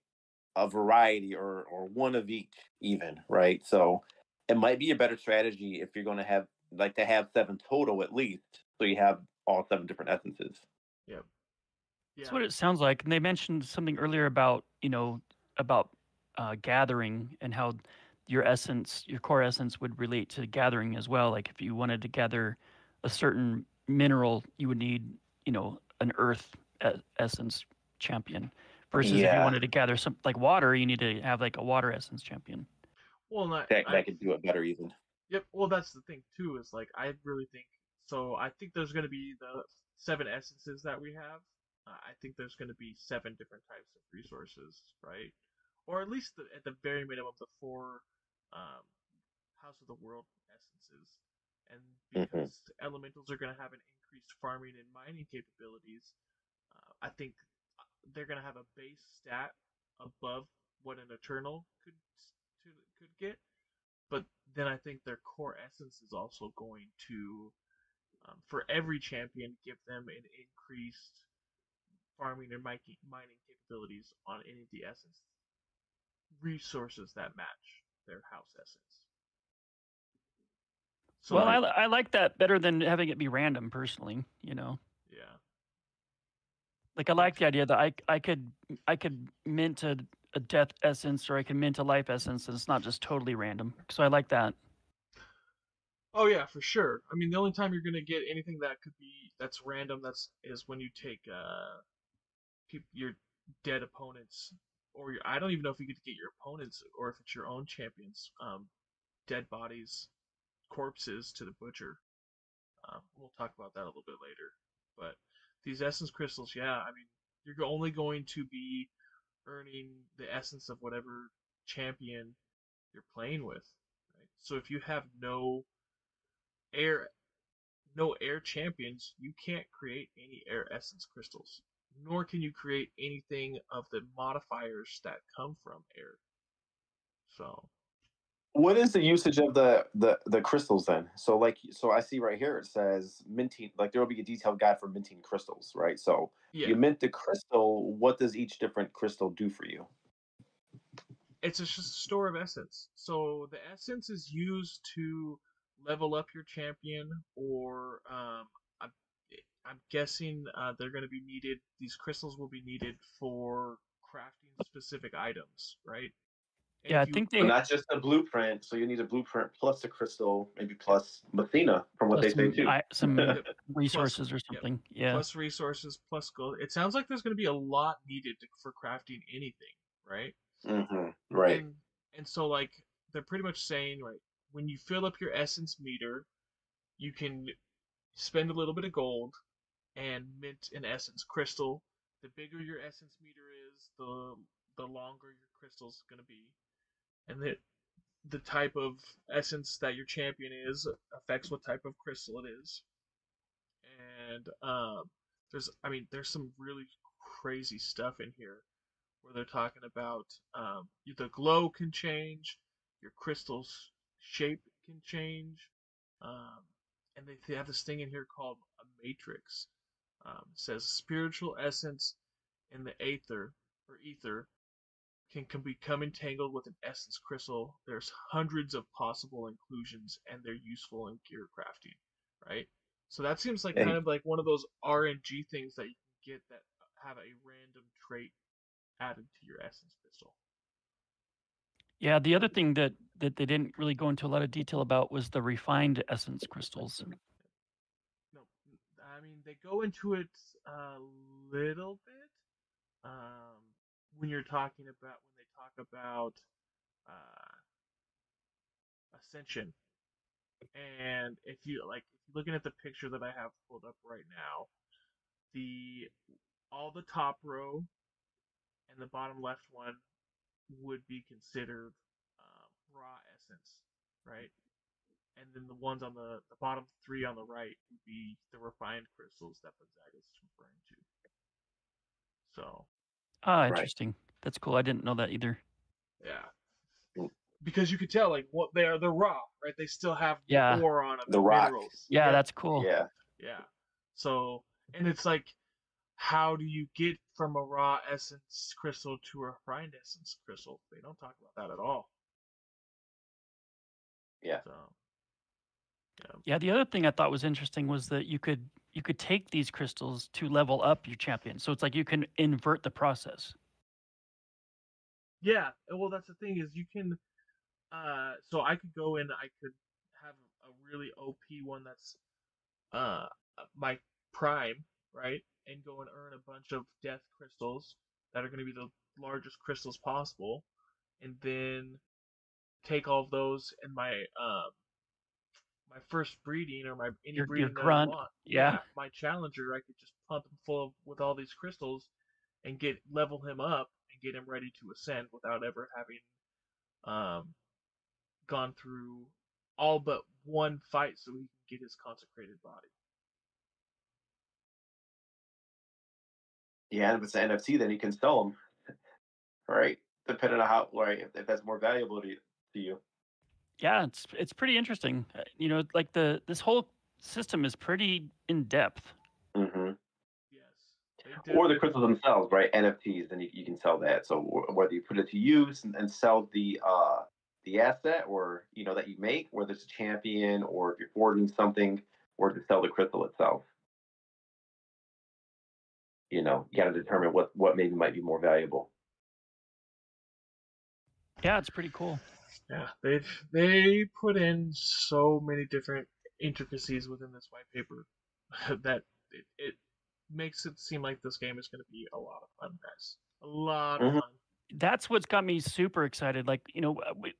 [SPEAKER 3] a variety or or one of each, even right. So it might be a better strategy if you're going to have like to have seven total at least, so you have all seven different essences.
[SPEAKER 1] Yep. Yeah.
[SPEAKER 4] That's what it sounds like. And they mentioned something earlier about, you know, about uh, gathering and how your essence, your core essence would relate to gathering as well. Like if you wanted to gather a certain mineral, you would need, you know, an earth e- essence champion Versus if you wanted to gather some like water, you need to have like a water essence champion.
[SPEAKER 1] Well, not
[SPEAKER 5] That,
[SPEAKER 1] I-
[SPEAKER 5] that could do it better even.
[SPEAKER 1] Yep. Well, that's the thing too. Is like I really think so. I think there's going to be the seven essences that we have. Uh, I think there's going to be seven different types of resources, right? Or at least the, at the very minimum, of the four um, House of the World essences. And
[SPEAKER 5] Mhm.
[SPEAKER 1] because elementals are going to have an increased farming and mining capabilities, uh, I think they're going to have a base stat above what an eternal could to, could get but then I think their core essence is also going to, um, for every champion, give them an increased farming and mining mining capabilities on any of the essence resources that match their house essence. So
[SPEAKER 4] well, I, I like that better than having it be random personally, you know.
[SPEAKER 1] yeah,
[SPEAKER 4] Like I like the idea that I I could I could mint a, a death essence or I can mint a life essence and it's not just totally random. So I like that.
[SPEAKER 1] Oh yeah, for sure. I mean, the only time you're gonna get anything that could be that's random that's is when you take uh, your dead opponents, or your, I don't even know if you get to get your opponents or if it's your own champions, um, dead bodies, corpses to the butcher. Um, we'll talk about that a little bit later. But these essence crystals, yeah, I mean, you're only going to be earning the essence of whatever champion you're playing with. Right? So if you have no air no air champions, you can't create any air essence crystals. Nor can you create anything of the modifiers that come from air. So
[SPEAKER 5] What is the usage of the the the crystals then? So like so I see right here it says minting like there will be a detailed guide for minting crystals, right? So
[SPEAKER 1] yeah,
[SPEAKER 5] you mint the crystal, what does each different crystal do for you?
[SPEAKER 1] it's just a store of essence. So the essence is used to level up your champion, or um, I'm, I'm guessing uh, they're going to be needed. These crystals will be needed for crafting specific items, right? And
[SPEAKER 4] Yeah, I
[SPEAKER 1] you-
[SPEAKER 4] think
[SPEAKER 5] So
[SPEAKER 4] they
[SPEAKER 5] not just a blueprint, so you need a blueprint plus a crystal, maybe plus Mathena from what
[SPEAKER 4] plus
[SPEAKER 5] they say
[SPEAKER 4] some,
[SPEAKER 5] too.
[SPEAKER 4] I, some
[SPEAKER 1] Yep.
[SPEAKER 4] resources or something. Yeah.
[SPEAKER 1] plus resources plus gold. It sounds like there's going to be a lot needed to, for crafting anything, right?
[SPEAKER 5] hmm Right.
[SPEAKER 1] And, and so like they're pretty much saying like when you fill up your essence meter, you can spend a little bit of gold and mint an essence crystal. The bigger your essence meter is, the the longer your crystal's going to be. And the the type of essence that your champion is affects what type of crystal it is. And um there's I mean there's some really crazy stuff in here where they're talking about um, the glow can change, your crystal's shape can change, um, and they, they have this thing in here called a matrix. Um, says spiritual essence in the aether or ether can, can become entangled with an essence crystal. There's hundreds of possible inclusions, and they're useful in gear crafting, right? So that seems like
[SPEAKER 5] And-
[SPEAKER 1] kind of like one of those RNG things that you can get that have a random trait added to your essence crystal.
[SPEAKER 4] Yeah, the other thing that that they didn't really go into a lot of detail about was the refined essence crystals.
[SPEAKER 1] No, I mean they go into it a little bit um, when you're talking about when they talk about uh, ascension, and if you like, if looking at the picture that I have pulled up right now, the all the top row and the bottom left one would be considered um, raw essence, right? And then the ones on the, the bottom three on the right would be the refined crystals that Gonzaga is referring to. So,
[SPEAKER 4] Ah, interesting. That's cool. I didn't know that either.
[SPEAKER 1] yeah. Because you could tell, like, what they are, they're raw, right? They still have the
[SPEAKER 4] Yeah.
[SPEAKER 1] ore on them,
[SPEAKER 5] The rock.
[SPEAKER 1] minerals.
[SPEAKER 4] Yeah, that's cool.
[SPEAKER 5] Yeah.
[SPEAKER 1] Yeah. So, and it's like, how do you get from a raw essence crystal to a refined essence crystal? They don't talk about that at all.
[SPEAKER 5] Yeah.
[SPEAKER 1] So,
[SPEAKER 4] Yeah, the other thing I thought was interesting was that you could you could take these crystals to level up your champion. So it's like you can invert the process.
[SPEAKER 1] yeah. Well, that's the thing is you can. Uh, so I could go in. I could have a really OP one that's uh my prime, right? And go and earn a bunch of death crystals, that are going to be the largest crystals possible, and then take all of those and my um my first breeding or my any
[SPEAKER 4] Your- your
[SPEAKER 1] breeding that
[SPEAKER 4] grunt,
[SPEAKER 1] I want.
[SPEAKER 4] yeah.
[SPEAKER 1] my challenger, I could just pump him full of with all these crystals and get level him up and get him ready to ascend without ever having um gone through all but one fight so he can get his consecrated body.
[SPEAKER 5] Yeah, and if it's an NFT, then you can sell them, right? Depending on how, right, if, if that's more valuable to you. To you.
[SPEAKER 4] Yeah, it's it's pretty interesting. Uh, You know, like the this whole system is pretty in depth.
[SPEAKER 5] hmm
[SPEAKER 1] Yes.
[SPEAKER 5] Or the crystals themselves, right? NFTs, then you, you can sell that. So whether you put it to use and, and sell the uh the asset, or you know that you make, whether it's a champion or if you're forging something, or to sell the crystal itself. You know, you got to determine what what maybe might be more valuable.
[SPEAKER 4] Yeah, it's pretty cool.
[SPEAKER 1] Yeah, they've they put in so many different intricacies within this white paper that it, it makes it seem like this game is going to be a lot of fun, guys. A lot of
[SPEAKER 5] Mhm.
[SPEAKER 1] fun.
[SPEAKER 4] That's what's got me super excited. Like, you know, uh, we,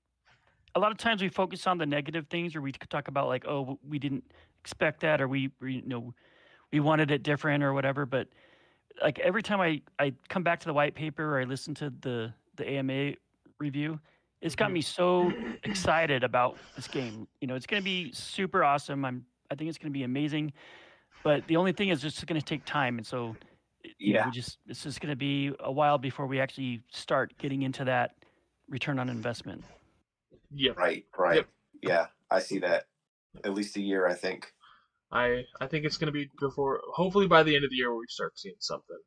[SPEAKER 4] a lot of times we focus on the negative things, or we talk about like, oh, we didn't expect that, or we, we you know, we wanted it different, or whatever. But like every time I I come back to the white paper, or I listen to the the AMA review, it's got me so excited about this game. You know, it's going to be super awesome. I'm I think it's going to be amazing. But the only thing is just going to take time, and so you know,
[SPEAKER 5] Yeah.
[SPEAKER 4] we just it's just going to be a while before we actually start getting into that return on investment.
[SPEAKER 1] Yeah.
[SPEAKER 5] Right, right.
[SPEAKER 1] Yep.
[SPEAKER 5] Yeah, I see that. At least a year, I think.
[SPEAKER 1] I I think it's going to be before, hopefully by the end of the year, where we start seeing something,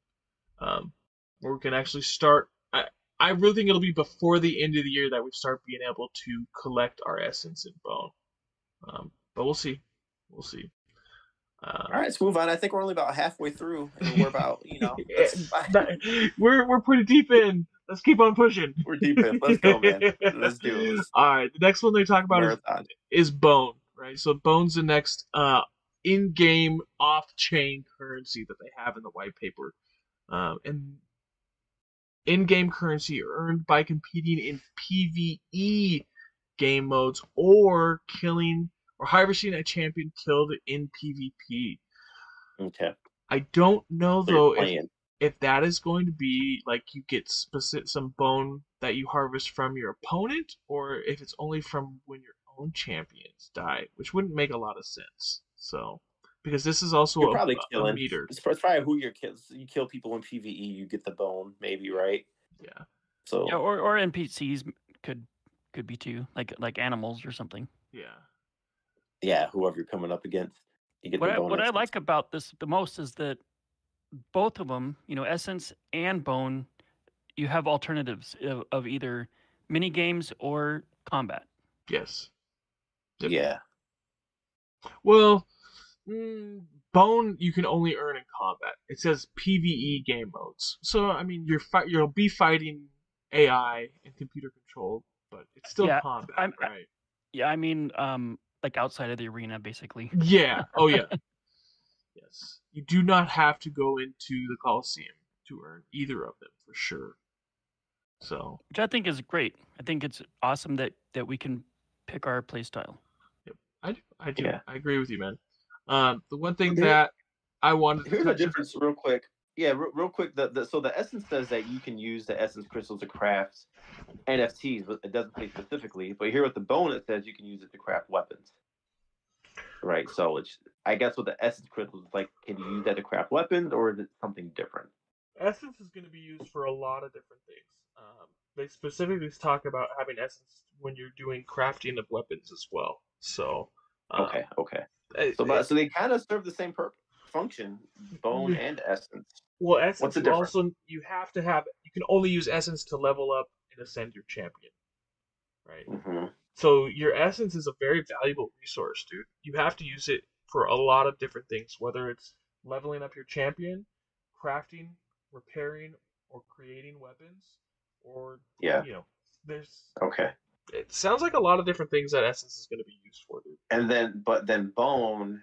[SPEAKER 1] um, where we can actually start. I really think it'll be before the end of the year that we start being able to collect our essence in bone. Um, but we'll see, we'll see. Uh,
[SPEAKER 3] All right, let's move on. I think we're only about halfway through, and we're about you know that's fine.
[SPEAKER 1] that- we're we're pretty deep in. Let's keep on pushing.
[SPEAKER 3] we're deep in. Let's go, man. Let's do it. Let's
[SPEAKER 1] All right, the next one they talk about is is Bone, right? So Bone's the next uh, in-game off-chain currency that they have in the white paper, um, and in-game currency earned by competing in PVE game modes or killing or harvesting a champion killed in PvP.
[SPEAKER 3] Okay.
[SPEAKER 1] I don't know though if, if that is going to be like you get specific some bone that you harvest from your opponent, or if it's only from when your own champions die, which wouldn't make a lot of sense. So, because this is also
[SPEAKER 3] You're
[SPEAKER 1] a,
[SPEAKER 3] probably
[SPEAKER 1] a- a
[SPEAKER 3] killing.
[SPEAKER 1] meter.
[SPEAKER 3] It's, it's probably who you're killing. You kill people in PVE, you get the bone, maybe, right?
[SPEAKER 1] Yeah,
[SPEAKER 3] So
[SPEAKER 4] Yeah, or or NPCs could could be too, like like animals or something.
[SPEAKER 1] yeah,
[SPEAKER 3] yeah, whoever you're coming up against, you get
[SPEAKER 4] What
[SPEAKER 3] the
[SPEAKER 4] I, what I like about this the most is that both of them, you know, Essence and Bone, you have alternatives of, of either mini games or combat.
[SPEAKER 1] yes. Yep.
[SPEAKER 3] Yeah.
[SPEAKER 1] Well, mm, bone you can only earn in combat. It says PVE game modes. So I mean, you're fi- you'll be fighting AI and computer controlled, but it's still
[SPEAKER 4] Yeah,
[SPEAKER 1] combat,
[SPEAKER 4] I'm- I-
[SPEAKER 1] right?
[SPEAKER 4] Yeah, I mean, um, like outside of the arena, basically.
[SPEAKER 1] Yeah. Oh yeah. yes. You do not have to go into the Coliseum to earn either of them for sure. So
[SPEAKER 4] Which I think is great. I think it's awesome that that we can pick our play style.
[SPEAKER 1] I do, I do,
[SPEAKER 3] Yeah.
[SPEAKER 1] I agree with you, man. Um, the one thing
[SPEAKER 3] Here-
[SPEAKER 1] that I wanted to
[SPEAKER 3] Here's the
[SPEAKER 1] touch on-
[SPEAKER 3] difference, real quick. Yeah, real, real quick. The, the so the essence says that you can use the essence crystal to craft NFTs, but it doesn't say specifically. But here with the bone, it says you can use it to craft weapons. Right. So it's I guess with the essence crystal, it's like can you use that to craft weapons, or is it something different?
[SPEAKER 1] essence is going to be used for a lot of different things. Um, they specifically talk about having essence when you're doing crafting of weapons as well. So um,
[SPEAKER 3] Okay. Okay.
[SPEAKER 1] It-
[SPEAKER 3] So, but, so they kind of serve the same pur- function, bone and essence.
[SPEAKER 1] well, essence
[SPEAKER 3] what's the
[SPEAKER 1] you
[SPEAKER 3] difference?
[SPEAKER 1] also you have to have you can only use essence to level up and ascend your champion, right?
[SPEAKER 3] hmm
[SPEAKER 1] So your essence is a very valuable resource, dude. You have to use it for a lot of different things, whether it's leveling up your champion, crafting, repairing, or creating weapons, or
[SPEAKER 3] Yeah.
[SPEAKER 1] you know, there's
[SPEAKER 3] Okay.
[SPEAKER 1] It sounds like a lot of different things that essence is going to be used for, dude.
[SPEAKER 3] And then, but then bone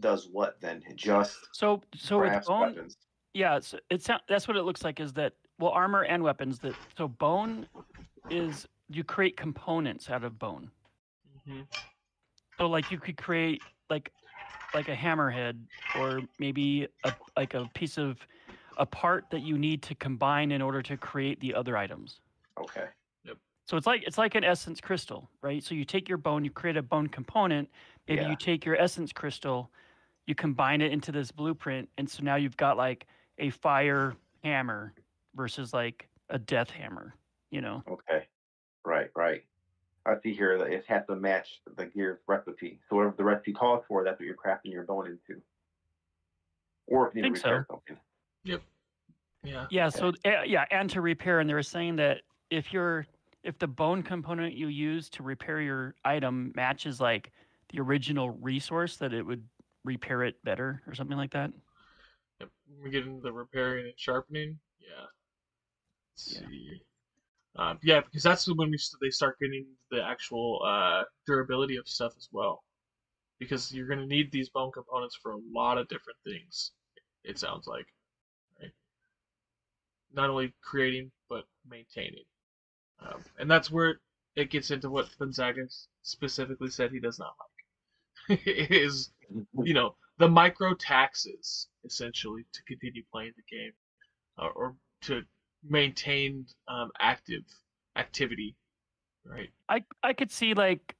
[SPEAKER 3] does what then? Just
[SPEAKER 4] So so with Bone,
[SPEAKER 3] weapons.
[SPEAKER 4] yeah, it's, it sound, that's what it looks like. Is that well armor and weapons that so bone is you create components out of bone.
[SPEAKER 1] hmm
[SPEAKER 4] So like you could create like like a hammerhead or maybe a like a piece of a part that you need to combine in order to create the other items.
[SPEAKER 3] Okay.
[SPEAKER 4] So it's like it's like an essence crystal, right? So you take your bone, you create a bone component. Maybe
[SPEAKER 3] Yeah.
[SPEAKER 4] you take your essence crystal, you combine it into this blueprint, and so now you've got like a fire hammer versus like a death hammer. You know?
[SPEAKER 3] Okay. Right, right. I see here that it has to match the gear's recipe. So whatever the recipe calls for, that's what you're crafting your bone into. Or if you need
[SPEAKER 4] Think
[SPEAKER 3] to
[SPEAKER 4] so.
[SPEAKER 3] repair something. Yep.
[SPEAKER 1] Yeah.
[SPEAKER 4] Yeah. So uh, yeah, and to repair, and they were saying that if you're if the bone component you use to repair your item matches like the original resource, that it would repair it better or something like that.
[SPEAKER 1] Yep. When we get into the repairing and sharpening, yeah. Let's
[SPEAKER 4] Yeah.
[SPEAKER 1] see. Um, yeah, because that's when we st- they start getting the actual uh, durability of stuff as well. Because you're going to need these bone components for a lot of different things. It sounds like, right? Not only creating but maintaining, um, and that's where it gets into what Gonzaga specifically said he does not like. is you know the micro taxes essentially to continue playing the game or, or to maintain um, active activity right
[SPEAKER 4] I I could see like,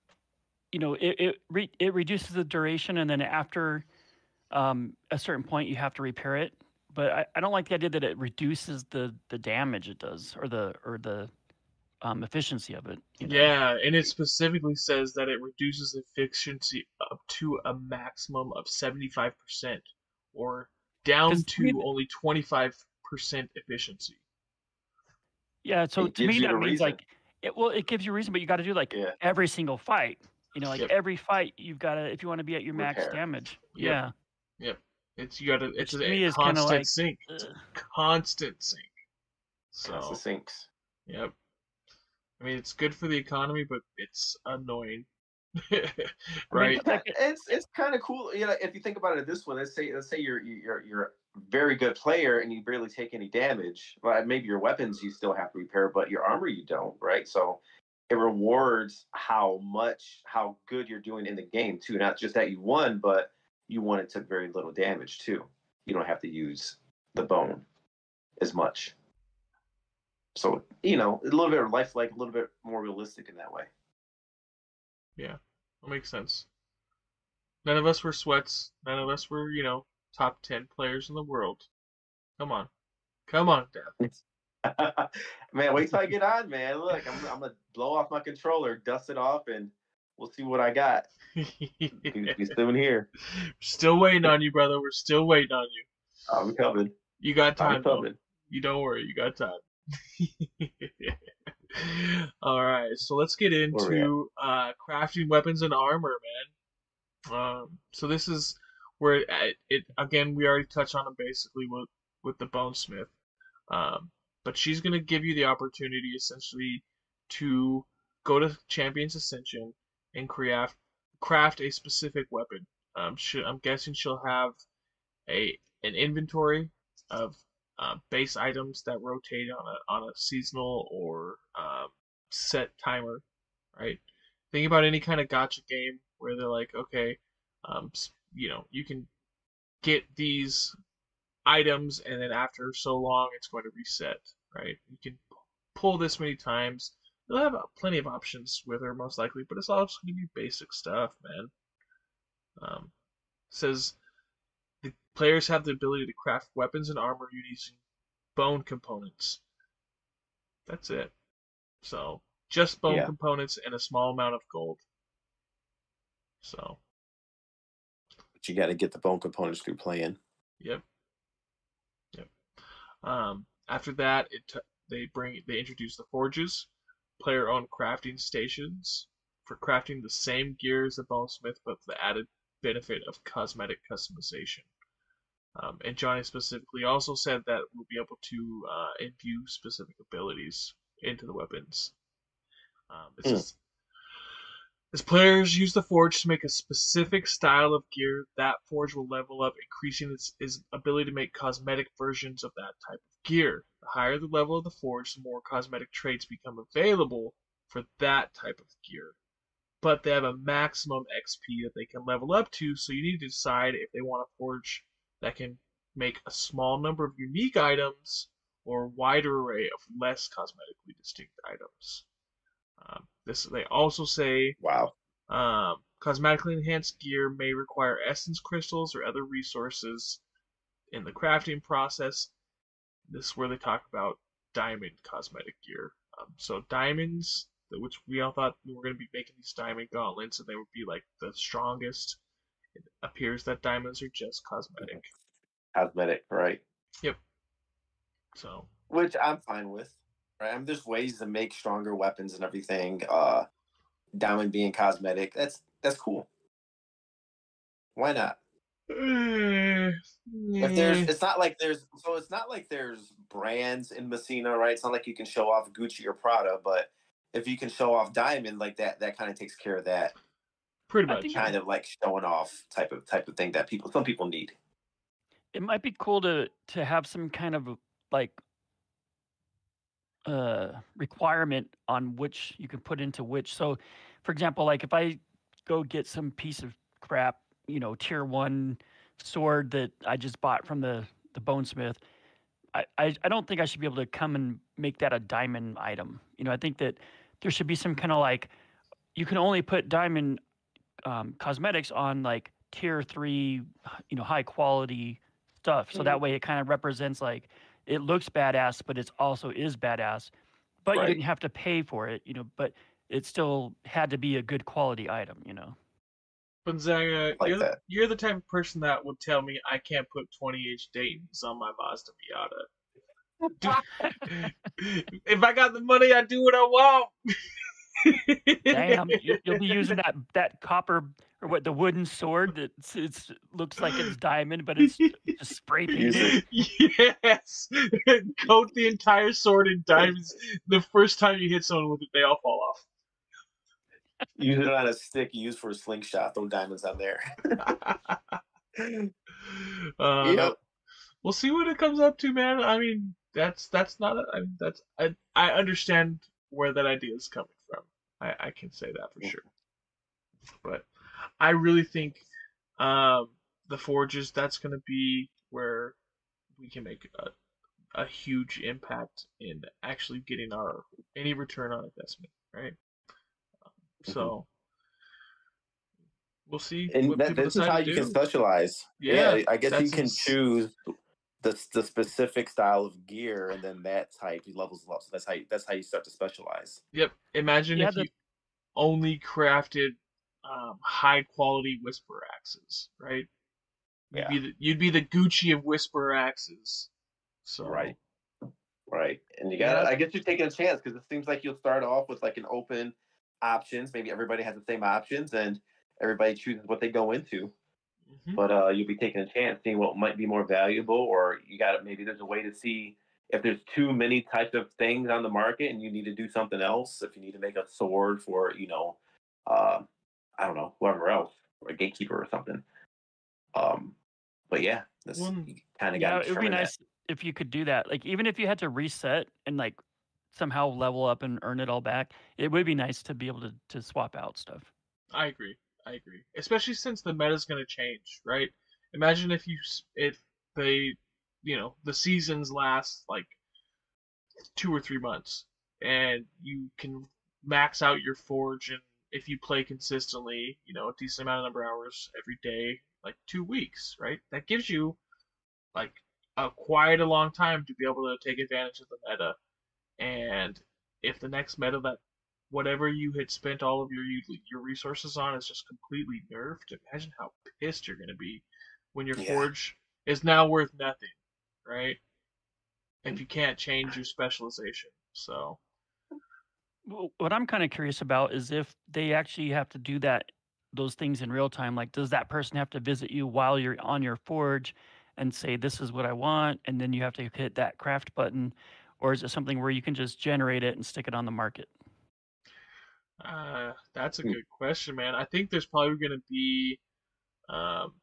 [SPEAKER 4] you know, it it re- it reduces the duration, and then after um, a certain point, you have to repair it. But I, I don't like the idea that it reduces the the damage it does, or the or the um, efficiency of it. you know?
[SPEAKER 1] yeah and it specifically says that it reduces efficiency up to a maximum of 75% or down to
[SPEAKER 4] to me-
[SPEAKER 1] only 25% efficiency
[SPEAKER 4] Yeah. So
[SPEAKER 3] It
[SPEAKER 4] to me, that means
[SPEAKER 3] reason.
[SPEAKER 4] like it. Well, it gives you a reason, but you got to do like
[SPEAKER 3] Yeah.
[SPEAKER 4] every single fight. You know, like
[SPEAKER 1] Yep.
[SPEAKER 4] every fight, you've got to if you want to be at your max
[SPEAKER 3] Repair.
[SPEAKER 4] damage.
[SPEAKER 1] Yep.
[SPEAKER 4] Yeah.
[SPEAKER 1] it's you gotta it's
[SPEAKER 4] Which
[SPEAKER 1] a
[SPEAKER 4] is
[SPEAKER 1] constant
[SPEAKER 4] like,
[SPEAKER 1] sink it's a constant sink so
[SPEAKER 3] That's the sinks.
[SPEAKER 1] Yep. I mean, it's good for the economy, but it's annoying. right?
[SPEAKER 3] Yeah, it's it's kind of cool. You know, if you think about it this way, let's say let's say you're you're you're a very good player and you barely take any damage. Well, maybe your weapons you still have to repair, but your armor you don't, right? So it rewards how much how good you're doing in the game too. Not just that you won, but you won and took very little damage too. You don't have to use the bone as much. So you know, a little bit of lifelike, a little bit more realistic in that way.
[SPEAKER 1] Yeah, that makes sense. None of us were sweats. None of us were, you know, top 10 players in the world. Come on. Come on, Dev.
[SPEAKER 3] man, wait till I get on, man. Look, I'm, I'm gonna blow off my controller, dust it off, and we'll see what I got. We, we still in here.
[SPEAKER 1] still waiting on you, brother. We're still waiting on you.
[SPEAKER 3] I'm coming.
[SPEAKER 1] You got time,
[SPEAKER 3] I'm
[SPEAKER 1] though.
[SPEAKER 3] coming.
[SPEAKER 1] You don't worry, you got time. All right, so let's get
[SPEAKER 3] Where we at?
[SPEAKER 1] into uh, crafting weapons and armor, man. Um, so this is where it, it again we already touched on it basically with with the bonesmith, um, but she's gonna give you the opportunity essentially to go to Champions Ascension and craft craft a specific weapon. Um, she, I'm guessing she'll have a an inventory of uh, base items that rotate on a on a seasonal or um, set timer, right? Think about any kind of gacha game where they're like, okay, um, you know, you can get these items, and then after so long, it's going to reset, right? You can pull this many times. They'll have uh, plenty of options with her, most likely, but it's all just going to be basic stuff, man. Um, says players have the ability to craft weapons and armor using bone components. That's it. So just bone
[SPEAKER 3] Yeah.
[SPEAKER 1] components and a small amount of gold. So
[SPEAKER 3] But you got to get the bone components through playing.
[SPEAKER 1] Yep. Yep. Um, after that, it t- they bring they introduce the forges, player-owned crafting stations for crafting the same gear as the bonesmith, but with the added benefit of cosmetic customization. Um, and Johnny specifically also said that we'll be able to uh, imbue specific abilities into the weapons. Um, it
[SPEAKER 3] Hmm.
[SPEAKER 1] As players use the forge to make a specific style of gear, that forge will level up, increasing its, its ability to make cosmetic versions of that type of gear. The higher the level of the forge, the more cosmetic traits become available for that type of gear. But they have a maximum XP that they can level up to, so you need to decide if they want a forge that can make a small number of unique items or a wider array of less cosmetically distinct items. Um, this they also say
[SPEAKER 5] Wow.
[SPEAKER 1] um, cosmetically enhanced gear may require essence crystals or other resources in the crafting process. This is where they talk about diamond cosmetic gear. Um, so diamonds, which we all thought we were going to be making these diamond gauntlets, and they would be like the strongest. It appears that diamonds are just cosmetic.
[SPEAKER 5] Cosmetic, right? Yep.
[SPEAKER 1] So
[SPEAKER 3] which I'm fine with. Right, I mean, there's ways to make stronger weapons and everything. Uh, diamond being cosmetic, that's that's cool. Why not? If there's, it's not like there's, so it's not like there's brands in Messina, right? It's not like you can show off Gucci or Prada, but if you can show off diamond like that, that kind of takes care of that
[SPEAKER 1] pretty
[SPEAKER 4] I
[SPEAKER 1] much.
[SPEAKER 4] think-
[SPEAKER 3] kind of like showing off type of type of thing that people, some people need.
[SPEAKER 4] it might be cool to to have some kind of like uh requirement on which you can put into which so for example like if i go get some piece of crap you know tier one sword that i just bought from the the bonesmith I, I i don't think i should be able to come and make that a diamond item you know i think that there should be some kind of like you can only put diamond um, cosmetics on like tier three you know high quality stuff. So that way it kind of represents like it looks badass but it also is badass. But you didn't have to pay for it you know but it still had to be a good quality item you know?
[SPEAKER 1] Gonzaga,
[SPEAKER 3] Like
[SPEAKER 1] you're, the, you're the type of person that would tell me I can't put 20H Dayton's on my Mazda Miata. Dude, if I got the money, I'd do what I want.
[SPEAKER 4] damn you, you'll be using that that copper or what the wooden sword that it's, it's looks like it's diamond but it's just spray
[SPEAKER 5] Use
[SPEAKER 4] painted
[SPEAKER 1] yes. Coat the entire sword in diamonds. The first time you hit someone with it, they all fall off.
[SPEAKER 3] Use it on a stick you use for a slingshot. Throw diamonds on there.
[SPEAKER 1] Uh,
[SPEAKER 3] Yep.
[SPEAKER 1] We'll see what it comes up to, man. I mean, that's that's not. A, I mean, that's I I understand where that idea is coming from. I I can say that for
[SPEAKER 3] Yeah.
[SPEAKER 1] sure. But I really think um the forges that's going to be where we can make a a huge impact in actually getting our any return on investment, right? Um, So we'll see
[SPEAKER 3] and
[SPEAKER 1] what
[SPEAKER 3] that, this is how you
[SPEAKER 1] do.
[SPEAKER 3] can specialize.
[SPEAKER 1] Yeah,
[SPEAKER 3] I guess you can choose the the specific style of gear, and then that type levels up. So that's how you, that's how you start to specialize.
[SPEAKER 1] Yep. Imagine
[SPEAKER 4] Yeah,
[SPEAKER 1] if
[SPEAKER 4] the-
[SPEAKER 1] you only crafted um, high quality whisper axes, right? You'd
[SPEAKER 3] Yeah.
[SPEAKER 1] be the, you'd be the Gucci of whisper axes. So
[SPEAKER 3] Right. Right, and you got. to I guess you're taking a chance because it seems like you'll start off with like an open options. Maybe everybody has the same options, and everybody chooses what they go into.
[SPEAKER 1] Mhm.
[SPEAKER 3] But uh, you'll be taking a chance, seeing what might be more valuable, or you got to maybe there's a way to see if there's too many types of things on the market, and you need to do something else. If you need to make a sword for, you know, uh, I don't know, whoever else, or a gatekeeper or something. Um, but yeah, this
[SPEAKER 1] Well,
[SPEAKER 3] kind of
[SPEAKER 4] yeah
[SPEAKER 3] got.
[SPEAKER 4] it would be nice if you could do that like even if you had to reset and like somehow level up and earn it all back it would be nice to be able to, to swap out stuff
[SPEAKER 1] I agree. I agree. Especially since the meta's going to change, right? Imagine if you if they, you know, the seasons last like two or three months, and you can max out your forge, and if you play consistently, you know, a decent amount of number of hours every day, like two weeks, right? That gives you like a quite a long time to be able to take advantage of the meta. And if the next meta that whatever you had spent all of your your resources on is just completely nerfed, imagine how pissed you're gonna be when your
[SPEAKER 3] Yeah.
[SPEAKER 1] forge is now worth nothing, right? If mm. you can't change your specialization. So
[SPEAKER 4] what I'm kind of curious about is if they actually have to do that, those things in real time. Like, does that person have to visit you while you're on your forge and say, "This is what I want," and then you have to hit that craft button, or is it something where you can just generate it and stick it on the market?
[SPEAKER 1] Uh, that's a
[SPEAKER 5] Hmm.
[SPEAKER 1] good question, man. I think there's probably going to be um,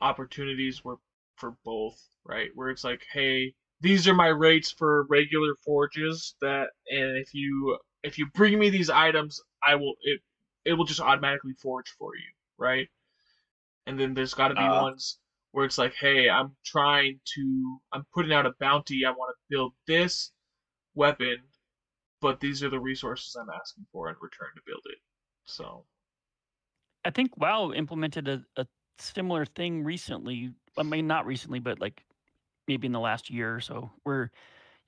[SPEAKER 1] opportunities where for both, right? Where it's like, hey, these are my rates for regular forges that, and if you if you bring me these items, I will it it will just automatically forge for you, right? And then there's got to be
[SPEAKER 3] Uh.
[SPEAKER 1] ones where it's like, hey, I'm trying to, I'm putting out a bounty. I want to build this weapon, but these are the resources I'm asking for in return to build it. So,
[SPEAKER 4] I think WoW implemented a, a similar thing recently. I mean, not recently, but like maybe in the last year or so, where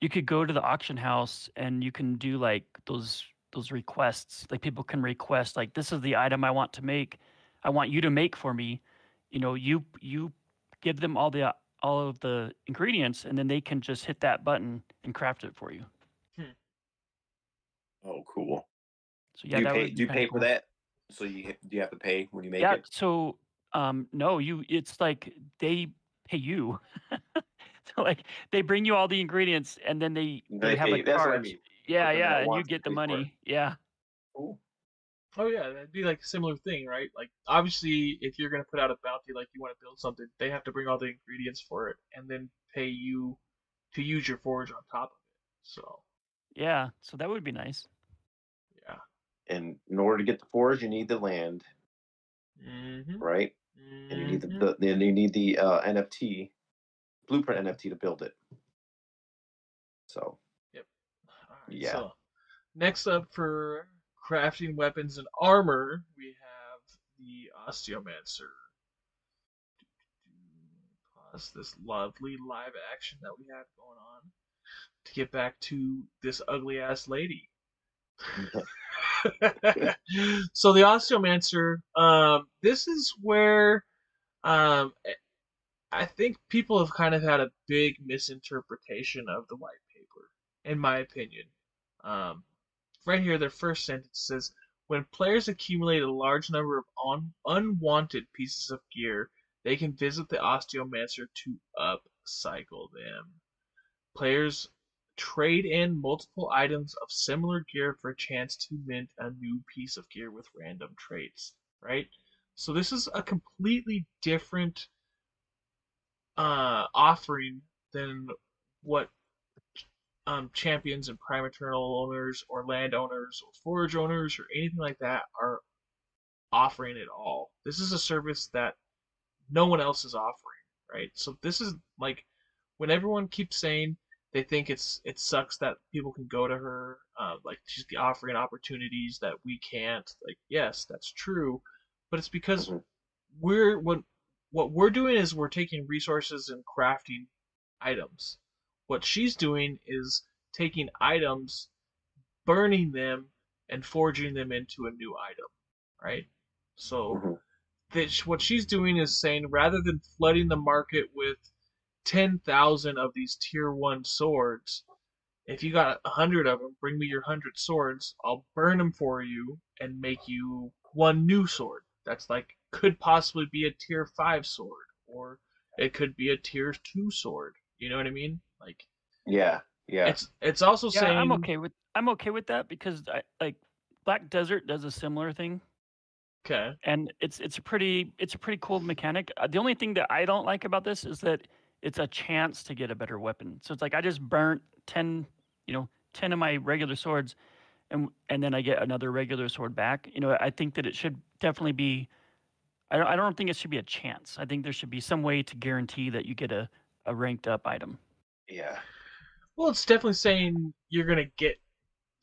[SPEAKER 4] you could go to the auction house and you can do like those those requests. Like people can request like this is the item I want to make. I want you to make for me. You know, you you give them all the all of the ingredients, and then they can just hit that button and craft it for you.
[SPEAKER 3] Oh, cool.
[SPEAKER 4] So yeah,
[SPEAKER 3] do you
[SPEAKER 4] that
[SPEAKER 3] pay?
[SPEAKER 4] would
[SPEAKER 3] Do you
[SPEAKER 4] kinda
[SPEAKER 3] for
[SPEAKER 4] cool.
[SPEAKER 3] that? So you do you have to pay when you make
[SPEAKER 4] yeah
[SPEAKER 3] it?
[SPEAKER 4] so um no you it's like they pay you so like they bring you all the ingredients and then they they,
[SPEAKER 3] They
[SPEAKER 4] have
[SPEAKER 3] pay-
[SPEAKER 4] like
[SPEAKER 3] that's what I
[SPEAKER 4] cards
[SPEAKER 3] mean.
[SPEAKER 4] yeah
[SPEAKER 3] Something
[SPEAKER 4] yeah
[SPEAKER 3] that
[SPEAKER 4] and you
[SPEAKER 3] wants to
[SPEAKER 4] get the
[SPEAKER 3] pay for it.
[SPEAKER 4] money yeah
[SPEAKER 3] Cool.
[SPEAKER 1] oh yeah, that'd be like a similar thing, right? Like obviously, if you're gonna put out a bounty, like you want to build something, they have to bring all the ingredients for it and then pay you to use your forge on top of it. So,
[SPEAKER 4] yeah so that would be nice
[SPEAKER 1] yeah.
[SPEAKER 5] And in order to get the forge, you need the land,
[SPEAKER 1] Mm-hmm.
[SPEAKER 5] right? And you need the,
[SPEAKER 1] Mhm.
[SPEAKER 5] the then you need the uh, NFT, blueprint NFT to build it. So Yep.
[SPEAKER 1] Alright,
[SPEAKER 5] Yeah.
[SPEAKER 1] So, next up for crafting weapons and armor, we have the Osteomancer. Pause this lovely live action that we have going on to get back to this ugly ass lady. so the Osteomancer, um, this is where um, I think people have kind of had a big misinterpretation of the white paper, in my opinion. Um, right here, their first sentence says, "When players accumulate a large number of un- unwanted pieces of gear, they can visit the Osteomancer to upcycle them. Players trade in multiple items of similar gear for a chance to mint a new piece of gear with random traits." Right. So this is a completely different uh, offering than what um, champions and prime eternal owners or land owners or forage owners or anything like that are offering at all. This is a service that no one else is offering, right? So this is like when everyone keeps saying they think it's it sucks that people can go to her, uh, like she's offering opportunities that we can't. Like yes, that's true, but it's because
[SPEAKER 5] Mhm.
[SPEAKER 1] we're what what we're doing is we're taking resources and crafting items. What she's doing is taking items, burning them, and forging them into a new item, right? So
[SPEAKER 5] Mhm.
[SPEAKER 1] that sh- what she's doing is saying rather than flooding the market with 10,000 of these tier 1 swords, if you got a 100 of them, bring me your 100 swords, I'll burn them for you and make you one new sword. That's like could possibly be a tier 5 sword or it could be a tier 2 sword. You know what I mean? Like
[SPEAKER 5] yeah, yeah.
[SPEAKER 1] it's it's also
[SPEAKER 4] yeah
[SPEAKER 1] saying
[SPEAKER 4] i'm okay with i'm okay with that because i like black desert does a similar thing
[SPEAKER 1] okay.
[SPEAKER 4] and it's it's a pretty it's a pretty cool mechanic. Uh, the only thing that I don't like about this is that it's a chance to get a better weapon. So it's like I just burnt ten, you know, ten of my regular swords, and and then I get another regular sword back. You know, I think that it should definitely be. I don't, I don't think it should be a chance. I think there should be some way to guarantee that you get a, a ranked up item.
[SPEAKER 5] yeah.
[SPEAKER 1] Well, it's definitely saying you're gonna get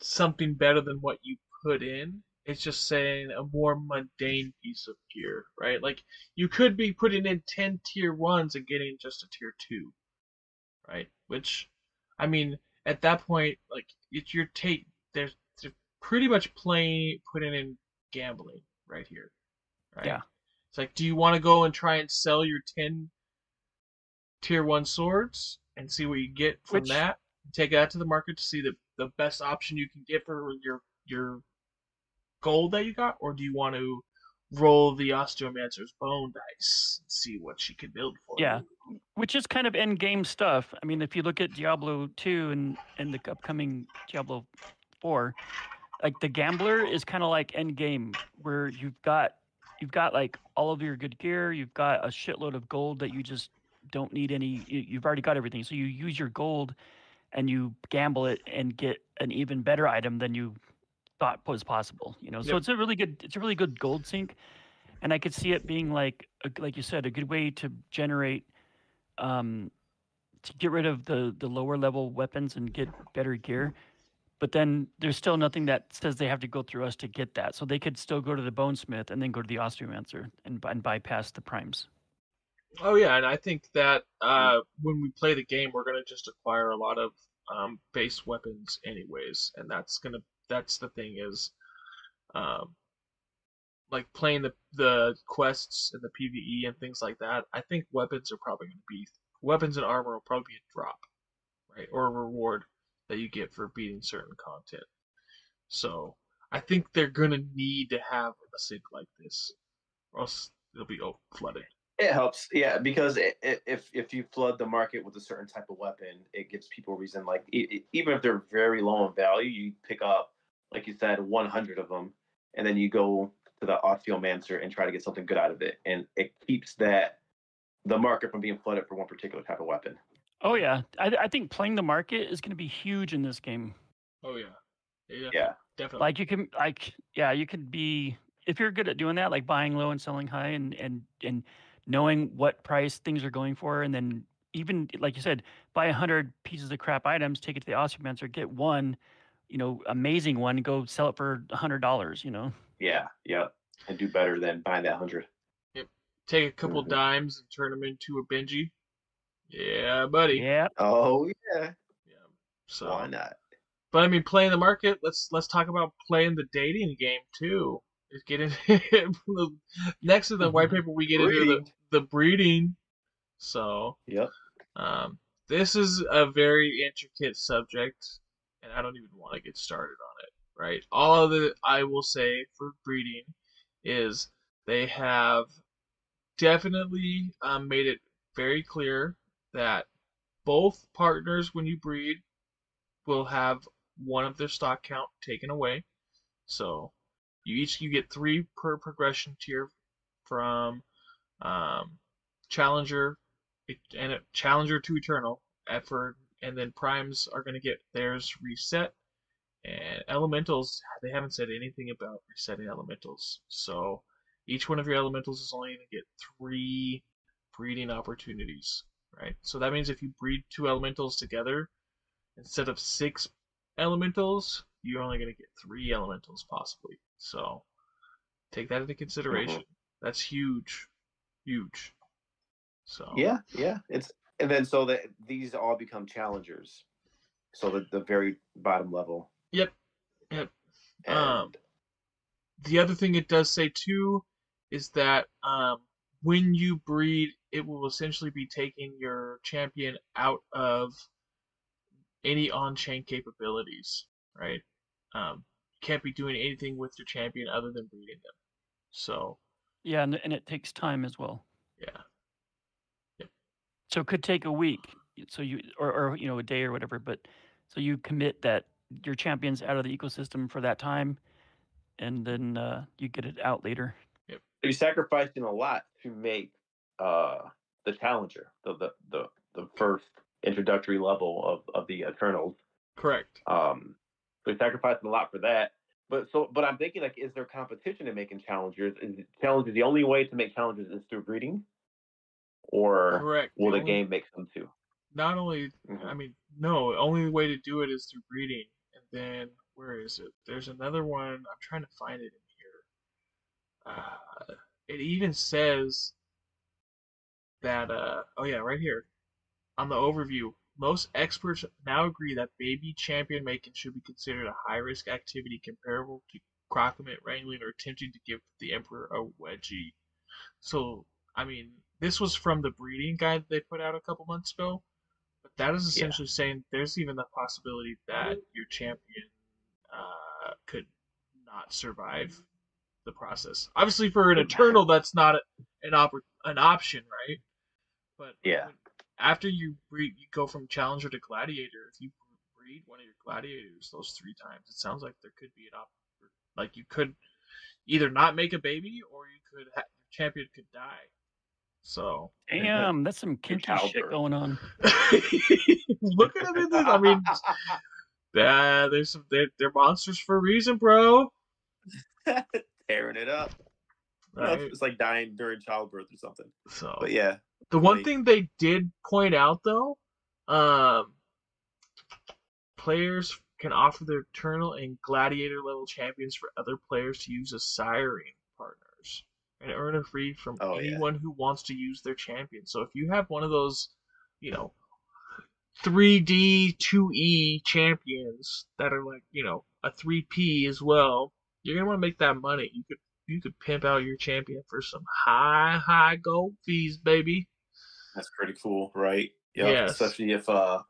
[SPEAKER 1] something better than what you put in. It's just saying a more mundane piece of gear, right? Like you could be putting in ten tier ones and getting just a tier two, right? Which, I mean, at that point, like it's your take. There's they're pretty much playing putting in gambling right here, right?
[SPEAKER 4] Yeah.
[SPEAKER 1] It's like, do you want to go and try and sell your ten tier one swords and see what you get from
[SPEAKER 4] Which-
[SPEAKER 1] that? Take that to the market to see the the best option you can get for your your gold that you got, or do you want to roll the Osteomancer's bone dice and see what she can build for
[SPEAKER 4] Yeah.
[SPEAKER 1] you?
[SPEAKER 4] which is kind of end game stuff. I mean, if you look at Diablo 2 and, and the upcoming Diablo 4, like the gambler is kind of like end game where you've got you've got like all of your good gear, you've got a shitload of gold that you just don't need any. You, you've already got everything, so you use your gold and you gamble it and get an even better item than you thought was possible. You know, so
[SPEAKER 1] Yep.
[SPEAKER 4] it's a really good it's a really good gold sink, and I could see it being like a, like you said a good way to generate. Um, to get rid of the the lower level weapons and get better gear but then there's still nothing that says they have to go through us to get that. So they could still go to the bonesmith and then go to the osteomancer and, and bypass the primes.
[SPEAKER 1] Oh yeah, and I think that uh, when we play the game, we're gonna just acquire a lot of um, base weapons anyways, and that's gonna that's the thing is, um, like playing the the quests and the PVE and things like that. I think weapons are probably gonna be weapons and armor will probably be a drop, right, or a reward that you get for beating certain content. So I think they're gonna need to have a sink like this, or else it'll be oh, flooded.
[SPEAKER 3] It helps, yeah, because it, it, if if you flood the market with a certain type of weapon, it gives people reason. Like e- even if they're very low in value, you pick up, like you said, 100 of them, and then you go to the osteomancer and try to get something good out of it, and it keeps that the market from being flooded for one particular type of weapon.
[SPEAKER 4] Oh yeah, I, I think playing the market is going to be huge in this game.
[SPEAKER 1] Oh yeah, yeah,
[SPEAKER 3] Yeah,
[SPEAKER 1] definitely.
[SPEAKER 4] Like you can like yeah, you could be if you're good at doing that, like buying low and selling high, and and and knowing what price things are going for, and then even like you said, buy hundred pieces of crap items, take it to the osteomancer, get one, you know, amazing one, go sell it for a hundred dollars. You know.
[SPEAKER 3] yeah, yeah, and do better than buying that hundred. Yep.
[SPEAKER 1] Take a couple
[SPEAKER 3] Mhm.
[SPEAKER 1] dimes and turn them into a Benji. Yeah, buddy.
[SPEAKER 4] Yeah.
[SPEAKER 3] Oh yeah,
[SPEAKER 1] Yeah. So,
[SPEAKER 3] why not?
[SPEAKER 1] but I mean, playing the market. Let's let's talk about playing the dating game too. Is get into next to the white paper, we get into the the breeding. So,
[SPEAKER 3] Yep.
[SPEAKER 1] um, this is a very intricate subject, and I don't even want to get started on it. Right? All that I will say for breeding is they have definitely um, made it very clear that both partners, when you breed, will have one of their stock count taken away. So you each you get three per progression tier from um, Challenger and Challenger to Eternal effort, and then Primes are going to get theirs reset. And Elementals, they haven't said anything about resetting Elementals. So each one of your Elementals is only going to get three breeding opportunities, right? So that means if you breed two Elementals together, instead of six Elementals, you're only going to get three Elementals possibly. So take that into consideration. Mm-hmm. That's huge, huge. So
[SPEAKER 3] Yeah, yeah. It's and then so that these all become challengers. So the the very bottom level.
[SPEAKER 1] Yep. Yep.
[SPEAKER 3] And
[SPEAKER 1] Um, the other thing it does say too is that um, when you breed, it will essentially be taking your champion out of any on-chain capabilities, right? Um, you can't be doing anything with your champion other than breeding them. So
[SPEAKER 4] Yeah, and, and it takes time as well.
[SPEAKER 1] yeah,
[SPEAKER 4] So it could take a week. So you or, or you know a day or whatever, but so you commit that your champion's out of the ecosystem for that time, and then uh, you get it out later. Yep.
[SPEAKER 3] you're sacrificing a lot to make uh the challenger, the the the, the first introductory level of, of the Eternals.
[SPEAKER 1] correct.
[SPEAKER 3] Um so you're sacrificing a lot for that. But so but I'm thinking like is there competition in making challengers? Is it- challengers the only way to make challengers is through breeding? Or
[SPEAKER 1] Correct.
[SPEAKER 3] will the
[SPEAKER 1] only-
[SPEAKER 3] game make them too?
[SPEAKER 1] not only
[SPEAKER 3] Mhm.
[SPEAKER 1] I mean, no, only way to do it is through breeding. And then where is it? There's another one. I'm trying to find it in here. Uh, it even says that uh oh yeah, right here. On the overview, most experts now agree that baby champion making should be considered a high risk activity comparable to crocomit wrangling or attempting to give the emperor a wedgie. So I mean, this was from the breeding guide they put out a couple months ago. But that is
[SPEAKER 3] Yeah.
[SPEAKER 1] essentially saying there's even the possibility that your champion uh, could not survive the process. Obviously, for an eternal, that's not an op- an option, right? But
[SPEAKER 3] Yeah.
[SPEAKER 1] after you breed, you go from challenger to gladiator. If you breed one of your gladiators those three times, it sounds like there could be an op like you could either not make a baby or you could ha- your champion could die. So
[SPEAKER 4] Damn, that's some kinky shit going on.
[SPEAKER 1] look at them in this. I mean, uh, there's some they're, they're monsters for a reason, bro.
[SPEAKER 3] Tearing it up.
[SPEAKER 1] Right?
[SPEAKER 3] It's like dying during childbirth or something.
[SPEAKER 1] So
[SPEAKER 3] But yeah,
[SPEAKER 1] The one
[SPEAKER 3] Like-
[SPEAKER 1] thing they did point out though, um, players can offer their eternal and gladiator level champions for other players to use as siren partners and earn a free from
[SPEAKER 3] Oh, yeah.
[SPEAKER 1] anyone who wants to use their champion. So if you have one of those, you know, 3D 2E champions that are like, you know, a 3P as well, you're gonna want to make that money. You could you could pimp out your champion for some high, high gold fees, baby.
[SPEAKER 3] that's pretty cool, right? Yeah,
[SPEAKER 1] Yes.
[SPEAKER 3] especially if uh,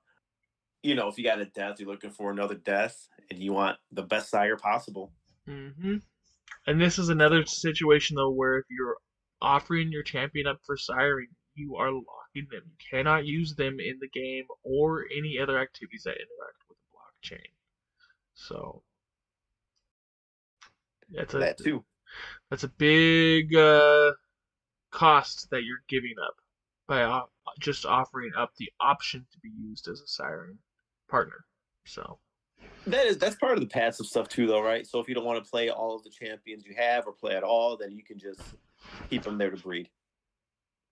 [SPEAKER 3] you know, if you got a death, you're looking for another death, and you want the best sire possible.
[SPEAKER 1] hmm And this is another situation though where if you're offering your champion up for siring, you are locking them. You cannot use them in the game or any other activities that interact with the blockchain. So that's a
[SPEAKER 3] that too.
[SPEAKER 1] that's a big uh, cost that you're giving up by just offering up the option to be used as a siren partner. So
[SPEAKER 3] That is that's part of the passive stuff too, though, right? So if you don't want to play all of the champions you have or play at all, then you can just keep them there to breed.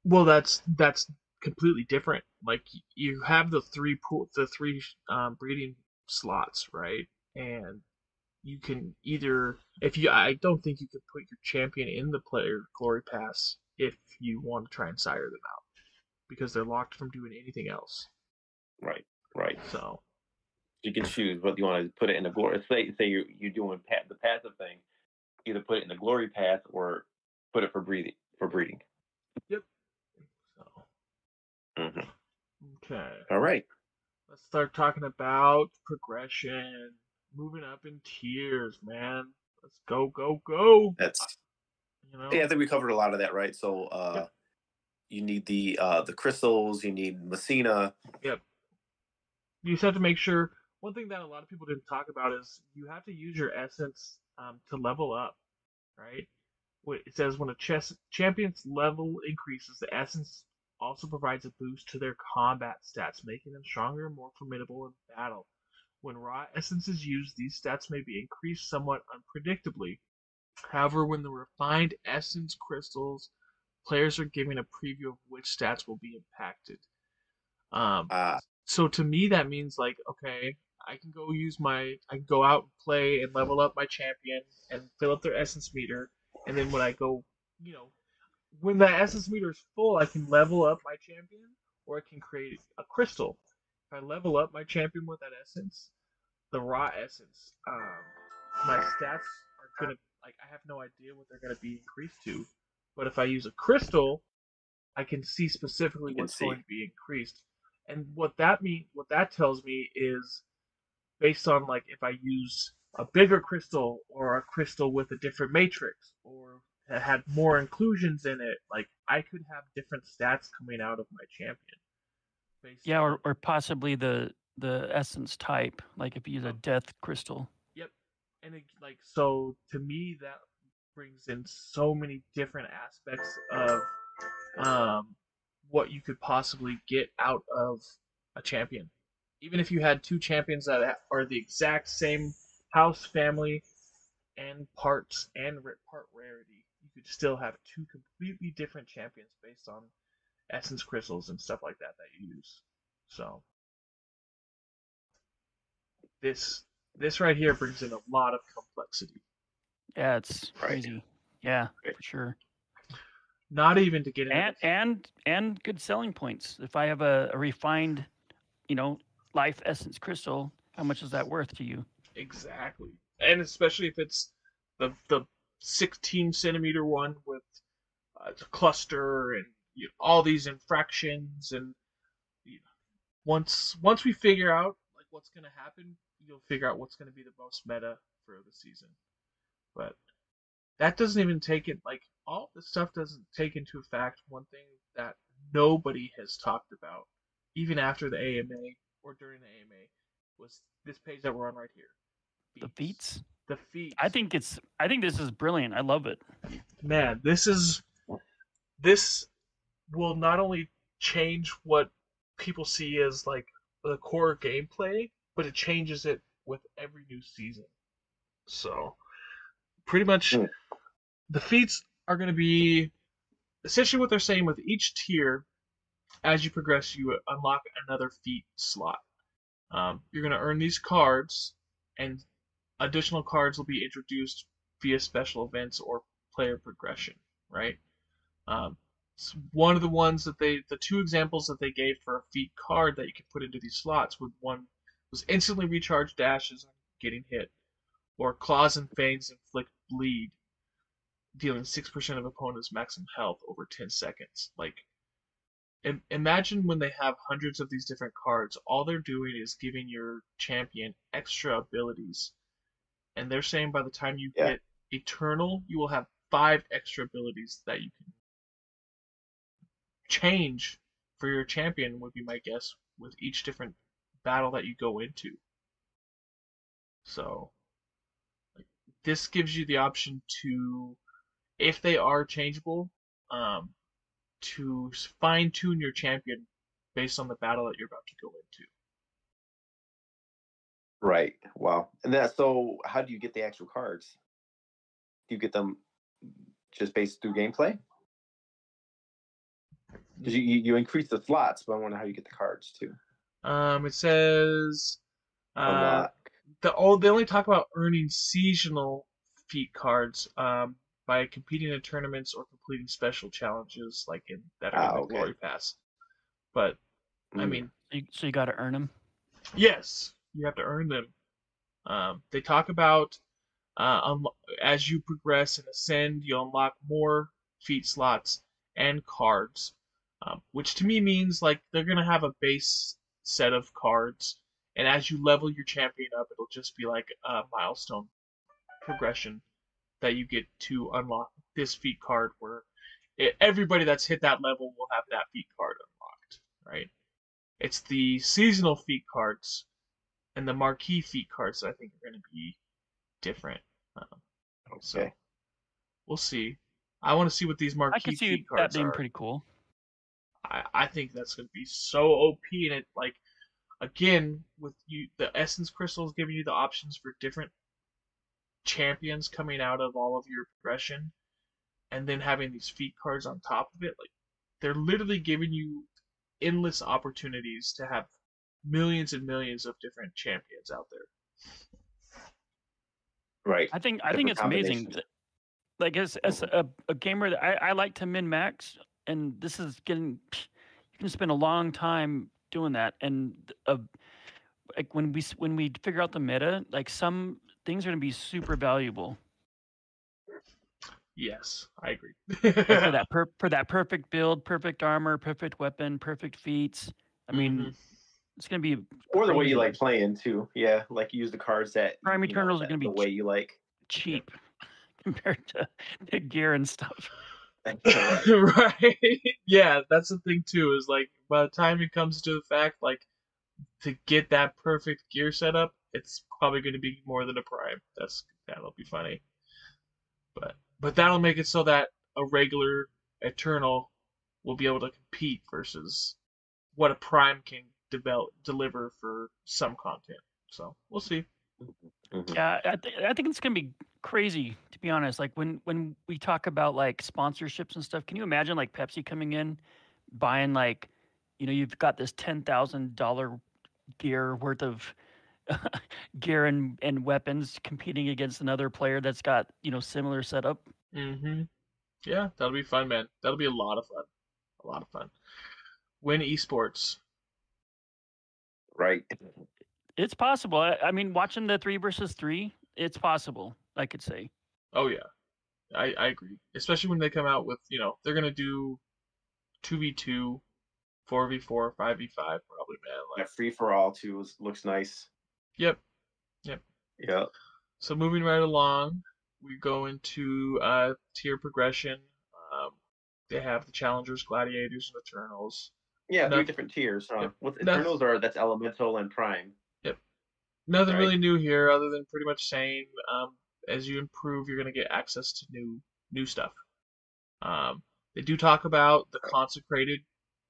[SPEAKER 1] Well, that's that's completely different. Like you have the three pool, the three um, breeding slots, right? And you can either, if you, I don't think you could put your champion in the player glory pass if you want to try and sire them out, because they're locked from doing anything else.
[SPEAKER 3] Right, right.
[SPEAKER 1] So
[SPEAKER 3] You can choose whether you want to put it in the glory. Say, say you're you're doing pa- the passive thing, either put it in the glory path or put it for breeding. For breeding.
[SPEAKER 1] so
[SPEAKER 3] hmm
[SPEAKER 1] okay,
[SPEAKER 3] All right.
[SPEAKER 1] let's start talking about progression, moving up in tiers, man. Let's go, go, go.
[SPEAKER 3] That's
[SPEAKER 1] You know.
[SPEAKER 3] yeah. I think we covered a lot of that, right? So uh,
[SPEAKER 1] Yep.
[SPEAKER 3] you need the uh the crystals. You need Messina. Yep.
[SPEAKER 1] You just have to make sure one thing that a lot of people didn't talk about is you have to use your essence um, to level up right? It says when a chess champion's level increases the essence also provides a boost to their combat stats making them stronger and more formidable in battle. When raw essence is used these stats may be increased somewhat unpredictably. However when the refined essence crystals players are given a preview of which stats will be impacted. Um,
[SPEAKER 3] Uh,
[SPEAKER 1] so to me that means like okay i can go use my i can go out and play and level up my champion and fill up their essence meter. And then when i go you know when the essence meter is full i can level up my champion or i can create a crystal. If i level up my champion with that essence the raw essence um, my stats are gonna like i have no idea what they're gonna be increased to. But if i use a crystal i can see specifically what's
[SPEAKER 3] see.
[SPEAKER 1] going to be increased. And what that mean what that tells me is based on like if I use a bigger crystal or a crystal with a different matrix or that had more inclusions in it, like I could have different stats coming out of my champion.
[SPEAKER 4] Yeah, or, or possibly the the essence type, like if you use a death crystal.
[SPEAKER 1] Yep. And it, like so to me that brings in so many different aspects of um what you could possibly get out of a champion. Even if you had two champions that are the exact same house family and parts and part rarity, you could still have two completely different champions based on essence crystals and stuff like that that you use. So this this right here brings in a lot of complexity.
[SPEAKER 4] Yeah, it's
[SPEAKER 3] Right.
[SPEAKER 4] crazy. Yeah,
[SPEAKER 3] Right.
[SPEAKER 4] for sure.
[SPEAKER 1] Not even to get into
[SPEAKER 4] And
[SPEAKER 1] the-
[SPEAKER 4] and and good selling points. If I have a, a refined, you know, life essence crystal, how much is that worth to you?
[SPEAKER 1] exactly, and especially if it's the the 16 centimeter one with uh, a cluster and you know, all these infractions and you know, once once we figure out like what's gonna happen, you'll figure out what's gonna be the most meta for the season. But that doesn't even take it like all this stuff doesn't take into effect one thing that nobody has talked about, even after the AMA or during the AMA, was this page that we're on right here.
[SPEAKER 4] The feats.
[SPEAKER 1] The feats.
[SPEAKER 4] I think it's. I think this is brilliant. I love it.
[SPEAKER 1] man, this is this will not only change what people see as like the core gameplay, but it changes it with every new season. So, pretty much,
[SPEAKER 5] Mm.
[SPEAKER 1] the feats are going to be essentially what they're saying with each tier. As you progress, you unlock another feat slot. Um, you're going to earn these cards, and additional cards will be introduced via special events or player progression, right? Um, one of the ones that they, the two examples that they gave for a feat card that you could put into these slots would one was instantly recharge dashes on getting hit, or claws and fangs inflict bleed, dealing six percent of opponent's maximum health over ten seconds. Like, imagine when they have hundreds of these different cards, all they're doing is giving your champion extra abilities, and they're saying by the time you
[SPEAKER 5] Yeah.
[SPEAKER 1] hit Eternal, you will have five extra abilities that you can change for your champion would be my guess with each different battle that you go into. So like, this gives you the option to if they are changeable, um, to fine tune your champion based on the battle that you're about to go into.
[SPEAKER 5] Right. Wow. And that so how do you get the actual cards? Do you get them just based through gameplay? Because you, you you increase the slots, but I wonder how you get the cards too.
[SPEAKER 1] Um, it says uh, the oh they only talk about earning seasonal feat cards um, by competing in tournaments or completing special challenges like in that are
[SPEAKER 5] Ah,
[SPEAKER 1] in the
[SPEAKER 5] okay.
[SPEAKER 1] glory pass. But I
[SPEAKER 5] Mm.
[SPEAKER 1] mean,
[SPEAKER 4] So you, so you got to earn them.
[SPEAKER 1] yes, you have to earn them. Um, they talk about uh, unlo- as you progress and ascend, you unlock more feat slots and cards, um, which to me means like they're gonna have a base set of cards, and as you level your champion up, it'll just be like a milestone progression that you get to unlock this feat card. Where it, everybody that's hit that level will have that feat card unlocked, right? It's the seasonal feat cards and the marquee feat cards that I think are going to be different. Um, so
[SPEAKER 5] Okay.
[SPEAKER 1] we'll see. I want to see what these marquee
[SPEAKER 4] I could see
[SPEAKER 1] feat
[SPEAKER 4] that
[SPEAKER 1] cards
[SPEAKER 4] being
[SPEAKER 1] are.
[SPEAKER 4] pretty cool.
[SPEAKER 1] I, I think that's going to be so OP, and it like again with you the essence crystals giving you the options for different champions coming out of all of your progression, and then having these feat cards on top of it. Like they're literally giving you endless opportunities to have millions and millions of different champions out there.
[SPEAKER 5] Right.
[SPEAKER 4] I think I think it's amazing. that- Like as as a, a gamer, that I, I like to min max, and this is getting. You can spend a long time doing that, and uh, like when we when we figure out the meta, like some things are going to be super valuable
[SPEAKER 1] Yes, I agree.
[SPEAKER 4] for that per, for that perfect build, perfect armor, perfect weapon, perfect feats. I mean,
[SPEAKER 1] Mhm.
[SPEAKER 4] it's going to be
[SPEAKER 5] Or the way you like playing too. Yeah, like use the cards that
[SPEAKER 4] Prime
[SPEAKER 5] you know,
[SPEAKER 4] Eternals are gonna be
[SPEAKER 5] the way you like.
[SPEAKER 4] cheap compared to the gear and stuff.
[SPEAKER 1] right. Yeah, that's the thing too. Is like by the time it comes to the fact, like to get that perfect gear setup, it's probably going to be more than a prime. That's that'll be funny. But but that'll make it so that a regular eternal will be able to compete versus what a prime can develop deliver for some content. So we'll see.
[SPEAKER 5] Mhm.
[SPEAKER 4] Yeah, I, th- I think it's gonna be crazy to be honest. Like when when we talk about like sponsorships and stuff, can you imagine like Pepsi coming in, buying like, you know, you've got this ten thousand dollar gear worth of gear and and weapons competing against another player that's got you know similar setup.
[SPEAKER 1] Mm-hmm. Yeah, that'll be fun, man. That'll be a lot of fun. A lot of fun. Win esports.
[SPEAKER 5] Right.
[SPEAKER 4] It's possible. I, I mean, watching the three versus three, it's possible. I could say.
[SPEAKER 1] Oh yeah, I I agree. Especially when they come out with you know they're gonna do two v two, four v four, five v five probably, man. Like
[SPEAKER 5] That free for all too looks nice.
[SPEAKER 1] Yep. Yep.
[SPEAKER 5] Yeah.
[SPEAKER 1] So moving right along, we go into uh tier progression. Um, they have the challengers, gladiators, and eternals.
[SPEAKER 5] Yeah,
[SPEAKER 1] No-
[SPEAKER 5] three different tiers. Huh?
[SPEAKER 1] Yep. No-
[SPEAKER 5] Eternals are that's Elemental and Prime. Yep.
[SPEAKER 1] Nothing
[SPEAKER 5] Right.
[SPEAKER 1] really new here, other than pretty much saying, um, as you improve, you're gonna get access to new new stuff. Um, they do talk about the consecrated.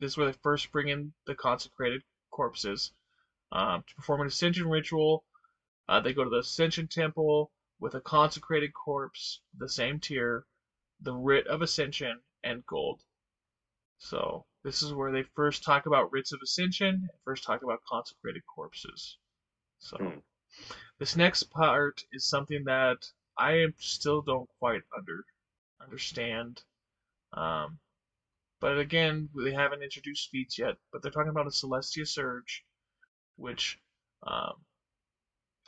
[SPEAKER 1] This is where they first bring in the consecrated corpses um, to perform an ascension ritual. Uh, they go to the ascension temple with a consecrated corpse, the same tier, the writ of ascension, and gold. So this is where they first talk about writs of ascension, and first talk about consecrated corpses. So
[SPEAKER 5] Hmm.
[SPEAKER 1] this next part is something that I still don't quite under understand. Um, but again, they haven't introduced feats yet. But they're talking about a Celestial Surge, which um,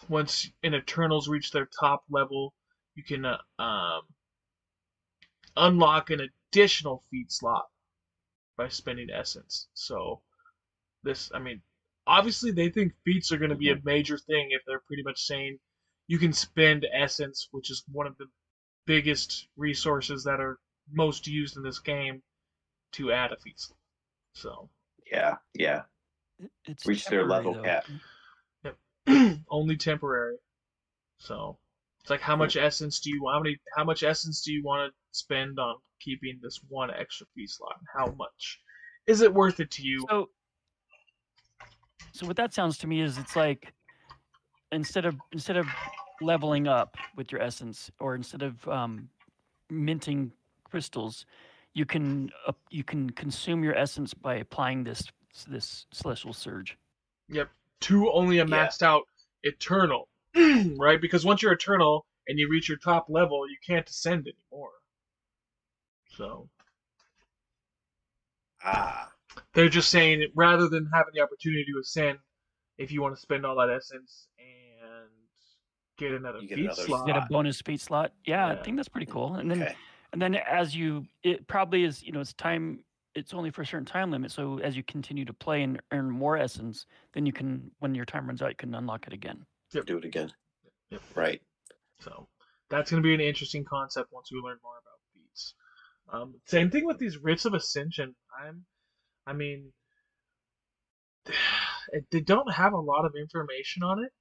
[SPEAKER 1] once in Eternals reach their top level, you can uh, um, unlock an additional feat slot by spending essence. So this, I mean, obviously they think feats are going to be a major thing if they're pretty much saying you can spend essence, which is one of the biggest resources that are most used in this game, to add a feat slot. So
[SPEAKER 5] Yeah, yeah.
[SPEAKER 4] It- It's
[SPEAKER 5] Reach their level
[SPEAKER 4] temporary, though.
[SPEAKER 5] cap.
[SPEAKER 1] only temporary. So it's like how much essence do you how many how much essence do you want to spend on keeping this one extra feat slot? How much is it worth it to you?
[SPEAKER 4] So, so what that sounds to me is it's like instead of instead of leveling up with your essence, or instead of um, minting crystals, you can uh, you can consume your essence by applying this this celestial surge.
[SPEAKER 1] Yep, to only a
[SPEAKER 5] Yeah.
[SPEAKER 1] maxed out eternal, right? Because once you're eternal and you reach your top level, you can't ascend anymore. So
[SPEAKER 5] Ah,
[SPEAKER 1] they're just saying rather than having the opportunity to ascend, if you want to spend all that essence and get another
[SPEAKER 5] You get
[SPEAKER 1] feat
[SPEAKER 5] another
[SPEAKER 1] slot,
[SPEAKER 4] Get a bonus speed slot. Yeah, I think that's pretty cool. And then
[SPEAKER 5] okay.
[SPEAKER 4] and then as you it probably is you know it's time it's only for a certain time limit so as you continue to play and earn more essence then you can when your time runs out you can unlock it again Yep.
[SPEAKER 5] Do it again.
[SPEAKER 1] Yep.
[SPEAKER 5] Right.
[SPEAKER 1] So that's going to be an interesting concept once we learn more about feats. Um, same thing with these writs of ascension. I'm, I mean, they don't have a lot of information on it.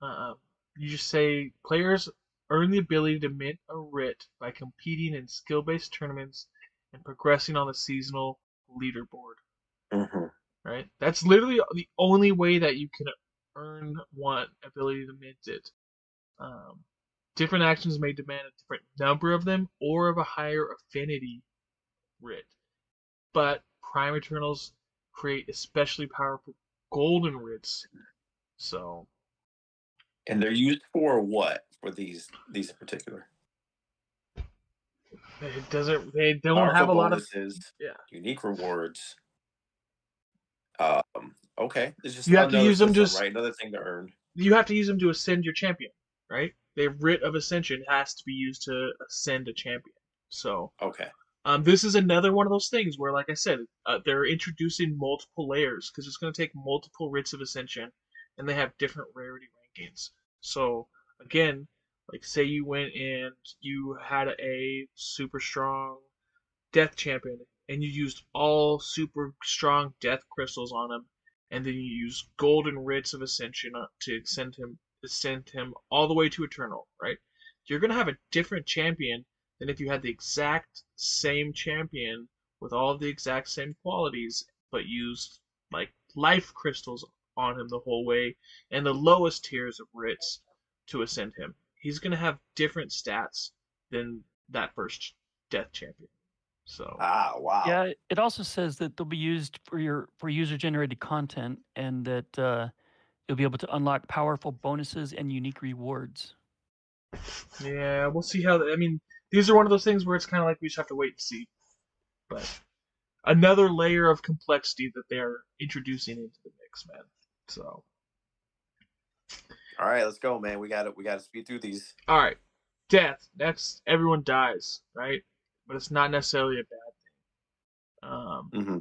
[SPEAKER 1] Uh, you just say players earn the ability to mint a writ by competing in skill-based tournaments and progressing on the seasonal leaderboard.
[SPEAKER 5] hmm
[SPEAKER 1] Right? That's literally the only way that you can earn one ability to mint it. Um, different actions may demand a different number of them or of a higher affinity writ. But Prime Eternals create especially powerful golden writs. So,
[SPEAKER 5] And they're used for what? For these these in particular.
[SPEAKER 1] It doesn't, they don't
[SPEAKER 5] Powerful
[SPEAKER 1] have a lot of. yeah.
[SPEAKER 5] Unique rewards. Um. Okay. It's just
[SPEAKER 1] You have to use them just-
[SPEAKER 5] right. Another thing to earn.
[SPEAKER 1] You have to use them to ascend your champion, right? The writ of ascension has to be used to ascend a champion. So,
[SPEAKER 5] Okay.
[SPEAKER 1] Um, this is another one of those things where, like I said, uh, they're introducing multiple layers because it's going to take multiple writs of ascension, and they have different rarity rankings. So again, like say you went and you had a super strong death champion, and you used all super strong death crystals on him, and then you use golden writs of ascension to ascend him, ascend him all the way to eternal, right? You're going to have a different champion than if you had the exact same champion with all the exact same qualities, but used like life crystals on him the whole way and the lowest tiers of writs to ascend him. He's gonna have different stats than that first death champion. So
[SPEAKER 5] Ah. Wow.
[SPEAKER 4] yeah it also says that they'll be used for your for user generated content and that uh, you'll be able to unlock powerful bonuses and unique rewards
[SPEAKER 1] yeah, we'll see how. I mean, these are one of those things where it's kind of like we just have to wait and see. But another layer of complexity that they're introducing into the mix, man. So
[SPEAKER 5] All right. Let's go, man. We got to We got to speed through these.
[SPEAKER 1] All right, death. That's everyone dies, right? But it's not necessarily a bad thing. Um,
[SPEAKER 5] hmm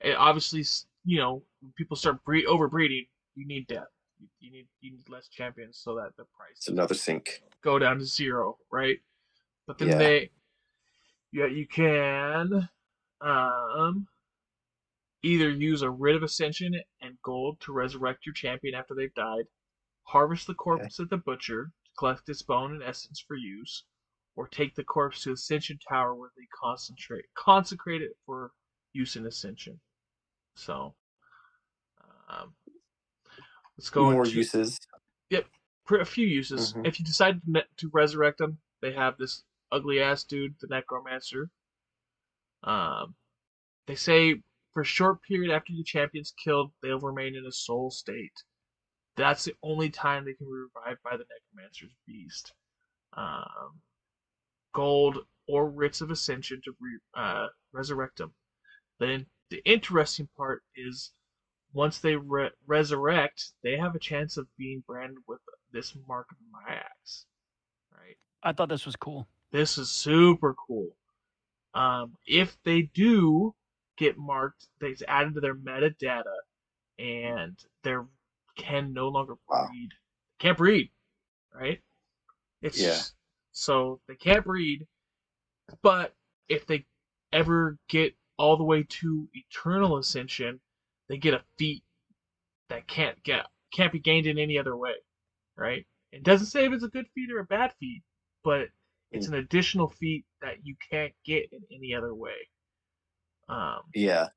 [SPEAKER 1] it obviously, you know, when people start breed overbreeding, you need death. You, you need you need less champions so that the price
[SPEAKER 5] It's another sink.
[SPEAKER 1] go down to zero, right? But then
[SPEAKER 5] Yeah.
[SPEAKER 1] they, yeah, you can, um, either use a writ of ascension and gold to resurrect your champion after they've died, harvest the corpse at the butcher to collect its bone and essence for use, or take the corpse to Ascension Tower where they concentrate consecrate it for use in Ascension. So, um, let's go
[SPEAKER 3] More
[SPEAKER 1] into-
[SPEAKER 3] uses.
[SPEAKER 1] Yep, a few uses.
[SPEAKER 3] Mhm.
[SPEAKER 1] If you decide to, to resurrect them, they have this ugly ass dude, the Necromancer. Um, they say for a short period after the champion's killed, they'll remain in a soul state. That's the only time they can be revived by the Necromancer's beast. Um, gold or writs of ascension to re- uh, resurrect them. Then the interesting part is once they re- resurrect, they have a chance of being branded with this mark of Myax. Right?
[SPEAKER 4] I thought this was cool.
[SPEAKER 1] This is super cool. Um, if they do get marked, it's added to their metadata, and they can no longer
[SPEAKER 3] Wow.
[SPEAKER 1] breed. Can't breed, right? It's
[SPEAKER 3] Yeah.
[SPEAKER 1] so they can't breed, but if they ever get all the way to eternal ascension, they get a feat that can't get can't be gained in any other way, right? It doesn't say if it's a good feat or a bad feat, but it's an additional feat that you can't get in any other way. Um,
[SPEAKER 3] Yeah.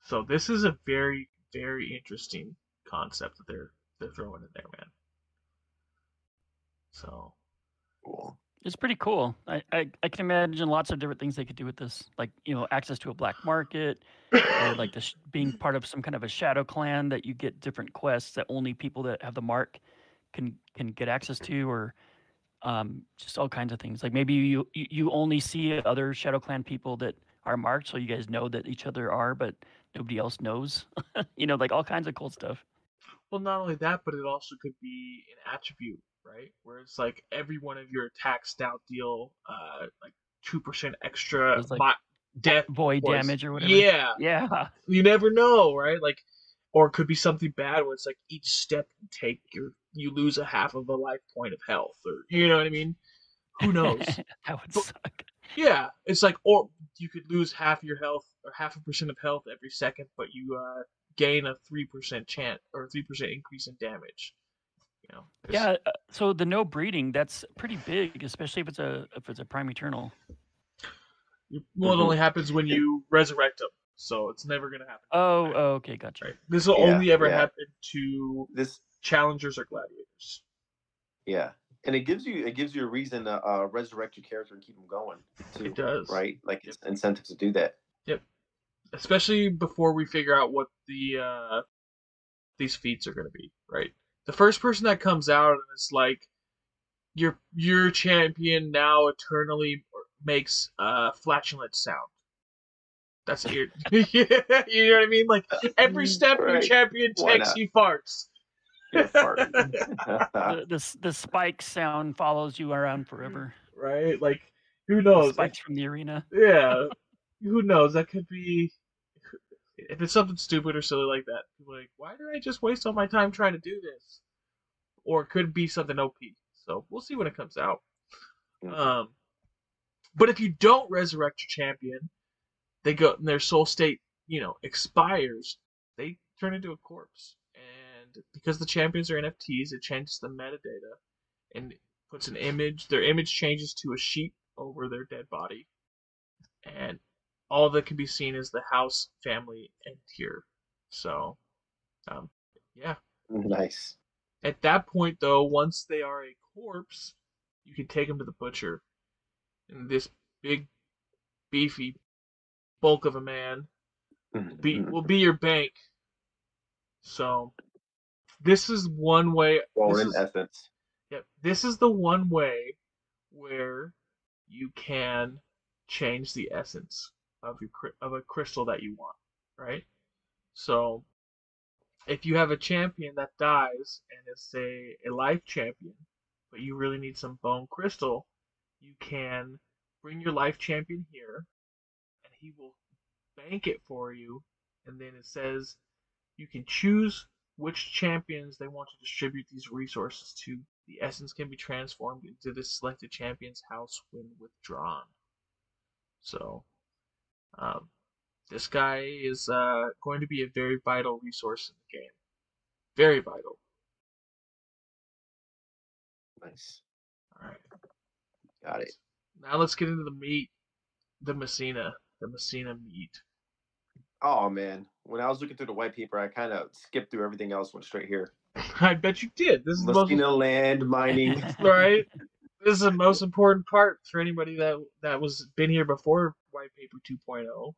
[SPEAKER 1] so this is a very very interesting concept that they're they're throwing in there, man. So
[SPEAKER 3] Cool.
[SPEAKER 4] It's pretty cool. I, I, I can imagine lots of different things they could do with this, like you know, access to a black market, or like the sh- being part of some kind of a shadow clan that you get different quests that only people that have the mark can can get access to, or um, just all kinds of things. Like maybe you you you only see other shadow clan people that are marked, so you guys know that each other are, but nobody else knows. you know, like all kinds of cool stuff.
[SPEAKER 1] Well, not only that, but it also could be an attribute, right? Where it's like every one of your attacks now deal uh like two percent extra
[SPEAKER 4] like
[SPEAKER 1] mi- death
[SPEAKER 4] Void
[SPEAKER 1] points.
[SPEAKER 4] damage or whatever.
[SPEAKER 1] Yeah,
[SPEAKER 4] Yeah.
[SPEAKER 1] you never know, right? Like, or it could be something bad where it's like each step you take, you you lose a half of a life point of health, or you know what I mean? Who knows?
[SPEAKER 4] that would
[SPEAKER 1] But-
[SPEAKER 4] suck.
[SPEAKER 1] yeah, it's like, or you could lose half your health or half a percent of health every second, but you uh gain a three percent chance or three percent increase in damage. You know,
[SPEAKER 4] Yeah, uh, so the no breeding, that's pretty big, especially if it's a if it's a prime eternal.
[SPEAKER 1] Well, it
[SPEAKER 3] Mhm.
[SPEAKER 1] only happens when you resurrect them, so it's never gonna happen.
[SPEAKER 4] Oh, oh okay, gotcha.
[SPEAKER 1] Right. This will
[SPEAKER 3] Yeah,
[SPEAKER 1] only ever
[SPEAKER 3] yeah.
[SPEAKER 1] happen to
[SPEAKER 3] This
[SPEAKER 1] challengers or gladiators.
[SPEAKER 5] Yeah, and it gives you it gives you a reason to uh, resurrect your character and keep them going. Too,
[SPEAKER 1] It does,
[SPEAKER 5] right? Like it's incentive to do that.
[SPEAKER 1] Especially before we figure out what the uh, these feats are gonna be. Right. The first person that comes out and it's like your your champion now eternally makes uh flatulent sound. That's weird. you know what I mean? Like every step your champion takes, he farts.
[SPEAKER 4] The, the the spike sound follows you around forever.
[SPEAKER 1] right? Like, who knows?
[SPEAKER 4] The
[SPEAKER 1] knows?
[SPEAKER 4] spikes from the arena.
[SPEAKER 1] yeah, who knows? That could be. If it's something stupid or silly like that, like, why did I just waste all my time trying to do this? Or it could be something OP. So we'll see when it comes out. Um, but if you don't resurrect your champion, they go and their soul state, you know, expires. They turn into a corpse, and because the champions are NFTs, it changes the metadata and puts an image. Their image changes to a sheet over their dead body, and all that can be seen is the house, family, and here. So, um, yeah.
[SPEAKER 5] nice.
[SPEAKER 1] At that point, though, once they are a corpse, you can take them to the butcher, and this big, beefy bulk of a man be
[SPEAKER 5] Mhm.
[SPEAKER 1] will be your bank. So, this is one way.
[SPEAKER 5] Well, in
[SPEAKER 1] is-
[SPEAKER 5] essence,
[SPEAKER 1] Yep. This is the one way where you can change the essence of your of a crystal that you want, right? So if you have a champion that dies and is say a life champion, but you really need some bone crystal, you can bring your life champion here and he will bank it for you and then it says you can choose which champions they want to distribute these resources to. The essence can be transformed into the selected champion's house when withdrawn. So, um, this guy is uh, going to be a very vital resource in the game. Very vital.
[SPEAKER 3] Nice.
[SPEAKER 1] All right.
[SPEAKER 3] Got it.
[SPEAKER 1] Now let's get into the meat, the Messina, the Messina meat.
[SPEAKER 3] Oh man, when I was looking through the white paper, I kind of skipped through everything else. Went straight here.
[SPEAKER 1] I bet you did. This is the most
[SPEAKER 3] Messina land mining.
[SPEAKER 1] right. This is the most important part for anybody that that was been here before White Paper 2.0.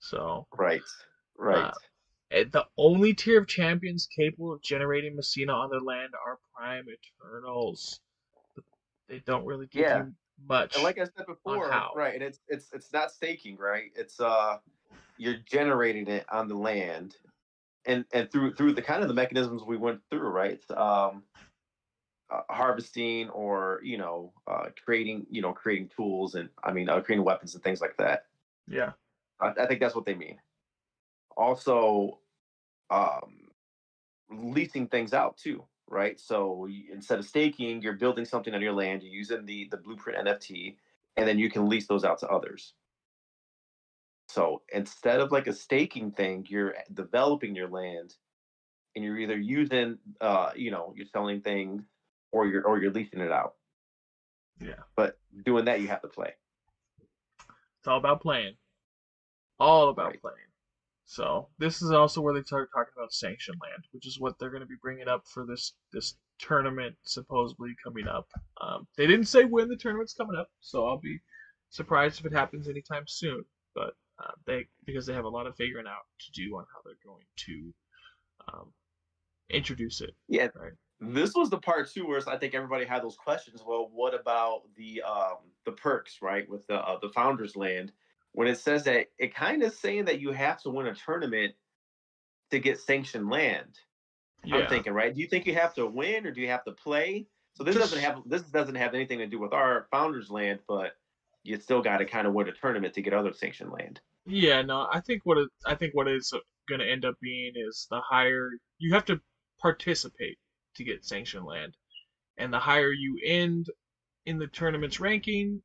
[SPEAKER 1] So
[SPEAKER 3] right. Right.
[SPEAKER 1] Uh, the only tier of champions capable of generating Messina on their land are Prime Eternals. They don't really give
[SPEAKER 3] Yeah.
[SPEAKER 1] you much.
[SPEAKER 3] and like I said before, right? And it's it's it's not staking, right? It's uh, you're generating it on the land, and and through through the kind of the mechanisms we went through, right? Um, uh, harvesting or you know uh, creating you know creating tools and I mean uh, creating weapons and things like that.
[SPEAKER 1] yeah.
[SPEAKER 3] I, I think that's what they mean. Also, um, leasing things out too, right? So y- instead of staking, you're building something on your land. You're using the the blueprint NFT, and then you can lease those out to others. So instead of like a staking thing, you're developing your land, and you're either using, uh, you know, you're selling things, or you're or you're leasing it out.
[SPEAKER 1] Yeah.
[SPEAKER 3] But doing that, you have to play.
[SPEAKER 1] It's all about playing. All about
[SPEAKER 3] Right.
[SPEAKER 1] playing. So this is also where they start talking about sanction land, which is what they're going to be bringing up for this this tournament supposedly coming up. Um, they didn't say when the tournament's coming up, so I'll be surprised if it happens anytime soon. But uh, they because they have a lot of figuring out to do on how they're going to um, introduce it.
[SPEAKER 3] Yeah.
[SPEAKER 1] Right.
[SPEAKER 3] This was the part too where I think everybody had those questions. Well, what about the um the perks, right? With the uh, the founders land, when it says that it kind of saying that you have to win a tournament to get sanctioned land.
[SPEAKER 1] Yeah.
[SPEAKER 3] I'm thinking, right? Do you think you have to win or do you have to play? So this doesn't have this doesn't have anything to do with our founders land, but you still got to kind of win a tournament to get other sanctioned land.
[SPEAKER 1] Yeah, no, I think what it, I think what it's going to end up being is the higher you have to participate to get sanctioned land, and the higher you end in the tournament's ranking,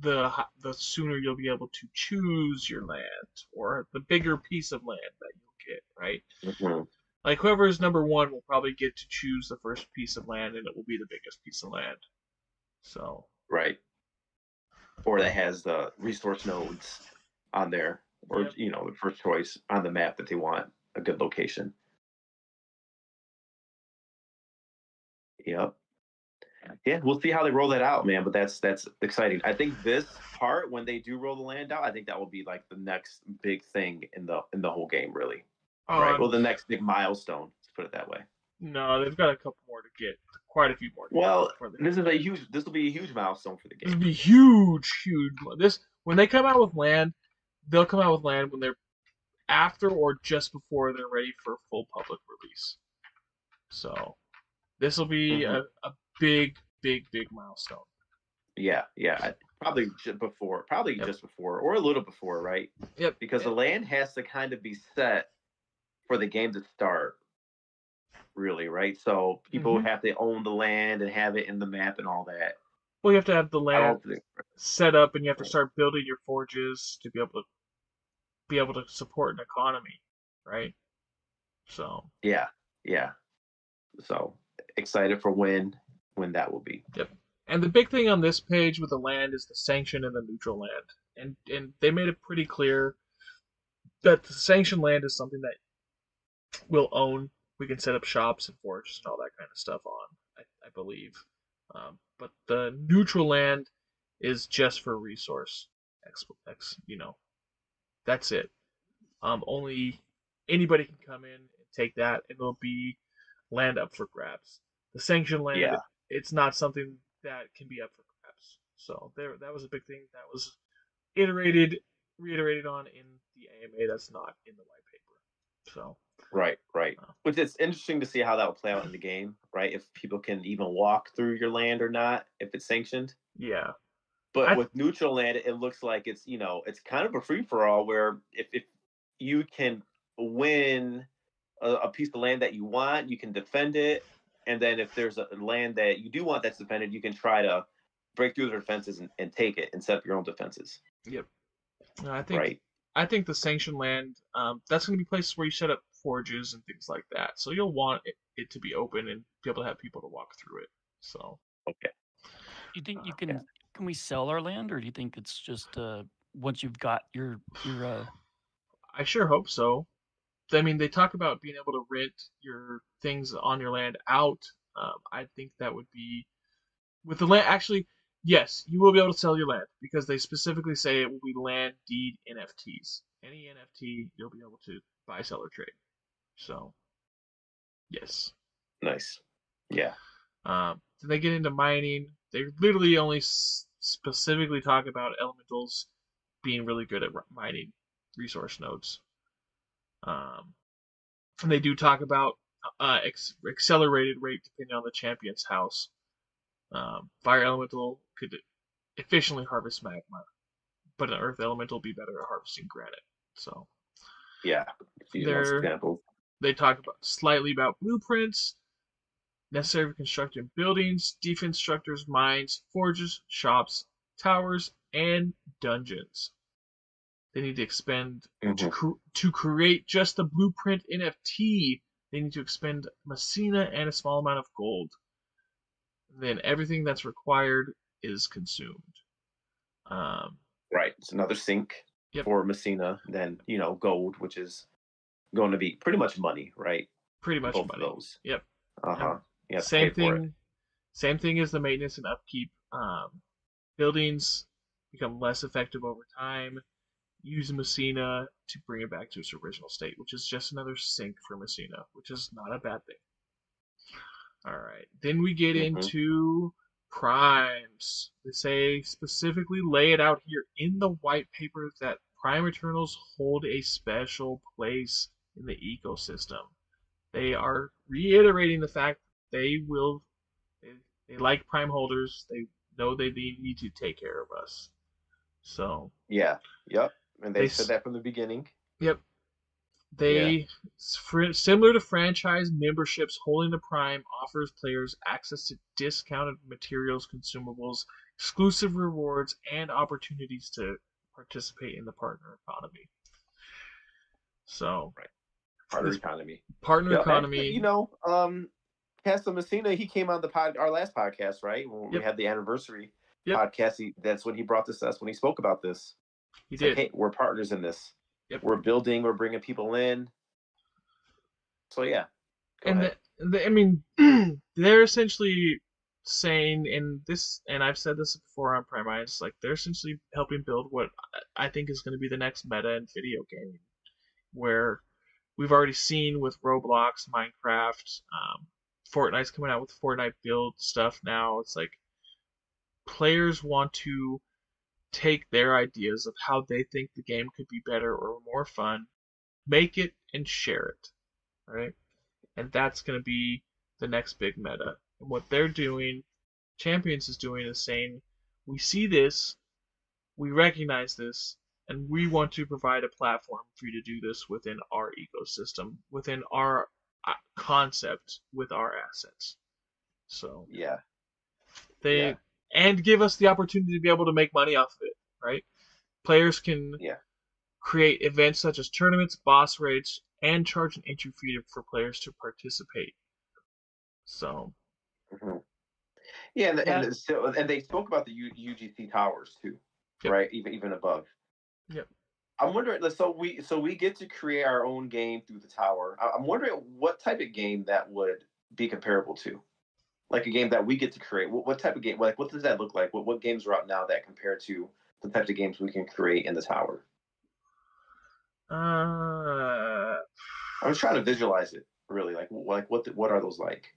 [SPEAKER 1] the the sooner you'll be able to choose your land or the bigger piece of land that you'll get. Right,
[SPEAKER 3] Mhm.
[SPEAKER 1] like whoever is number one will probably get to choose the first piece of land, and it will be the biggest piece of land. So
[SPEAKER 3] Right. Or that has the resource nodes on there, or
[SPEAKER 1] Yep.
[SPEAKER 3] you know, the first choice on the map that they want a good location. Yep. Yeah, we'll see how they roll that out, man. But that's that's exciting. I think this part, when they do roll the land out, I think that will be like the next big thing in the in the whole game, really. right.
[SPEAKER 1] um,
[SPEAKER 3] Well, the next big milestone. Let's put it that way.
[SPEAKER 1] no, they've got a couple more to get, quite a few more. To
[SPEAKER 3] Well, this is a huge. This will be a huge milestone for the
[SPEAKER 1] game. This
[SPEAKER 3] game.
[SPEAKER 1] be huge, huge. This when they come out with land, they'll come out with land when they're after or just before they're ready for full public release. So this will be a, a big, big, big milestone.
[SPEAKER 3] Yeah, yeah. Probably just before, probably
[SPEAKER 1] Yep.
[SPEAKER 3] just before, or a little before, right?
[SPEAKER 1] Yep.
[SPEAKER 3] Because the land has to kind of be set for the game to start, really, right? So people
[SPEAKER 1] Mhm.
[SPEAKER 3] have to own the land and have it in the map and all that.
[SPEAKER 1] well, you have to have the land
[SPEAKER 3] think,
[SPEAKER 1] set up, and you have to start building your forges to be able to be able to support an economy, right? So
[SPEAKER 3] yeah, yeah. So excited for when when that will be. Yep.
[SPEAKER 1] And the big thing on this page with the land is the sanction and the neutral land. And and they made it pretty clear that the sanctioned land is something that we'll own. We can set up shops and forges and all that kind of stuff on, I, I believe. Um, but the neutral land is just for resource ex, ex you know. That's it. Um, only anybody can come in and take that, and it'll be land up for grabs. The sanctioned land
[SPEAKER 3] Yeah.
[SPEAKER 1] it's not something that can be up for grabs. So there, that was a big thing that was iterated, reiterated on in the AMA. That's not in the white paper. So
[SPEAKER 3] Right, right.
[SPEAKER 1] Wow.
[SPEAKER 3] Which it's interesting to see how that will play out in the game, right? If people can even walk through your land or not, if it's sanctioned.
[SPEAKER 1] yeah,
[SPEAKER 3] But
[SPEAKER 1] I-
[SPEAKER 3] with neutral land, it looks like it's you know it's kind of a free for all where if if you can win a, a piece of land that you want, you can defend it, and then if there's a land that you do want that's defended, you can try to break through their defenses and, and take it and set up your own defenses.
[SPEAKER 1] And I think
[SPEAKER 3] Right.
[SPEAKER 1] I think the sanctioned land um, that's going to be places where you set up forges and things like that. So you'll want it, it to be open and be able to have people to walk through it. So
[SPEAKER 3] Okay.
[SPEAKER 4] You think you
[SPEAKER 3] Okay.
[SPEAKER 4] can can we sell our land, or do you think it's just uh, once you've got your your uh,
[SPEAKER 1] I sure hope so. I mean, they talk about being able to rent your things on your land out. Um, I think that would be with the land. Actually, yes, you will be able to sell your land because they specifically say it will be land deed NFTs. Any NFT you'll be able to buy, sell, or trade. So, yes.
[SPEAKER 3] Nice. Yeah.
[SPEAKER 1] Um, then they get into mining. They literally only s- specifically talk about elementals being really good at r- mining resource nodes. Um, and they do talk about uh, ex- accelerated rate depending on the champion's house. Um, fire elemental could efficiently harvest magma, but an earth elemental be better at harvesting granite. So
[SPEAKER 3] Yeah. Use those
[SPEAKER 1] They're-
[SPEAKER 3] examples.
[SPEAKER 1] they talk about slightly about blueprints necessary for constructing buildings, defense structures, mines, forges, shops, towers, and dungeons. They need to expend to,
[SPEAKER 3] Mhm.
[SPEAKER 1] cr- to create just the blueprint NFT. They need to expend Messina and a small amount of gold. Then everything that's required is consumed. Um,
[SPEAKER 3] Right. It's another sink
[SPEAKER 1] Yep.
[SPEAKER 3] for Messina. Then you know gold, which is going to be pretty much money, right?
[SPEAKER 1] pretty much
[SPEAKER 3] Both
[SPEAKER 1] money.
[SPEAKER 3] of those.
[SPEAKER 1] Yep.
[SPEAKER 3] Uh huh. Yeah.
[SPEAKER 1] same thing same thing as the maintenance and upkeep um, buildings become less effective over time use messina to bring it back to its original state which is just another sink for messina which is not a bad thing all right then we get
[SPEAKER 3] Mhm.
[SPEAKER 1] into primes they say specifically lay it out here in the white paper that prime eternals hold a special place in the ecosystem they are reiterating the fact they will they, they like prime holders they know they need need to take care of us so
[SPEAKER 3] Yeah. Yep. And they,
[SPEAKER 1] They
[SPEAKER 3] said that from the beginning.
[SPEAKER 1] yep they fr- similar to franchise memberships holding the prime offers players access to discounted materials consumables exclusive rewards and opportunities to participate in the partner economy so
[SPEAKER 3] right.
[SPEAKER 1] Partner
[SPEAKER 3] economy.
[SPEAKER 1] partner
[SPEAKER 3] Yeah, and,
[SPEAKER 1] economy
[SPEAKER 3] You know, um, Pastor Messina, he came on the pod, our last podcast, right? When we had the anniversary
[SPEAKER 1] Yep.
[SPEAKER 3] podcast. He, that's when he brought this to us when he spoke about this.
[SPEAKER 1] He
[SPEAKER 3] It's like,
[SPEAKER 1] did
[SPEAKER 3] hey, we're partners in this.
[SPEAKER 1] Yep.
[SPEAKER 3] We're building. We're bringing people in. So yeah.
[SPEAKER 1] And the, the, I mean, they're essentially saying, and this, and I've said this before on Prime Minds, like they're essentially helping build what I I think is going to be the next meta in video gaming, where we've already seen with Roblox, Minecraft, um, Fortnite's coming out with Fortnite build stuff now. It's like players want to take their ideas of how they think the game could be better or more fun, make it and share it, right? And that's going to be the next big meta. And what they're doing, Champions is doing, is saying, we see this, we recognize this, and we want to provide a platform for you to do this within our ecosystem, within our uh, concept, with our assets. So
[SPEAKER 3] yeah.
[SPEAKER 1] they
[SPEAKER 3] Yeah.
[SPEAKER 1] And give us the opportunity to be able to make money off of it, right? Players can
[SPEAKER 3] Yeah.
[SPEAKER 1] create events such as tournaments, boss raids, and charge an entry fee for players to participate. So
[SPEAKER 3] Mhm. Yeah, and,
[SPEAKER 4] Yeah.
[SPEAKER 3] and still, and they spoke about the U, UGC towers too,
[SPEAKER 1] Yep.
[SPEAKER 3] right? Even even above.
[SPEAKER 1] Yep.
[SPEAKER 3] I'm wondering. So we so we get to create our own game through the tower. I'm wondering what type of game that would be comparable to, like a game that we get to create. What, what type of game? Like, what does that look like? What what games are out now that compare to the types of games we can create in the tower?
[SPEAKER 1] uh
[SPEAKER 3] I was trying to visualize it. Really, like like what the, what are those like?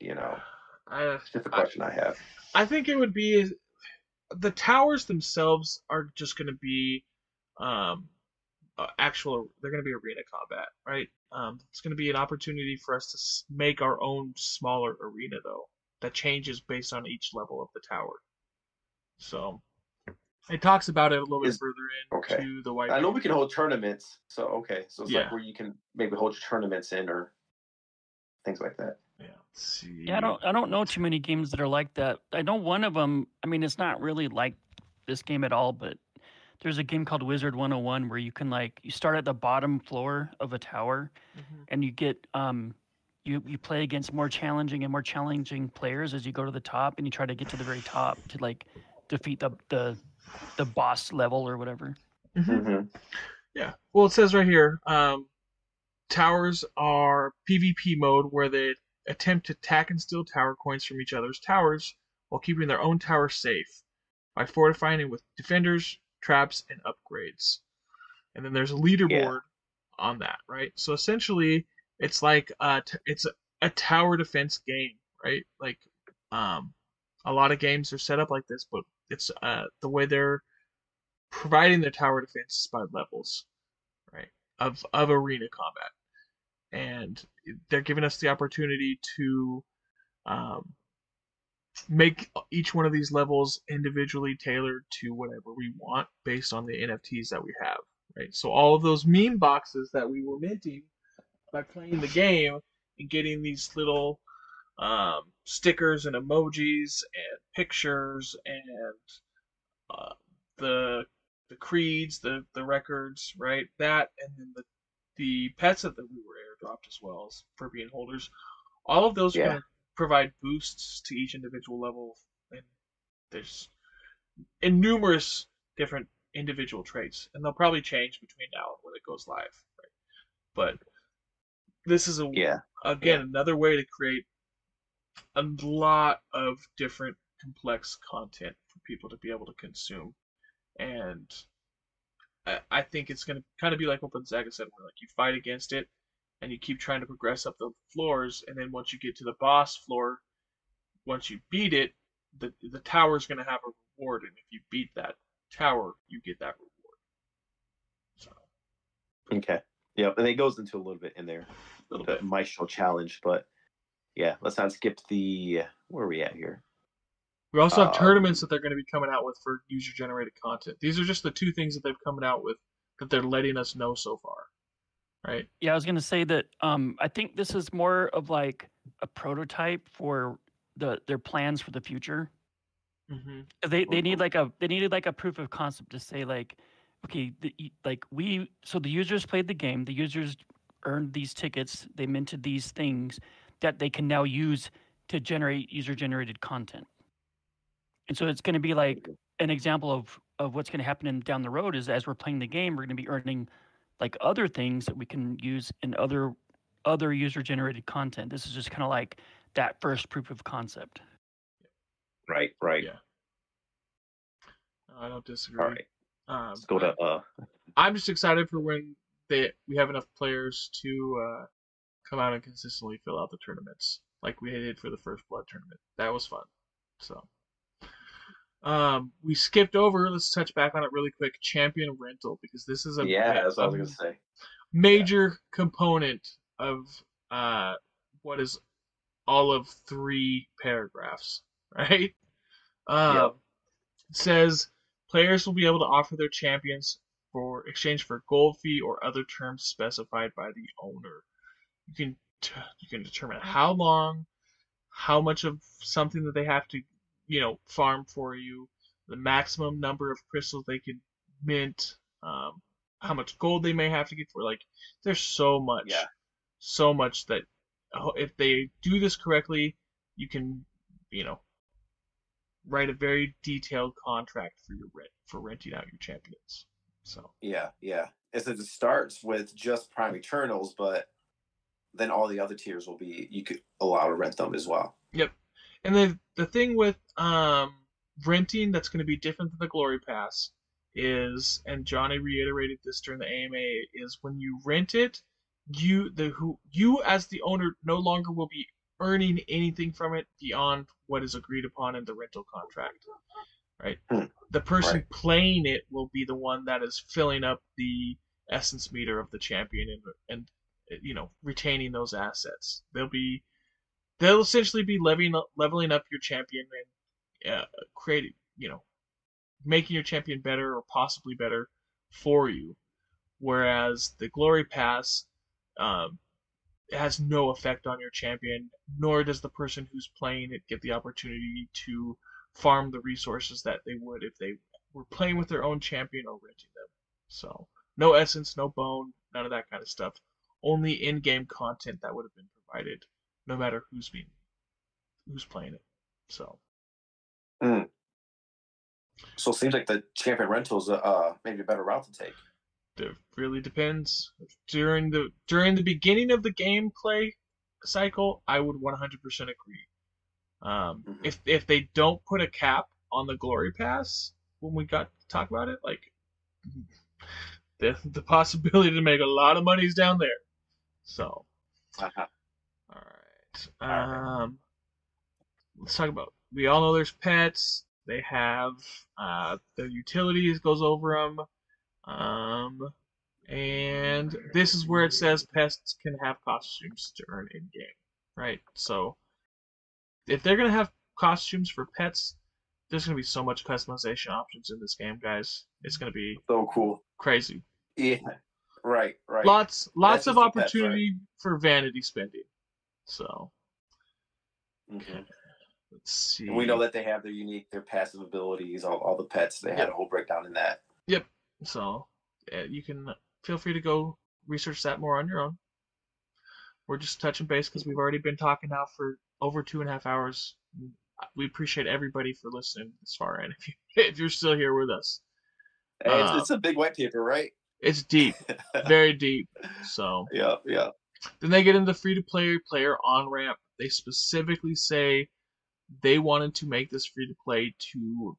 [SPEAKER 3] You know,
[SPEAKER 1] I
[SPEAKER 3] it's just a
[SPEAKER 1] I-
[SPEAKER 3] question I have.
[SPEAKER 1] I think it would be the towers themselves are just going to be um uh, actual they're going to be arena combat, right? Um it's going to be an opportunity for us to make our own smaller arena though that changes based on each level of the tower. So it talks about it a little bit further in
[SPEAKER 3] okay.
[SPEAKER 1] to the white
[SPEAKER 3] I know we can hold tournaments, so okay, so it's
[SPEAKER 1] Yeah.
[SPEAKER 3] like where you can maybe hold your tournaments in or things like that.
[SPEAKER 1] Yeah. see.
[SPEAKER 4] Yeah, I don't I don't know too many games that are like that. I know one of them. I mean, it's not really like this game at all, but there's a game called Wizard 101 where you can like you start at the bottom floor of a tower
[SPEAKER 1] Mhm.
[SPEAKER 4] and you get um you you play against more challenging and more challenging players as you go to the top, and you try to get to the very top to like defeat the the the boss level or whatever.
[SPEAKER 5] Mhm.
[SPEAKER 1] Yeah. Well, it says right here, um, towers are PvP mode where they attempt to attack and steal tower coins from each other's towers while keeping their own tower safe by fortifying it with defenders, traps, and upgrades. And then there's a leaderboard on that, right? So essentially, it's like uh, t- it's a, a tower defense game, right? Like, um, a lot of games are set up like this, but it's uh the way they're providing their tower defense is by levels, right? Of of arena combat, and they're giving us the opportunity to um, make each one of these levels individually tailored to whatever we want based on the NFTs that we have, right? So all of those meme boxes that we were minting by playing the game and getting these little um, stickers and emojis and pictures and uh, the the creeds, the the records, right? That and then the the pets that we were airdropped as well as for being holders. All of those are
[SPEAKER 5] Yeah.
[SPEAKER 1] going to provide boosts to each individual level, and there's in numerous different individual traits, and they'll probably change between now and when it goes live. Right? But this is a
[SPEAKER 5] Yeah.
[SPEAKER 1] again another way to create a lot of different complex content for people to be able to consume and I, I think it's going to kind of be like what Gonzaga said where like you fight against it and you keep trying to progress up the floors and then once you get to the boss floor once you beat it the the tower's going to have a reward and if you beat that tower you get that reward so
[SPEAKER 5] Okay. Yep. And it goes into a little bit in there,
[SPEAKER 1] a little
[SPEAKER 5] the
[SPEAKER 1] bit
[SPEAKER 5] Maestro challenge, but yeah, let's not skip the where are we at here?
[SPEAKER 1] We also have
[SPEAKER 5] Um,
[SPEAKER 1] tournaments that they're going to be coming out with for user generated content. These are just the two things that they've coming out with that they're letting us know so far. Right?
[SPEAKER 4] Yeah, I was gonna say that. Um, I think this is more of like a prototype for the their plans for the future.
[SPEAKER 1] Mm-hmm.
[SPEAKER 4] 'Cause They they need like a they needed like a proof of concept to say like, okay, the, like we so the users played the game, the users earned these tickets, they minted these things that they can now use to generate user generated content. And so it's going to be like an example of of what's going to happen in, down the road is as we're playing the game, we're going to be earning like other things that we can use in other other user generated content. This is just kind of like that first proof of concept.
[SPEAKER 5] Right, right.
[SPEAKER 1] Yeah. I don't disagree.
[SPEAKER 5] All right.
[SPEAKER 1] Um,
[SPEAKER 5] Let's go to uh
[SPEAKER 1] I'm just excited for when they we have enough players to uh, come out and consistently fill out the tournaments like we did for the first blood tournament. That was fun. So um, we skipped over. Let's touch back on it really quick. Champion rental because this is a
[SPEAKER 5] yeah, that's what I was gonna say.
[SPEAKER 1] major component of uh, what is all of three paragraphs, right? Um,
[SPEAKER 5] Yep.
[SPEAKER 1] Says players will be able to offer their champions for exchange for gold fee or other terms specified by the owner. You can t- you can determine how long, how much of something that they have to, you know, farm for you, the maximum number of crystals they can mint, um, how much gold they may have to get for. Like, there's so much,
[SPEAKER 5] Yeah.
[SPEAKER 1] so much that if they do this correctly, you can, you know, write a very detailed contract for your rent for renting out your champions. So
[SPEAKER 5] Yeah, yeah. Says it starts with just Prime Eternals, but then all the other tiers will be you could allow to rent them as well.
[SPEAKER 1] Yep. And then the thing with um, renting that's going to be different than the Glory Pass is, and Johnny reiterated this during the AMA, is when you rent it, you the who you as the owner no longer will be earning anything from it beyond what is agreed upon in the rental contract. Right.
[SPEAKER 5] Hmm.
[SPEAKER 1] The person
[SPEAKER 5] Right.
[SPEAKER 1] playing it will be the one that is filling up the essence meter of the champion and and you know retaining those assets. They'll be they'll essentially be leveling up, leveling up your champion and uh, creating, you know, making your champion better or possibly better for you. Whereas the glory pass um, has no effect on your champion, nor does the person who's playing it get the opportunity to farm the resources that they would if they were playing with their own champion or renting them. So no essence, no bone, none of that kind of stuff. Only in-game content that would have been provided no matter who's being who's playing it. So
[SPEAKER 3] So it seems like the champion rentals uh maybe a better route to take.
[SPEAKER 1] it really depends. During the during the beginning of the gameplay cycle, I would 100% agree. Um,
[SPEAKER 3] Mhm.
[SPEAKER 1] If if they don't put a cap on the glory pass when we got to talk about it, like the the possibility to make a lot of money is down there. So.
[SPEAKER 3] Uh-huh.
[SPEAKER 1] All right. Um, let's talk about. We all know there's pets. They have uh, their utilities goes over them. Um, and this is where it says pests can have costumes to earn in game, right? So if they're gonna have costumes for pets, there's gonna be so much customization options in this game, guys. It's gonna be
[SPEAKER 3] So cool.
[SPEAKER 1] crazy.
[SPEAKER 3] Yeah. Right, right.
[SPEAKER 1] Lots, lots
[SPEAKER 3] That's
[SPEAKER 1] of
[SPEAKER 3] the pets, right?
[SPEAKER 1] opportunity for vanity spending. So
[SPEAKER 3] Mhm.
[SPEAKER 1] Let's see.
[SPEAKER 3] And we know that they have their unique, their passive abilities, all, all the pets. They had a whole breakdown in that. Yep.
[SPEAKER 1] So yeah, you can feel free to go research that more on your own. We're just touching base because we've already been talking now for over two and a half hours. We appreciate everybody for listening this far, and if you if you're still here with us,
[SPEAKER 3] Hey, it's,
[SPEAKER 1] Uh,
[SPEAKER 3] it's a big white paper, right?
[SPEAKER 1] it's deep, very deep. So
[SPEAKER 3] yeah, yeah.
[SPEAKER 1] then they get into free to play player on ramp. They specifically say they wanted to make this free to play to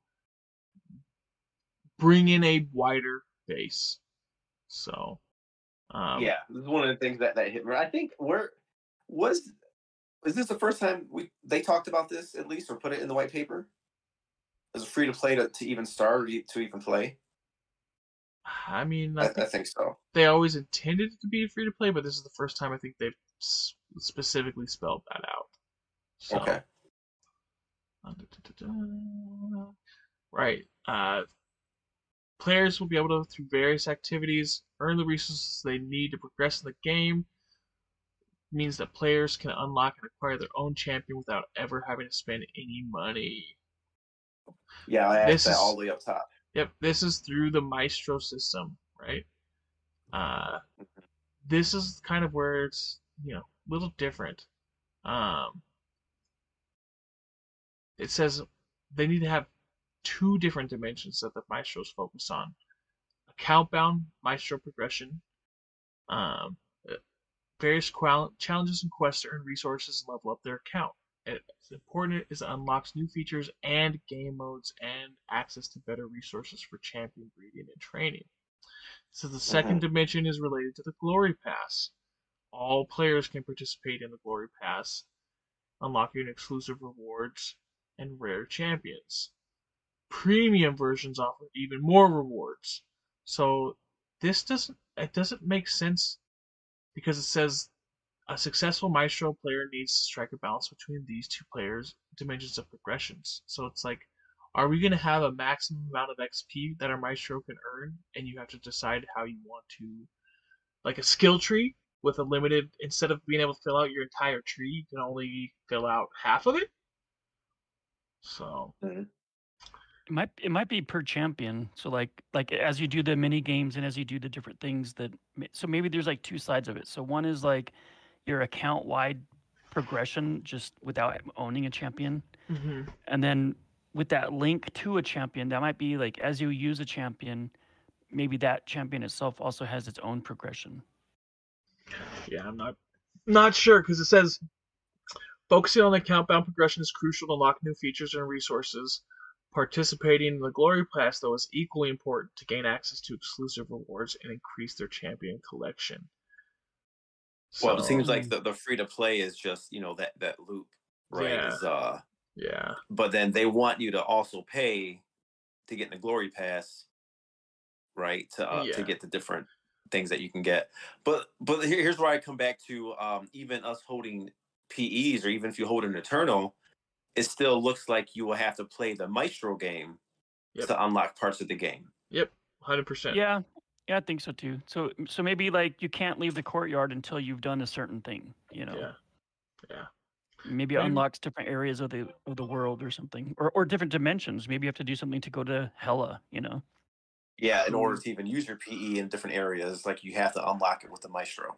[SPEAKER 1] bring in a wider base. So um,
[SPEAKER 3] yeah, this is one of the things that, that hit me. I think we're was is this the first time we they talked about this at least or put it in the white paper? As a free to play to, to even start or to even play?
[SPEAKER 1] I mean, I
[SPEAKER 3] I, I
[SPEAKER 1] think
[SPEAKER 3] think so.
[SPEAKER 1] they always intended it to be free to play, but this is the first time I think they've specifically spelled that out. So,
[SPEAKER 3] Okay.
[SPEAKER 1] Right. Uh, players will be able to, through various activities, earn the resources they need to progress in the game. Means that players can unlock and acquire their own champion without ever having to spend any money.
[SPEAKER 3] Yeah, I
[SPEAKER 1] This
[SPEAKER 3] that
[SPEAKER 1] is-
[SPEAKER 3] all the way up top.
[SPEAKER 1] Yep, this is through the Maestro system, right? Uh, this is kind of where it's you know a little different. Um, it says they need to have two different dimensions that the Maestros focus on: account-bound Maestro progression, um, uh, various qual- challenges and quests to earn resources and level up their account. It's important is it unlocks new features and game modes and access to better resources for champion breeding and training. So the 2nd dimension is related to the Glory Pass. All players can participate in the Glory Pass, unlocking exclusive rewards and rare champions. Premium versions offer even more rewards. So this doesn't it doesn't make sense because it says a successful Maestro player needs to strike a balance between these two players' dimensions of progressions. So it's like, are we going to have a maximum amount of XP that our Maestro can earn, and you have to decide how you want to, like a skill tree with a limited, instead of being able to fill out your entire tree, you can only fill out half of it? So,
[SPEAKER 4] It might it might be per champion. So like like as you do the mini games and as you do the different things that so maybe there's like two sides of it. So one is like your account wide progression just without owning a champion.
[SPEAKER 1] mhm.
[SPEAKER 4] And then with that link to a champion, that might be like as you use a champion, maybe that champion itself also has its own progression.
[SPEAKER 1] Yeah, I'm not not sure because it says focusing on the countbound progression is crucial to unlock new features and resources. Participating in the Glory Pass, though, is equally important to gain access to exclusive rewards and increase their champion collection.
[SPEAKER 3] Well, it seems like the, the free to play is just, you know, that that loop, right?
[SPEAKER 1] Yeah.
[SPEAKER 3] Is, uh
[SPEAKER 1] yeah,
[SPEAKER 3] but then they want you to also pay to get in the glory pass right to uh,
[SPEAKER 1] Yeah.
[SPEAKER 3] to get the different things that you can get but but here, here's where i come back to um even us holding pes or even if you hold an eternal it still looks like you will have to play the maestro game
[SPEAKER 1] Yep.
[SPEAKER 3] to unlock parts of the game
[SPEAKER 1] yep, hundred percent.
[SPEAKER 4] Yeah. Yeah, I think so too. So so maybe like you can't leave the courtyard until you've done a certain thing, you know.
[SPEAKER 1] yeah, yeah.
[SPEAKER 4] Maybe it
[SPEAKER 1] Maybe-
[SPEAKER 4] unlocks different areas of the of the world or something. Or or different dimensions. Maybe you have to do something to go to Hella, you know.
[SPEAKER 3] yeah in order mm. to even use your pe in different areas like you have to unlock it with the maestro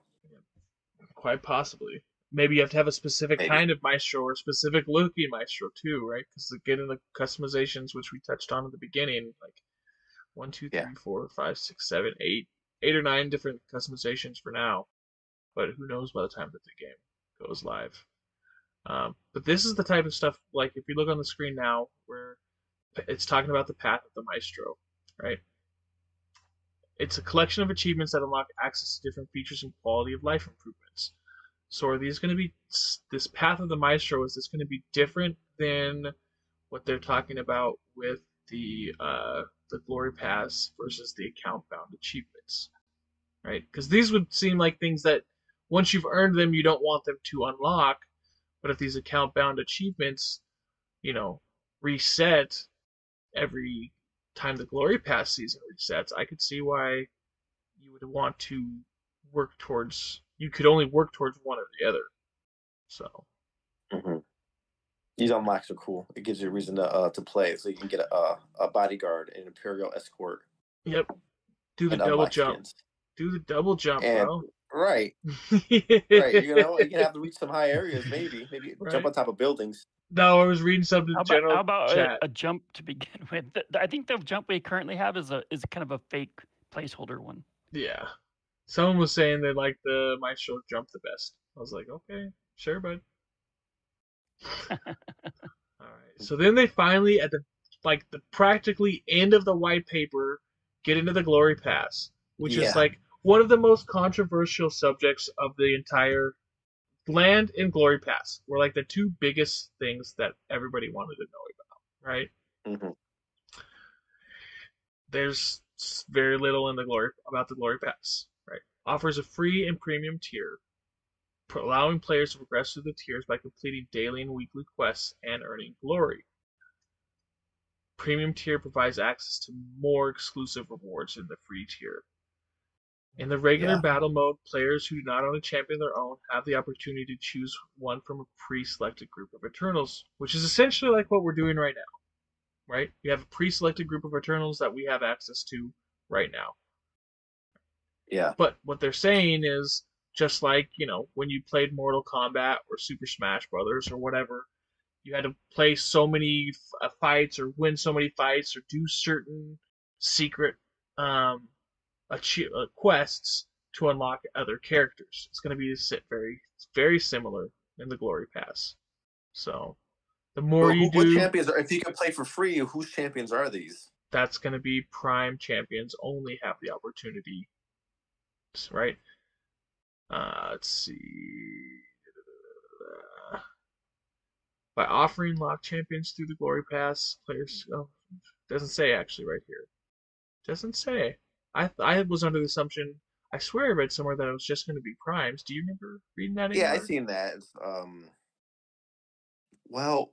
[SPEAKER 1] Quite possibly. Maybe you have to have a specific
[SPEAKER 3] Maybe.
[SPEAKER 1] kind of maestro or specific looking maestro too, right? Because getting the customizations, which we touched on at the beginning, like one, two, three,
[SPEAKER 3] Yeah.
[SPEAKER 1] four, five, six, seven, eight, eight or nine different customizations for now. But who knows by the time that the game goes live. Um, but this is the type of stuff, like if you look on the screen now, where it's talking about the path of the maestro, right? It's a collection of achievements that unlock access to different features and quality of life improvements. So are these going to be this path of the maestro? Is this going to be different than what they're talking about with the uh, the glory pass versus the account bound achievements, right? Because these would seem like things that once you've earned them, you don't want them to unlock. But if these account bound achievements, you know, reset every time the glory pass season resets, I could see why you would want to work towards. You could only work towards one or the other. So
[SPEAKER 3] hmm These unlocks are cool. It gives you a reason to uh, to play, so you can get a a, a bodyguard, an imperial escort,
[SPEAKER 1] Yep. Do the double jump.
[SPEAKER 3] skins.
[SPEAKER 1] Do the double jump,
[SPEAKER 3] And-
[SPEAKER 1] bro.
[SPEAKER 3] Right, right. You know, you can have to reach some high areas, maybe, maybe
[SPEAKER 1] Right.
[SPEAKER 3] jump on top of buildings.
[SPEAKER 1] no, I was reading something
[SPEAKER 4] How
[SPEAKER 1] in
[SPEAKER 4] about,
[SPEAKER 1] general
[SPEAKER 4] how about
[SPEAKER 1] chat.
[SPEAKER 4] a, a jump to begin with? Th- th- I think the jump we currently have is a is kind of a fake placeholder one.
[SPEAKER 1] Yeah. Someone was saying they like the Maestro jump the best. I was like, okay, sure, bud. Alright. So then they finally at the like the practically end of the white paper get into the glory pass, which
[SPEAKER 3] Yeah.
[SPEAKER 1] is like one of the most controversial subjects of the entire land and glory pass were like the two biggest things that everybody wanted to know about, right?
[SPEAKER 3] hmm
[SPEAKER 1] there's very little in the glory about the glory pass right offers a free and premium tier allowing players to progress through the tiers by completing daily and weekly quests and earning glory premium tier provides access to more exclusive rewards in the free tier in the regular
[SPEAKER 3] Yeah.
[SPEAKER 1] battle mode players who do not own a champion of their own have the opportunity to choose one from a pre-selected group of eternals which is essentially like what we're doing right now right? We have a pre-selected group of Eternals that we have access to right now.
[SPEAKER 3] Yeah,
[SPEAKER 1] But what they're saying is just like, you know, when you played Mortal Kombat or Super Smash Brothers or whatever, you had to play so many f- uh, fights or win so many fights or do certain secret um, achie- uh, quests to unlock other characters. It's going to be very, very similar in the Glory Pass. So, the more
[SPEAKER 3] Well,
[SPEAKER 1] you
[SPEAKER 3] who-
[SPEAKER 1] do,
[SPEAKER 3] champions are? If you can play for free, whose champions are these?
[SPEAKER 1] that's going to be prime champions only have the opportunity right uh let's see by offering lock champions through the glory pass players oh, doesn't say actually right here doesn't say i i was under the assumption i swear i read somewhere that it was just going to be primes do you remember reading that
[SPEAKER 3] Yeah, I seen that. Um, well,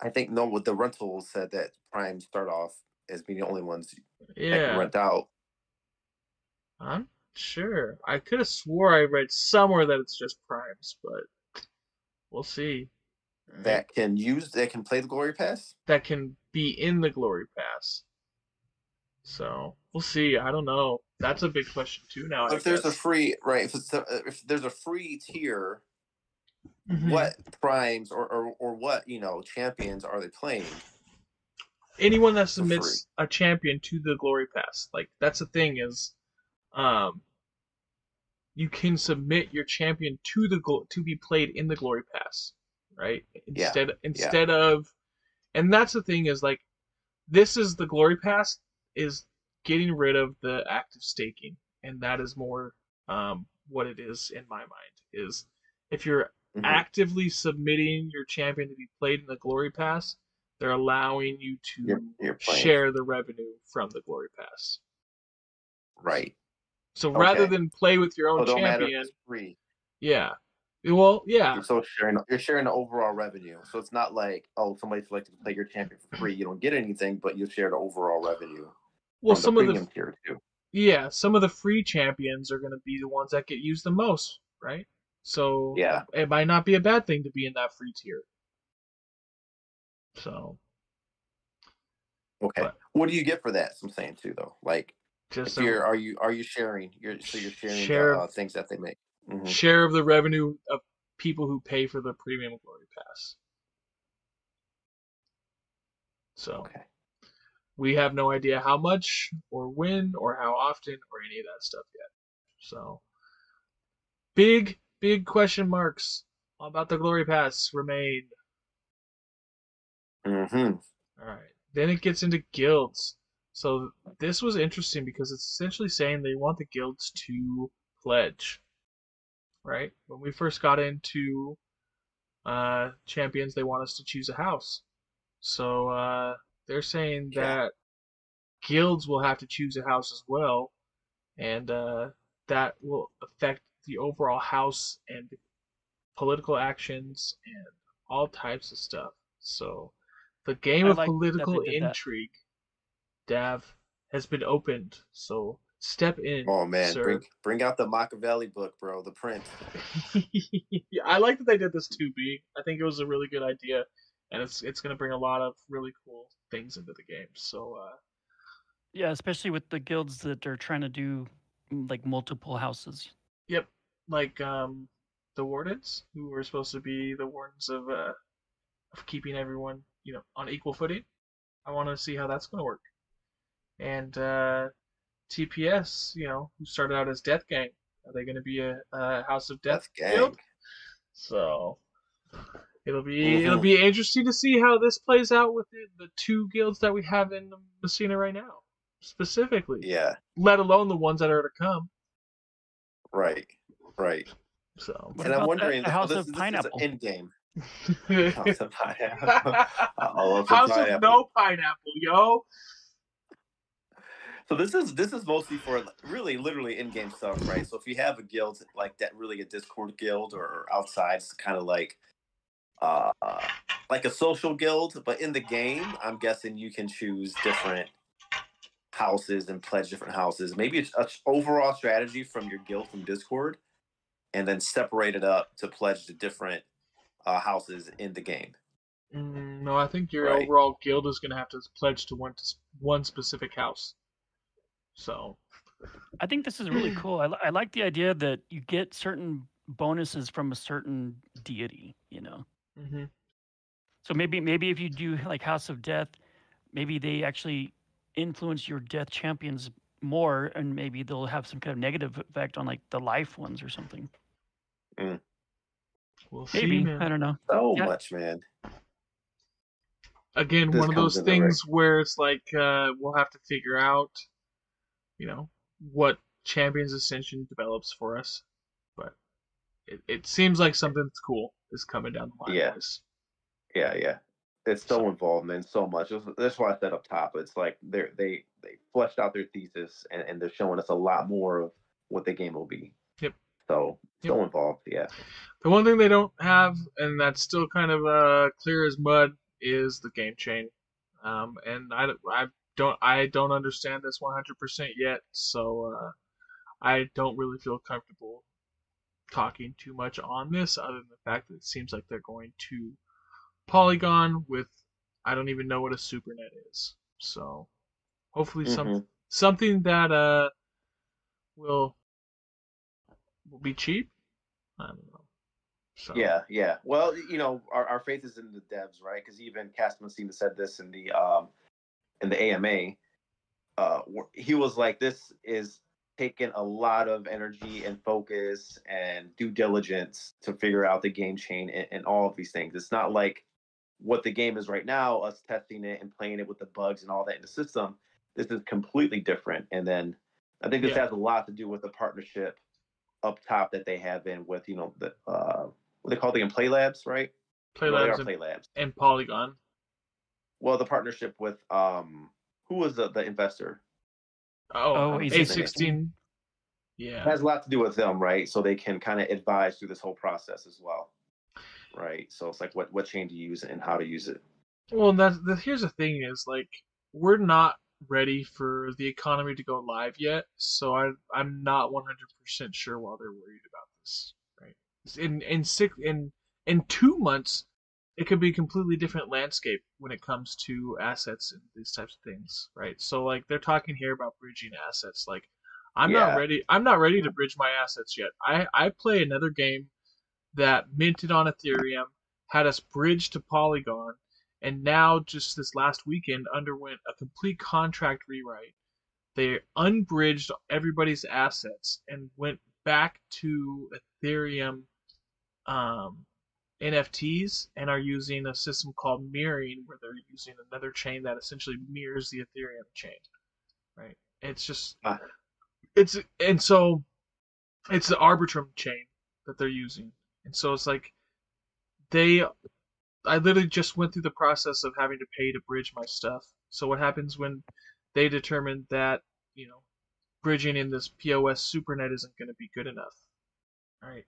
[SPEAKER 3] I think no. What the rental said that primes start off as being the only ones that can
[SPEAKER 1] yeah
[SPEAKER 3] rent out.
[SPEAKER 1] I'm sure i could have swore i read somewhere that it's just primes but we'll see?
[SPEAKER 3] That can use that can play the Glory Pass.
[SPEAKER 1] that can be in the glory pass. So we'll see. I don't know. That's a big question too. Now, I
[SPEAKER 3] if there's a free right, if, it's a, if there's a free tier,
[SPEAKER 1] Mhm.
[SPEAKER 3] what primes or, or or what you know champions are they playing?
[SPEAKER 1] anyone that submits a champion to the glory pass, like that's the thing is, um, you can submit your champion to the glo- to be played in the glory pass, right?
[SPEAKER 3] Yeah,
[SPEAKER 1] Instead instead of, and that's the thing is like, this is the glory pass is getting rid of the active staking, and that is more um what it is in my mind is if you're
[SPEAKER 3] Mhm.
[SPEAKER 1] actively submitting your champion to be played in the glory pass, they're allowing you to
[SPEAKER 3] You're- you're
[SPEAKER 1] share the revenue from the glory pass.
[SPEAKER 3] Right.
[SPEAKER 1] So rather than play with your own
[SPEAKER 3] matter
[SPEAKER 1] champion,
[SPEAKER 3] free.
[SPEAKER 1] yeah. Well, yeah.
[SPEAKER 3] You're so sharing you're sharing the overall revenue. So it's not like oh somebody selected to play your champion for free. You don't get anything, but you share the overall revenue.
[SPEAKER 1] Well, some
[SPEAKER 3] the
[SPEAKER 1] of the
[SPEAKER 3] tier too.
[SPEAKER 1] yeah, some of the free champions are going to be the ones that get used the most, right? So
[SPEAKER 3] Yeah.
[SPEAKER 1] it might not be a bad thing to be in that free tier. So
[SPEAKER 3] Okay.
[SPEAKER 1] But-
[SPEAKER 3] what do you get for that? I'm saying too though. Like
[SPEAKER 1] just
[SPEAKER 3] if you're are you are you sharing? You're so you're sharing
[SPEAKER 1] Share-
[SPEAKER 3] the uh, things that they make. Mhm.
[SPEAKER 1] share of the revenue of people who pay for the premium glory pass. So
[SPEAKER 3] Okay.
[SPEAKER 1] we have no idea how much or when or how often or any of that stuff yet. So big, big question marks about the glory pass remain.
[SPEAKER 3] hmm
[SPEAKER 1] All right. Then it gets into guilds. So this was interesting because it's essentially saying they want the guilds to pledge. Right? When we first got into uh, champions, they want us to choose a house. So uh, they're saying
[SPEAKER 3] Yeah.
[SPEAKER 1] that guilds will have to choose a house as well, and uh, that will affect the overall house and political actions and all types of stuff. So the game
[SPEAKER 4] I
[SPEAKER 1] of
[SPEAKER 4] like
[SPEAKER 1] political intrigue, Dav, has been opened. So step in.
[SPEAKER 3] Oh man,
[SPEAKER 1] sir.
[SPEAKER 3] bring bring out the Machiavelli book, bro. The Prince.
[SPEAKER 1] yeah, I like that they did this too, B. I think it was a really good idea, and it's it's gonna bring a lot of really cool things into the game. So uh,
[SPEAKER 4] Yeah, especially with the guilds that are trying to do mm, like multiple houses.
[SPEAKER 1] Yep, like um, the wardens who were supposed to be the wardens of uh, of keeping everyone you know on equal footing. I want to see how that's going to work. And uh, TPS, you know, who started out as Death Gang, are they going to be a, a House of Death
[SPEAKER 3] Death
[SPEAKER 1] guild?
[SPEAKER 3] Gang.
[SPEAKER 1] So it'll be it'll
[SPEAKER 3] Mhm.
[SPEAKER 1] be interesting to see how this plays out with the, the two guilds that we have in the Messina right now, specifically.
[SPEAKER 3] Yeah.
[SPEAKER 1] Let alone the ones that are to come.
[SPEAKER 3] Right. Right.
[SPEAKER 1] So.
[SPEAKER 3] And I'm wondering,
[SPEAKER 4] the
[SPEAKER 3] this,
[SPEAKER 4] House
[SPEAKER 3] this,
[SPEAKER 4] of
[SPEAKER 3] this
[SPEAKER 4] Pineapple?
[SPEAKER 3] is an end game. House of Pineapple. I love some
[SPEAKER 1] House of
[SPEAKER 3] pineapple.
[SPEAKER 1] no pineapple, yo.
[SPEAKER 3] So this is this is mostly for really literally in-game stuff, right? So if you have a guild like that, really a Discord guild or outside, it's kind of like uh like a social guild, but in the game, I'm guessing you can choose different houses and pledge different houses. Maybe it's a overall strategy from your guild from Discord, and then separate it up to pledge the different uh, houses in the game.
[SPEAKER 1] Mm, no, I think your
[SPEAKER 3] Right.
[SPEAKER 1] overall guild is gonna have to pledge to one to one specific house. So
[SPEAKER 4] I think this is really cool. I, I like the idea that you get certain bonuses from a certain deity, you know.
[SPEAKER 1] mhm.
[SPEAKER 4] So maybe maybe if you do like House of Death, maybe they actually influence your death champions more and maybe they'll have some kind of negative effect on like the life ones or something.
[SPEAKER 1] we'll see,
[SPEAKER 4] Maybe.
[SPEAKER 1] man.
[SPEAKER 4] I don't know.
[SPEAKER 3] So
[SPEAKER 4] Yeah.
[SPEAKER 3] much, man.
[SPEAKER 1] Again,
[SPEAKER 3] This
[SPEAKER 1] one of those
[SPEAKER 3] in the right-
[SPEAKER 1] things where it's like uh, we'll have to figure out, you know, what Champions Ascension develops for us. But it, it seems like something that's cool is coming down the line.
[SPEAKER 3] Yeah. Yeah, yeah. It's so
[SPEAKER 1] So-
[SPEAKER 3] involved, man. So much. That's, why I said up top. It's like they're they they fleshed out their thesis and, and they're showing us a lot more of what the game will be.
[SPEAKER 1] Yep.
[SPEAKER 3] So
[SPEAKER 1] Yep.
[SPEAKER 3] so involved. Yeah.
[SPEAKER 1] The one thing they don't have, and that's still kind of uh, clear as mud, is the game chain. Um, and I, I don't I don't understand this 100% yet, so uh, I don't really feel comfortable talking too much on this, other than the fact that it seems like they're going to Polygon with I don't even know what a supernet is. So hopefully some
[SPEAKER 3] Mhm.
[SPEAKER 1] something that uh will will be cheap. I don't know. So
[SPEAKER 3] Yeah, yeah. Well, you know, our, our faith is in the devs, right? Because even Castman Steven said this in the um in the AMA. Uh, he was like, "This is taking a lot of energy and focus and due diligence to figure out the game chain and, and all of these things. It's not like what the game is right now, us testing it and playing it with the bugs and all that in the system. This is completely different. And then I think this
[SPEAKER 1] Yeah.
[SPEAKER 3] has a lot to do with the partnership up top that they have in with, you know, the uh what they call the in Plai Labs, right? Plai
[SPEAKER 1] Labs and,
[SPEAKER 3] Plai Labs.
[SPEAKER 1] and Polygon.
[SPEAKER 3] Well, the partnership with um who was the, the investor?
[SPEAKER 1] Oh,
[SPEAKER 4] Oh,
[SPEAKER 1] A
[SPEAKER 4] A16.
[SPEAKER 1] Yeah.
[SPEAKER 3] It has a lot to do with them, right? So they can kind of advise through this whole process as well. Right. So it's like what what chain to use and how to use it.
[SPEAKER 1] Well, and that's the, here's the thing is like we're not ready for the economy to go live yet, so I I'm not 100% sure why they're worried about this. Right? In in six in in two months, it could be a completely different landscape when it comes to assets and these types of things, right? So like they're talking here about bridging assets. Like I'm
[SPEAKER 3] Yeah.
[SPEAKER 1] not ready. I'm not ready to bridge my assets yet. I I play another game that minted on Ethereum, had us bridge to Polygon, and now just this last weekend underwent a complete contract rewrite. They unbridged everybody's assets and went back to Ethereum um, NFTs and are using a system called mirroring, where they're using another chain that essentially mirrors the Ethereum chain. Right? It's just
[SPEAKER 3] Ah.
[SPEAKER 1] it's and so it's the Arbitrum chain that they're using, and so it's like they. I literally just went through the process of having to pay to bridge my stuff. So what happens when they determine that you know bridging in this POS SuperNet isn't going to be good enough? Right?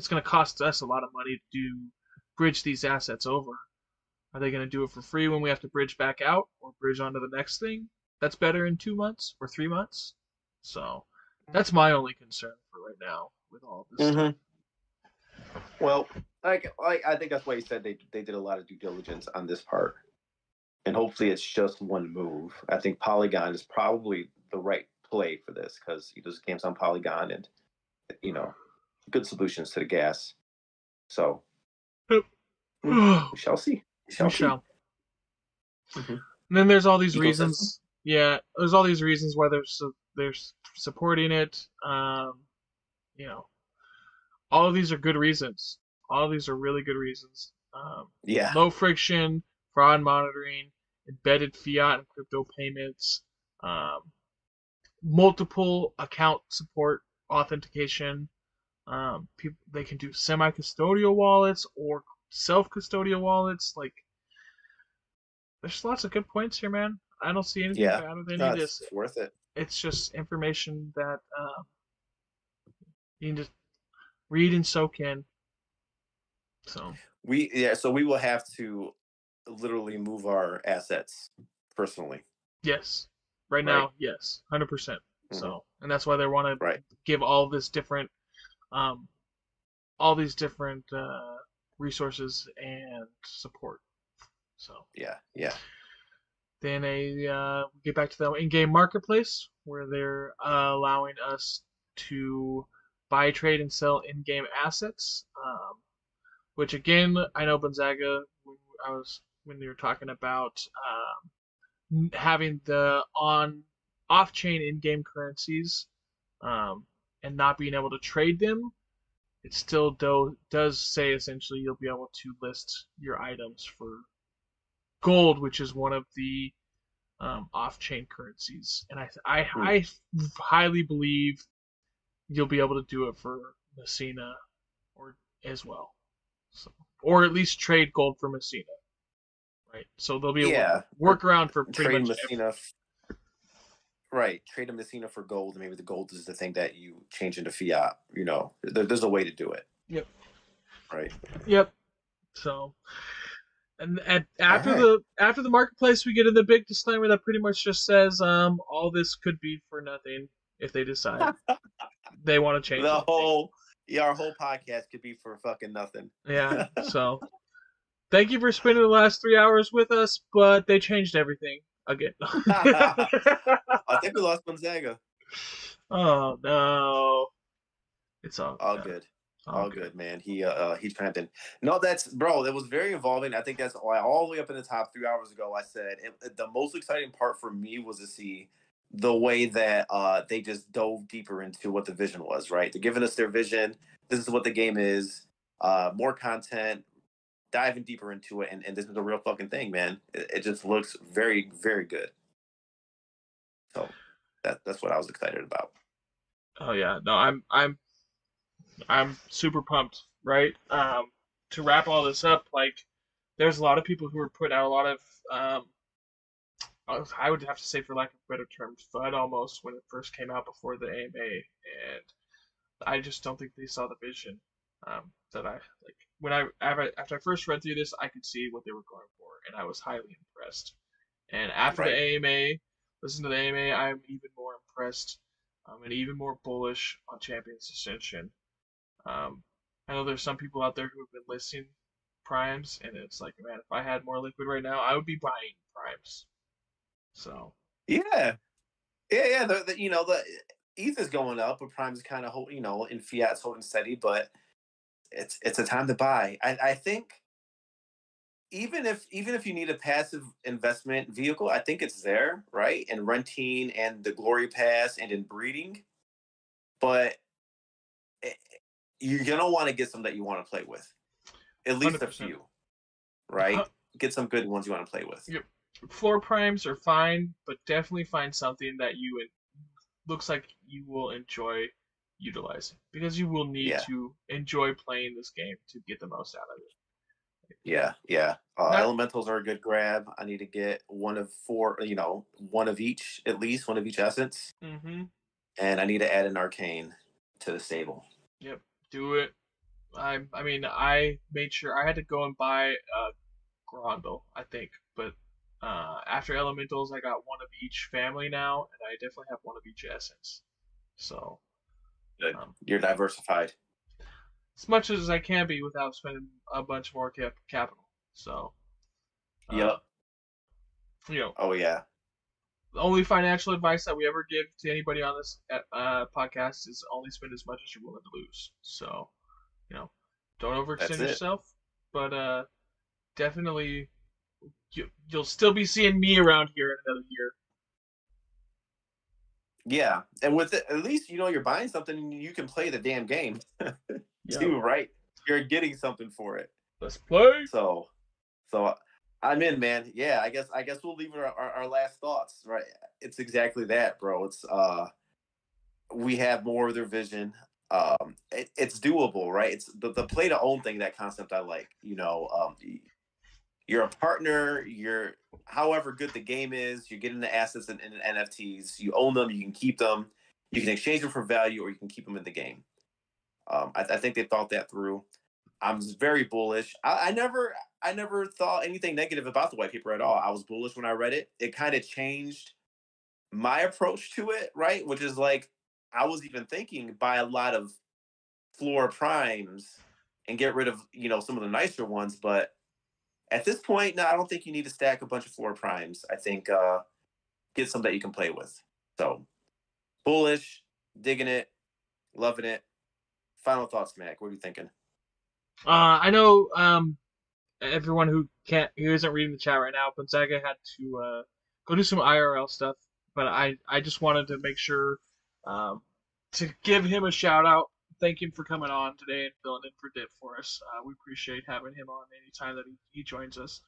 [SPEAKER 1] It's going to cost us a lot of money to do bridge these assets over. Are they going to do it for free when we have to bridge back out or bridge onto the next thing? That's better in two months or three months. So that's my only concern for right now with all of this. Mm-hmm. stuff.
[SPEAKER 3] Well, like, like I think that's why you said they they did a lot of due diligence on this part, and hopefully it's just one move. I think Polygon is probably the right play for this because you know, this game's on Polygon and you know good solutions to the gas. So
[SPEAKER 1] Yep.
[SPEAKER 3] we shall see. We shall
[SPEAKER 1] We
[SPEAKER 3] see.
[SPEAKER 1] shall.
[SPEAKER 3] Mhm.
[SPEAKER 1] And then there's all these
[SPEAKER 3] Ecosystem.
[SPEAKER 1] reasons. Yeah, there's all these reasons why they're su- they're supporting it. Um, you know, all of these are good reasons. All of these are really good reasons. Um,
[SPEAKER 3] Yeah.
[SPEAKER 1] low friction, fraud monitoring, embedded fiat and crypto payments, um, multiple account support authentication. Um, people they can do semi-custodial wallets or self-custodial wallets. Like, there's lots of good points here, man. I don't see anything
[SPEAKER 3] Yeah.
[SPEAKER 1] bad with any
[SPEAKER 3] No,
[SPEAKER 1] of
[SPEAKER 3] it's
[SPEAKER 1] this.
[SPEAKER 3] worth it.
[SPEAKER 1] It's just information that um, you need to read and soak in. So.
[SPEAKER 3] We yeah. So we will have to literally move our assets personally.
[SPEAKER 1] Yes. Right
[SPEAKER 3] Right.
[SPEAKER 1] now, yes, hundred percent. So, and that's why they want to
[SPEAKER 3] Right.
[SPEAKER 1] give all this different, um, all these different uh, resources and support. So
[SPEAKER 3] Yeah. Yeah.
[SPEAKER 1] then a uh, we get back to the in-game marketplace where they're uh, allowing us to buy, trade, and sell in-game assets. Um, which again, I know Gonzaga. I was when they were talking about um, having the on off-chain in-game currencies um, and not being able to trade them. It still do, does say essentially you'll be able to list your items for gold, which is one of the um, off-chain currencies, and I I,
[SPEAKER 3] Hmm.
[SPEAKER 1] I highly believe you'll be able to do it for Messina or as well, so, or at least trade gold for Messina, right? So there'll be a
[SPEAKER 3] Yeah.
[SPEAKER 1] workaround for pretty
[SPEAKER 3] Trade
[SPEAKER 1] much
[SPEAKER 3] Messina. Right. Trade a Messina for gold, and maybe the gold is the thing that you change into fiat. You know, there, there's a way to do it.
[SPEAKER 1] Yep.
[SPEAKER 3] Right.
[SPEAKER 1] Yep. So, and after
[SPEAKER 3] Alright.
[SPEAKER 1] the after the marketplace, we get in the big disclaimer that pretty much just says, um, all this could be for nothing if they decide they want to change.
[SPEAKER 3] The
[SPEAKER 1] anything.
[SPEAKER 3] whole yeah, our whole podcast could be for fucking nothing.
[SPEAKER 1] Yeah. So, thank you for spending the last three hours with us, but they changed everything again.
[SPEAKER 3] I think we lost Gonzaga.
[SPEAKER 1] oh no. It's all
[SPEAKER 3] All good. All good, man. He uh, uh he's to. No, that's bro. That was very involving. I think that's why all the way up in the top three hours ago, I said it, the most exciting part for me was to see the way that uh they just dove deeper into what the vision was. Right, they're giving us their vision. This is what the game is. Uh, more content, diving deeper into it, and, and this is a real fucking thing, man. It, it just looks very, very good. So that that's what I was excited about.
[SPEAKER 1] Oh yeah, no, I'm I'm I'm super pumped, right? Um, to wrap all this up, like there's a lot of people who are putting out a lot of um, I would have to say, for lack of better term, FUD almost when it first came out before the AMA, and I just don't think they saw the vision um, that I like. When I after after I first read through this, I could see what they were going for, and I was highly impressed. And after
[SPEAKER 3] Right.
[SPEAKER 1] the AMA, listen to the AMA, I'm even more impressed um, and even more bullish on Champions Ascension. Um, I know there's some people out there who have been listing primes, and it's like, man, if I had more liquid right now, I would be buying primes. So
[SPEAKER 3] Yeah, yeah, yeah. The, the, you know, the ETH is going up, but Prime's kind of hold, you know, in fiat's holding steady, but it's it's a time to buy. I, I think even if even if you need a passive investment vehicle, I think it's there, right? In renting and the glory pass and in breeding. But it, you're gonna want to get some that you want to play with. At least a
[SPEAKER 1] 100%.
[SPEAKER 3] few. Right?
[SPEAKER 1] Uh,
[SPEAKER 3] get some good ones you want to play with.
[SPEAKER 1] Yep. Floor primes are fine, but definitely find something that you looks like you will enjoy utilizing because you will need
[SPEAKER 3] Yeah.
[SPEAKER 1] to enjoy playing this game to get the most out of it.
[SPEAKER 3] Yeah, yeah. Uh,
[SPEAKER 1] Not-
[SPEAKER 3] elementals are a good grab. I need to get one of four, you know, one of each at least, one of each essence,
[SPEAKER 1] Mm-hmm.
[SPEAKER 3] and I need to add an arcane to the stable.
[SPEAKER 1] Yep. Do it. I I mean I made sure I had to go and buy uh Grundle, I think, but uh after elementals I got one of each family now, and I definitely have one of each essence. So. Um,
[SPEAKER 3] You're diversified.
[SPEAKER 1] as much as I can be without spending a bunch more cap- capital. So, uh,
[SPEAKER 3] Yep.
[SPEAKER 1] You know,
[SPEAKER 3] Oh yeah.
[SPEAKER 1] the only financial advice that we ever give to anybody on this uh, podcast is only spend as much as you're willing to lose. So, you know, don't overextend yourself, but uh, definitely you, you'll still be seeing me around here in another year.
[SPEAKER 3] Yeah, and with it, at least you know you're buying something and you can play the damn game too, right? You're getting something for it.
[SPEAKER 1] Let's play.
[SPEAKER 3] So, so I'm in, man. Yeah, I guess I guess we'll leave our, our, our last thoughts. Right? It's exactly that, bro. It's uh, we have more of their vision. Um, it, it's doable, right? It's the the play to own thing. That concept I like. You know, um, you're a partner. You're however good the game is. You're getting the assets and, NFTs. You own them. You can keep them. You can exchange them for value, or you can keep them in the game. Um, I, I think they thought that through. I'm very bullish. I, I never, I never thought anything negative about the white paper at all. I was bullish when I read it. It kind of changed my approach to it, right? Which is like I was even thinking buy a lot of floor primes and get rid of you know some of the nicer ones, but at this point, no, I don't think you need to stack a bunch of floor primes. I think uh, get some that you can play with. So bullish, digging it, loving it. Final thoughts, Mac. What are you thinking?
[SPEAKER 1] Uh, I know um, everyone who can't who isn't reading the chat right now, Gonzaga had to uh, go do some IRL stuff, but I I just wanted to make sure um, to give him a shout out. Thank him for coming on today and filling in for Dip for us. Uh, we appreciate having him on anytime that he, he joins us.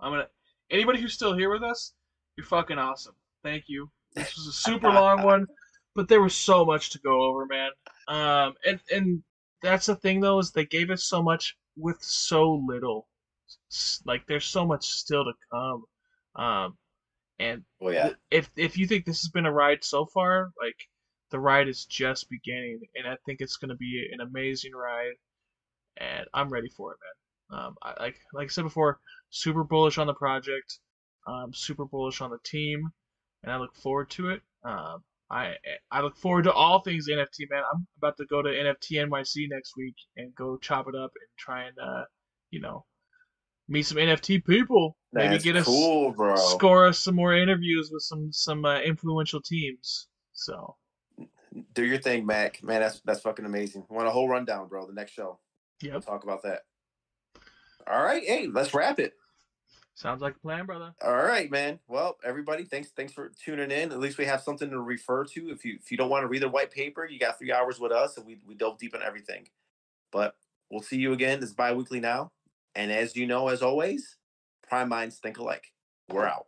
[SPEAKER 1] I'm gonna anybody who's still here with us, you're fucking awesome. Thank you. This was a super long one, but there was so much to go over, man. Um, and and that's the thing though is they gave us so much with so little. Like there's so much still to come. Um, and
[SPEAKER 3] yeah.
[SPEAKER 1] if if you think this has been a ride so far, like the ride is just beginning, and I think it's going to be an amazing ride, and I'm ready for it, man. Um, I, like like I said before, super bullish on the project, um, super bullish on the team, and I look forward to it. Um, I I look forward to all things NFT, man. I'm about to go to NFT NYC next week and go chop it up and try and uh, you know, meet some NFT people. Maybe
[SPEAKER 3] That's
[SPEAKER 1] get us
[SPEAKER 3] cool, bro.
[SPEAKER 1] score us some more interviews with some some uh, influential teams. So
[SPEAKER 3] Do your thing, Mac. Man, that's that's fucking amazing. Want a whole rundown, bro? The next show. We'll talk about that. All right, hey, let's wrap it.
[SPEAKER 1] sounds like a plan, brother.
[SPEAKER 3] All right, man. Well, everybody, thanks thanks for tuning in. At least we have something to refer to. If you if you don't want to read the white paper, you got three hours with us, and we we delve deep on everything. But we'll see you again. It's bi-weekly now, and as you know, as always, prime minds think alike. We're out.